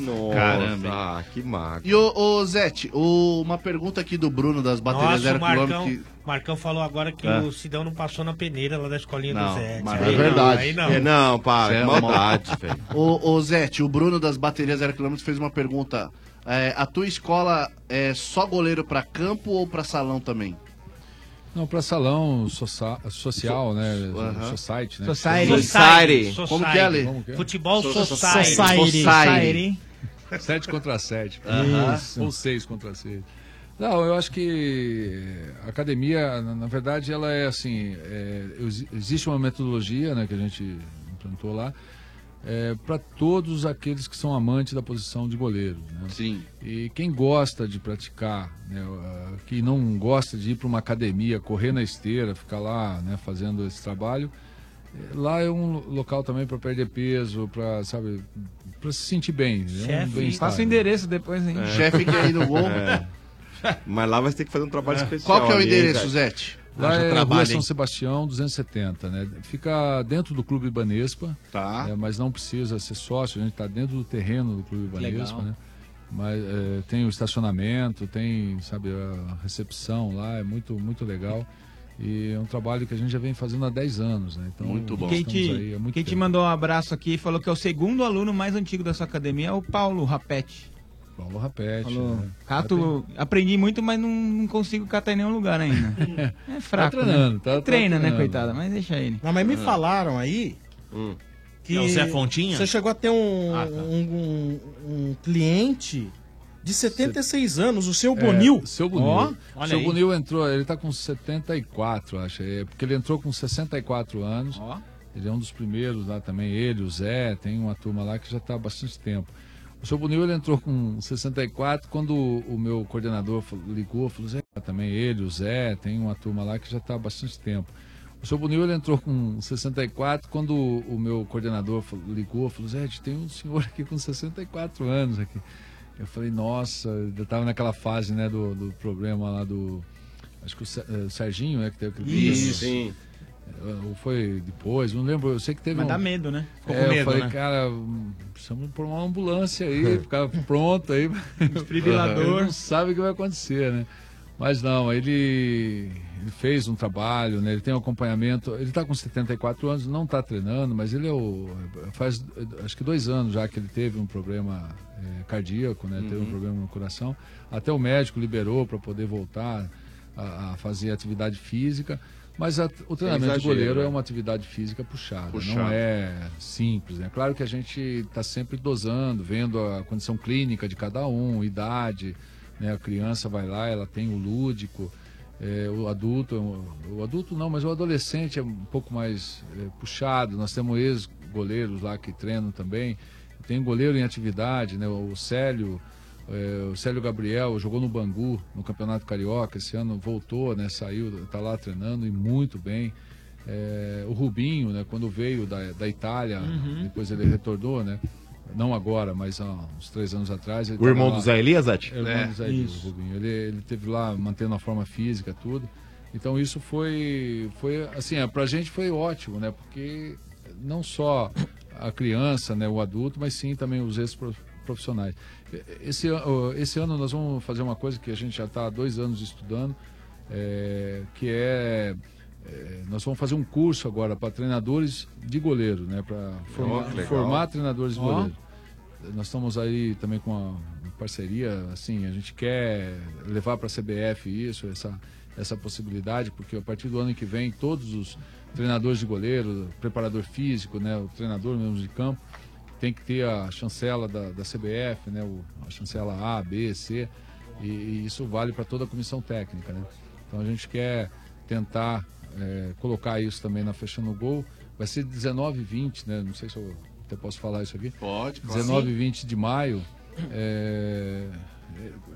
Nossa, Caramba. ah, que mágoa. E o, o Zete, o- uma pergunta aqui do Bruno das baterias Nossa, zero o Marcão, que- Marcão falou agora que É. o Sidão não passou na peneira lá da escolinha Não, do Zé. mas Aí é verdade. Aí não. É, não, pá, Isso é maldade, mal- velho. O, o Zete, o Bruno das baterias zero quilômetro fez uma pergunta. É, a tua escola é só goleiro pra campo ou pra salão também? Não, para salão socia- social, né? aham. Society, né? Society. Society. Como que é, Ale? Como que é? Futebol So- society. Society. Society. Sete contra sete. Aham. Isso. Ou seis contra seis. Não, eu acho que a academia, na, na verdade, ela é assim, é, exi- existe uma metodologia, né, que a gente implantou lá, para todos aqueles que são amantes da posição de goleiro. Né? Sim. E quem gosta de praticar, né, que não gosta de ir para uma academia, correr na esteira, ficar lá né, fazendo esse trabalho, lá é um local também para perder peso, para sabe, para se sentir bem. é um Chefe, passa o endereço depois, hein? É. Chefe quer ir no gol. É. Mas lá vai ter que fazer um trabalho especial. Qual que é o hein, endereço, Zete? Lá é trabalho, Rua hein? São Sebastião, 270, né? Fica dentro do Clube Banespa. Tá. é, mas não precisa ser sócio, a gente está dentro do terreno do Clube Banespa, Legal. né? Mas é, tem o estacionamento, tem, sabe, a recepção lá, é muito, muito legal. E é um trabalho que a gente já vem fazendo há 10 anos, né? Então, Muito bom. Quem, te, quem te mandou um abraço aqui falou que é o segundo aluno mais antigo da sua academia é o Paulo Rapete. Paulo Rapete. Falou, né? Cato, aprendi muito, mas não, não consigo catar em nenhum lugar ainda. É fraco, Tá treinando, né? tá- tá Treina, né, treinando. coitada? Mas deixa ele. Não, mas me falaram aí que É o Zé Fontinha? você chegou a ter um, Ah, tá. um, um- um cliente de 76 anos, o seu É, Bonil. seu Bonil. Ó, o olha seu aí. Bonil entrou, ele tá com 74, acho. É, porque ele entrou com 64 anos. Ele é um dos primeiros lá também, ele, o Zé, tem uma turma lá que já está há bastante tempo. O seu Bonil ele entrou com 64 quando o, o meu coordenador falou- ligou, falou, Zé, também ele, o Zé, tem uma turma lá que já está há bastante tempo. O seu Bonil ele entrou com 64 quando o, o meu coordenador falou- ligou, falou, Zé, tem um senhor aqui com 64 anos aqui. Eu falei, nossa, eu tava naquela fase, né, do, do programa lá do. Acho que o eh, Serginho, né, que teve aquele Isso. programa. Eh, Ou foi depois, não lembro, eu sei que teve Mas um... dá medo, né? Ficou É, com medo, eu falei, né? cara, precisamos pôr uma ambulância aí, ficar pronto aí. Desfibrilador. Não sabe o que vai acontecer, né? Mas não, ele, ele fez um trabalho, né? Ele tem um acompanhamento. Ele está com 74 anos, não está treinando, mas ele é o. Faz acho que dois anos já que ele teve um problema eh, cardíaco, né? Teve um Uhum. problema no coração. Até o médico liberou para poder voltar a, a fazer atividade física. Mas a- o treinamento de exagero, goleiro né? é uma atividade física puxada, Puxada. não é simples. É claro que a gente está sempre dosando, vendo a condição clínica de cada um, idade. Né? A criança vai lá, ela tem o lúdico. é, o adulto, o adulto não, mas o adolescente é um pouco mais é, puxado. Nós temos ex-goleiros lá que treinam também. Tem goleiro em atividade, né? O Célio, é, o Célio Gabriel jogou no Bangu, no Campeonato Carioca, esse ano voltou, né? Saiu, está lá treinando e muito bem. É, o Rubinho, né? Quando veio da, da Itália, Uhum. depois ele retornou, né? Não agora, mas há uns três anos atrás. ele O irmão tava do lá. Zé Elias, Zete? É, o irmão É. do Zé Elias, Isso. o Rubinho. Ele, ele teve lá mantendo a forma física, tudo. Então isso foi, foi assim, é, pra gente foi ótimo, né? Porque não só a criança, né, o adulto, mas sim também os ex-profissionais. Esse, esse ano nós vamos fazer uma coisa que a gente já está há dois anos estudando, é, que é, é, nós vamos fazer um curso agora para treinadores de goleiro, né? Para formar, legal. formar treinadores de Ó. goleiro. Nós estamos aí também com uma parceria, assim, a gente quer levar para a CBF isso, essa, essa possibilidade, porque a partir do ano que vem todos os treinadores de goleiro, preparador físico, né, o treinador mesmo de campo, tem que ter a chancela da, da CBF, né, o, a chancela A, B, C, e, e isso vale para toda a comissão técnica, né? Então a gente quer tentar é, colocar isso também na Fechando o Gol. Vai ser 19 e 20, né? Não sei se eu até posso falar isso aqui. Pode, claro. 19 e Sim. 20 de maio. é,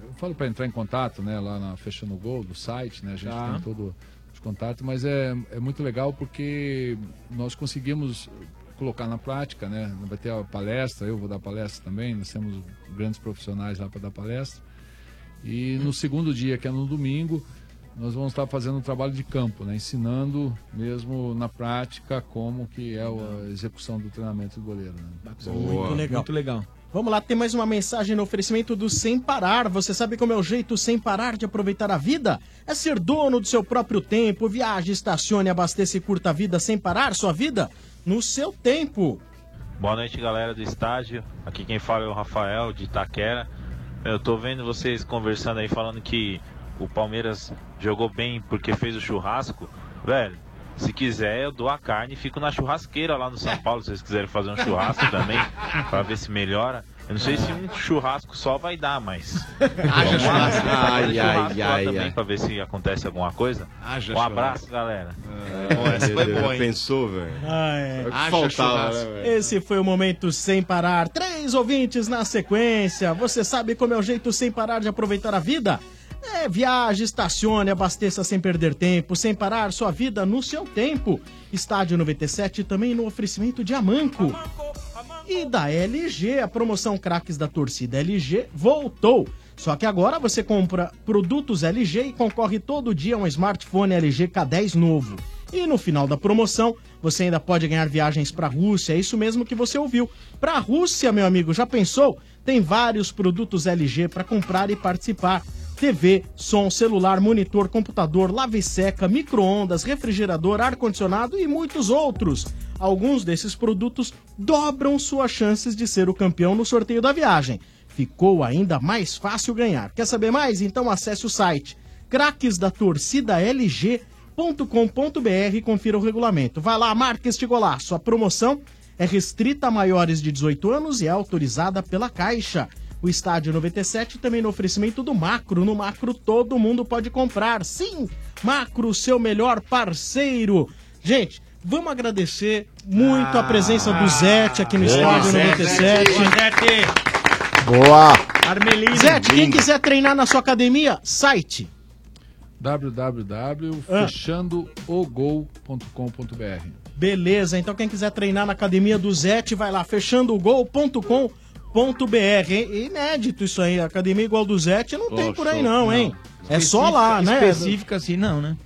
eu falo para entrar em contato, né? Lá na Fechando o Gol, do site, né? A gente Tá. tem todo os contatos, mas é, é muito legal porque nós conseguimos colocar na prática, né? Vai ter a palestra, eu vou dar palestra também, nós temos grandes profissionais lá para dar palestra. E no segundo dia, que é no domingo, nós vamos estar fazendo um trabalho de campo, né? ensinando mesmo na prática como que é a execução do treinamento do goleiro. Né? Muito legal. Muito legal. Vamos lá, tem mais uma mensagem no oferecimento do Sem Parar. Você sabe como é o jeito sem parar de aproveitar a vida? É ser dono do seu próprio tempo. Viaje, estacione, abasteça e curta a vida sem parar sua vida no seu tempo. Boa noite, galera do estádio. Aqui quem fala é o Rafael de Itaquera. Eu tô vendo vocês conversando aí falando que o Palmeiras jogou bem porque fez o churrasco. Velho, se quiser eu dou a carne e fico na churrasqueira lá no São Paulo, se vocês quiserem fazer um churrasco também, pra ver se melhora. Eu não sei se um churrasco só vai dar, mas. Haja churrasco. Ai, ai, ai, também ai. pra ver se acontece alguma coisa. Haja um abraço, churrasco. galera. Bom, essa foi boa, hein? Pensou, velho? Ah, é. Que faltava, né? Esse foi o momento sem parar. Três ouvintes na sequência. Você sabe como é o jeito sem parar de aproveitar a vida? É, viaje, estacione, abasteça sem perder tempo, sem parar sua vida no seu tempo. Estádio 97 também no oferecimento de Amanco. E da LG, a promoção craques da torcida LG voltou. Só que agora você compra produtos LG e concorre todo dia a um smartphone LG K10 novo. E no final da promoção, você ainda pode ganhar viagens para a Rússia, é isso mesmo que você ouviu. Para a Rússia, meu amigo, já pensou? Tem vários produtos LG para comprar e participar. TV, som, celular, monitor, computador, lave seca, micro-ondas, refrigerador, ar-condicionado e muitos outros. Alguns desses produtos dobram suas chances de ser o campeão no sorteio da viagem. Ficou ainda mais fácil ganhar. Quer saber mais? Então acesse o site craquesdatorcidalg.com.br e confira o regulamento. Vai lá, marca este golaço. A promoção é restrita a maiores de 18 anos e é autorizada pela Caixa. O Estádio 97 também no oferecimento do Macro. No Macro todo mundo pode comprar. Sim, Macro, seu melhor parceiro. Gente, vamos agradecer muito a presença do Zete aqui no Boa, Estádio Zete. 97. Boa, Boa! Armelino. Zete, quem quiser treinar na sua academia, site. www.fechandoogol.com.br Beleza, então quem quiser treinar na academia do Zete, vai lá, fechandogol.com.br. hein? Inédito isso aí, academia igual do Zete não tem por aí não, hein? É só lá, né? Específica assim, não, né?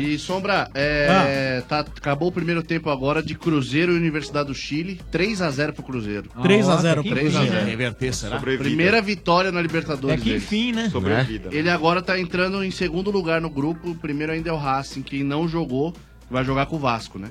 E Sombra, é, tá- acabou o primeiro tempo agora de Cruzeiro e Universidade do Chile, 3x0 pro Cruzeiro. 3 a 0 pro 3 a Cruzeiro. 0. Reverter, será? Sobrevida. Primeira vitória na Libertadores. É que enfim, né? Sobrevida. Ele agora tá entrando em segundo lugar no grupo. O primeiro ainda é o Racing, que não jogou, vai jogar com o Vasco, né?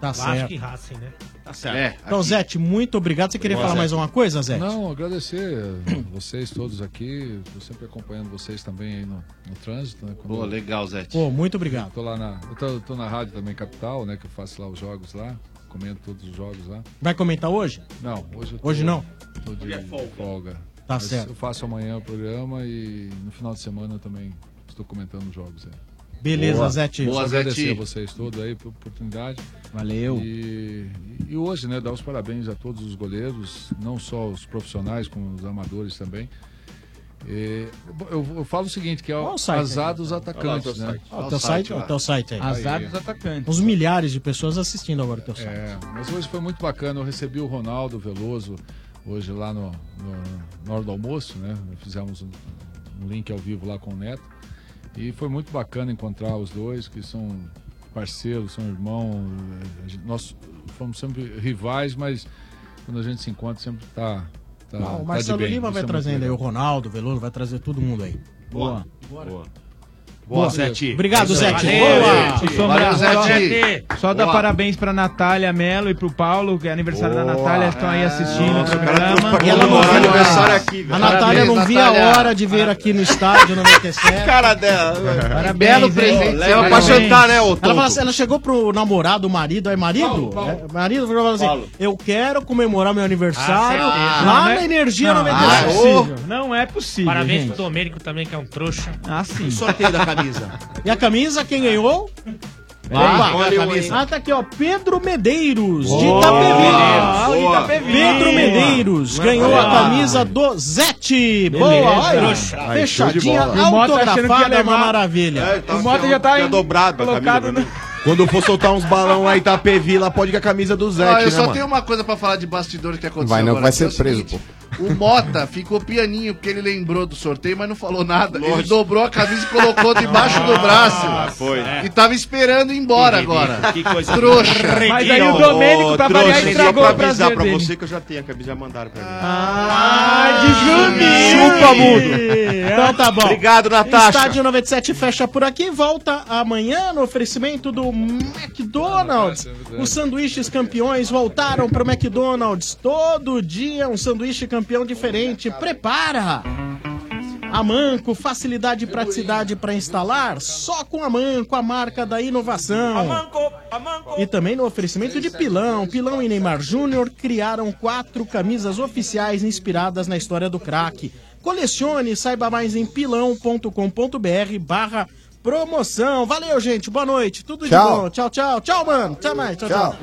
Tá Vasco certo. e Racing, né? Tá certo. É, Então, aqui- Zete, muito obrigado. Você queria Boa, falar Zete. mais uma coisa, Zete? Não, agradecer vocês todos aqui. Estou sempre acompanhando vocês também aí no, no trânsito. Né, quando Pô, legal, Zete. Pô, muito obrigado. Tô lá na, eu tô, tô na rádio também, Capital, né? Que eu faço lá os jogos lá. Comento todos os jogos lá. Vai comentar hoje? Não, hoje eu tô, Hoje não? Tô de folga. Tá Mas certo. Eu faço amanhã o programa e no final de semana eu também estou comentando os jogos. É. Beleza, Boa. Zete. Só Boa, agradecer Zete. a vocês todos aí pela oportunidade. Valeu. E, e hoje, né, dar os parabéns a todos os goleiros, não só os profissionais, como os amadores também. E, eu, eu falo o seguinte, que é o azar aí? dos Olha lá o atacantes, né? Ó, o teu site, o teu site aí. Azar dos atacantes. Uns milhares de pessoas assistindo agora o teu site. É, mas hoje foi muito bacana. Eu recebi o Ronaldo Veloso hoje lá no, no, na hora do almoço, né? Fizemos um, um link ao vivo lá com o Neto. E foi muito bacana encontrar os dois, que são parceiros, são irmãos. Nós fomos sempre rivais, mas quando a gente se encontra sempre tá. tá Não, tá o de Marcelo bem. Lima vai é trazendo aí o. Ronaldo, o Veloso, vai trazer todo mundo aí. Boa. Boa. Boa, Zete. Obrigado, Zete. Valeu, Boa. Valeu, só- Zete. Só dar Boa. parabéns pra Natália Melo e pro Paulo, que é aniversário da Boa. Natália, estão aí assistindo Nossa, o programa. pra comemorar o aniversário aqui, velho. A Natália não via a hora de ver aqui no estádio 97. Cara dela. Parabéns, Belo presente. Leva pra jantar, né, ô Ela, fala assim, ela chegou pro namorado, o marido, aí marido, é, marido falou assim, eu quero comemorar meu aniversário Ah, lá não, na né? Energia Não, 97. não é possível. Não é possível, Parabéns gente. pro Domênico também, que é um trouxa. Ah, sim. Sorteio da camisa. E a camisa, quem ganhou? Ah, Opa. olha a camisa. Ah, tá aqui, ó. Pedro Medeiros, de Boa. Itapevi. De Itapevi. Pedro Medeiros Boa. ganhou Boa. a camisa do Zete. Beleza. Boa, olha. Aí, de Fechadinha, que autografada, levar- uma maravilha. É, tá- O Mota já tá tinha em- dobrado colocado camisa. pra mim. Quando for soltar uns balão lá em Itapevi, lá pode ir com a camisa do Zete, Ó, eu né, só mano? tenho uma coisa pra falar de bastidores que aconteceu Vai não, agora. vai que é ser preso, seguinte, O Mota ficou pianinho porque ele lembrou do sorteio, mas não falou nada. Ele Lógico. dobrou a camisa e colocou debaixo do braço. Ah, foi. E tava esperando ir embora Que agora. que coisa Trouxa. Mas aí o Domênico, pra variar, só o pra avisar prazer pra dele. você que eu já tenho a camisa, já mandaram pra mim. Ah, de Chupa, mundo. Então tá bom. Obrigado, Natasha. Estádio 97 fecha por aqui. Volta amanhã no oferecimento do McDonald's. Os sanduíches campeões voltaram pro McDonald's. Todo dia um sanduíche campeão diferente. Prepara! A Manco, facilidade e praticidade para instalar? Só com a Manco, a marca da inovação. E também no oferecimento de Pilão. Pilão e Neymar Júnior criaram quatro camisas oficiais inspiradas na história do craque. Colecione, saiba mais em pilão.com.br barra promoção. Valeu, gente. Boa noite. Tudo Tchau. de bom. Tchau, tchau. Tchau, mano. Até mais. Tchau, tchau.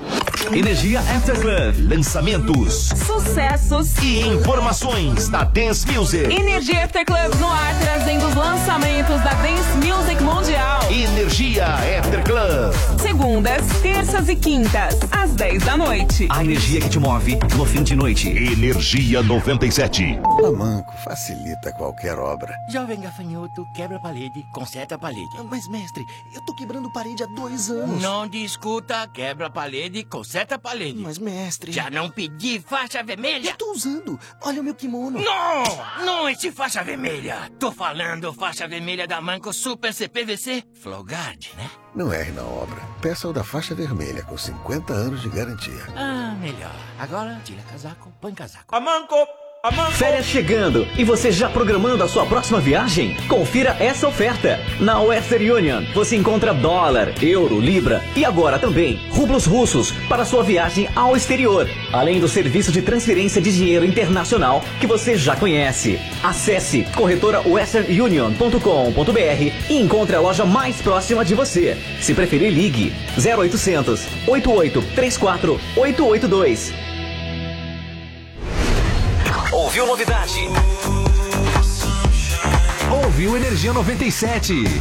Energia After Club, lançamentos Sucessos e informações da Dance Music. Energia After Club no ar, trazendo os lançamentos da Dance Music Mundial. Energia After Club. Segundas, terças e quintas, às 10 da noite. A energia que te move no fim de noite. Energia 97. A Manco facilita qualquer obra. Jovem gafanhoto, quebra a parede, conserta a parede. Mas, mestre, eu tô quebrando parede há dois anos. Não discuta, quebra a parede, conserta a parede. Mas, mestre. Já não pedi faixa vermelha? Eu tô usando. Olha o meu kimono. Não! Não esse faixa vermelha. Tô falando faixa vermelha da Manco Super CPVC Flowguard, né? Não erre na obra. Peça o da faixa vermelha com 50 anos de garantia. Ah, melhor. Agora, tira casaco, põe casaco. A Manco! Férias chegando e você já programando a sua próxima viagem? Confira essa oferta. Na Western Union você encontra dólar, euro, libra e agora também rublos russos para sua viagem ao exterior, além do serviço de transferência de dinheiro internacional que você já conhece. Acesse corretorawesternunion.com.br e encontre a loja mais próxima de você. Se preferir, ligue 0800 8834 882. Ouviu novidade? Ouviu Energia 97.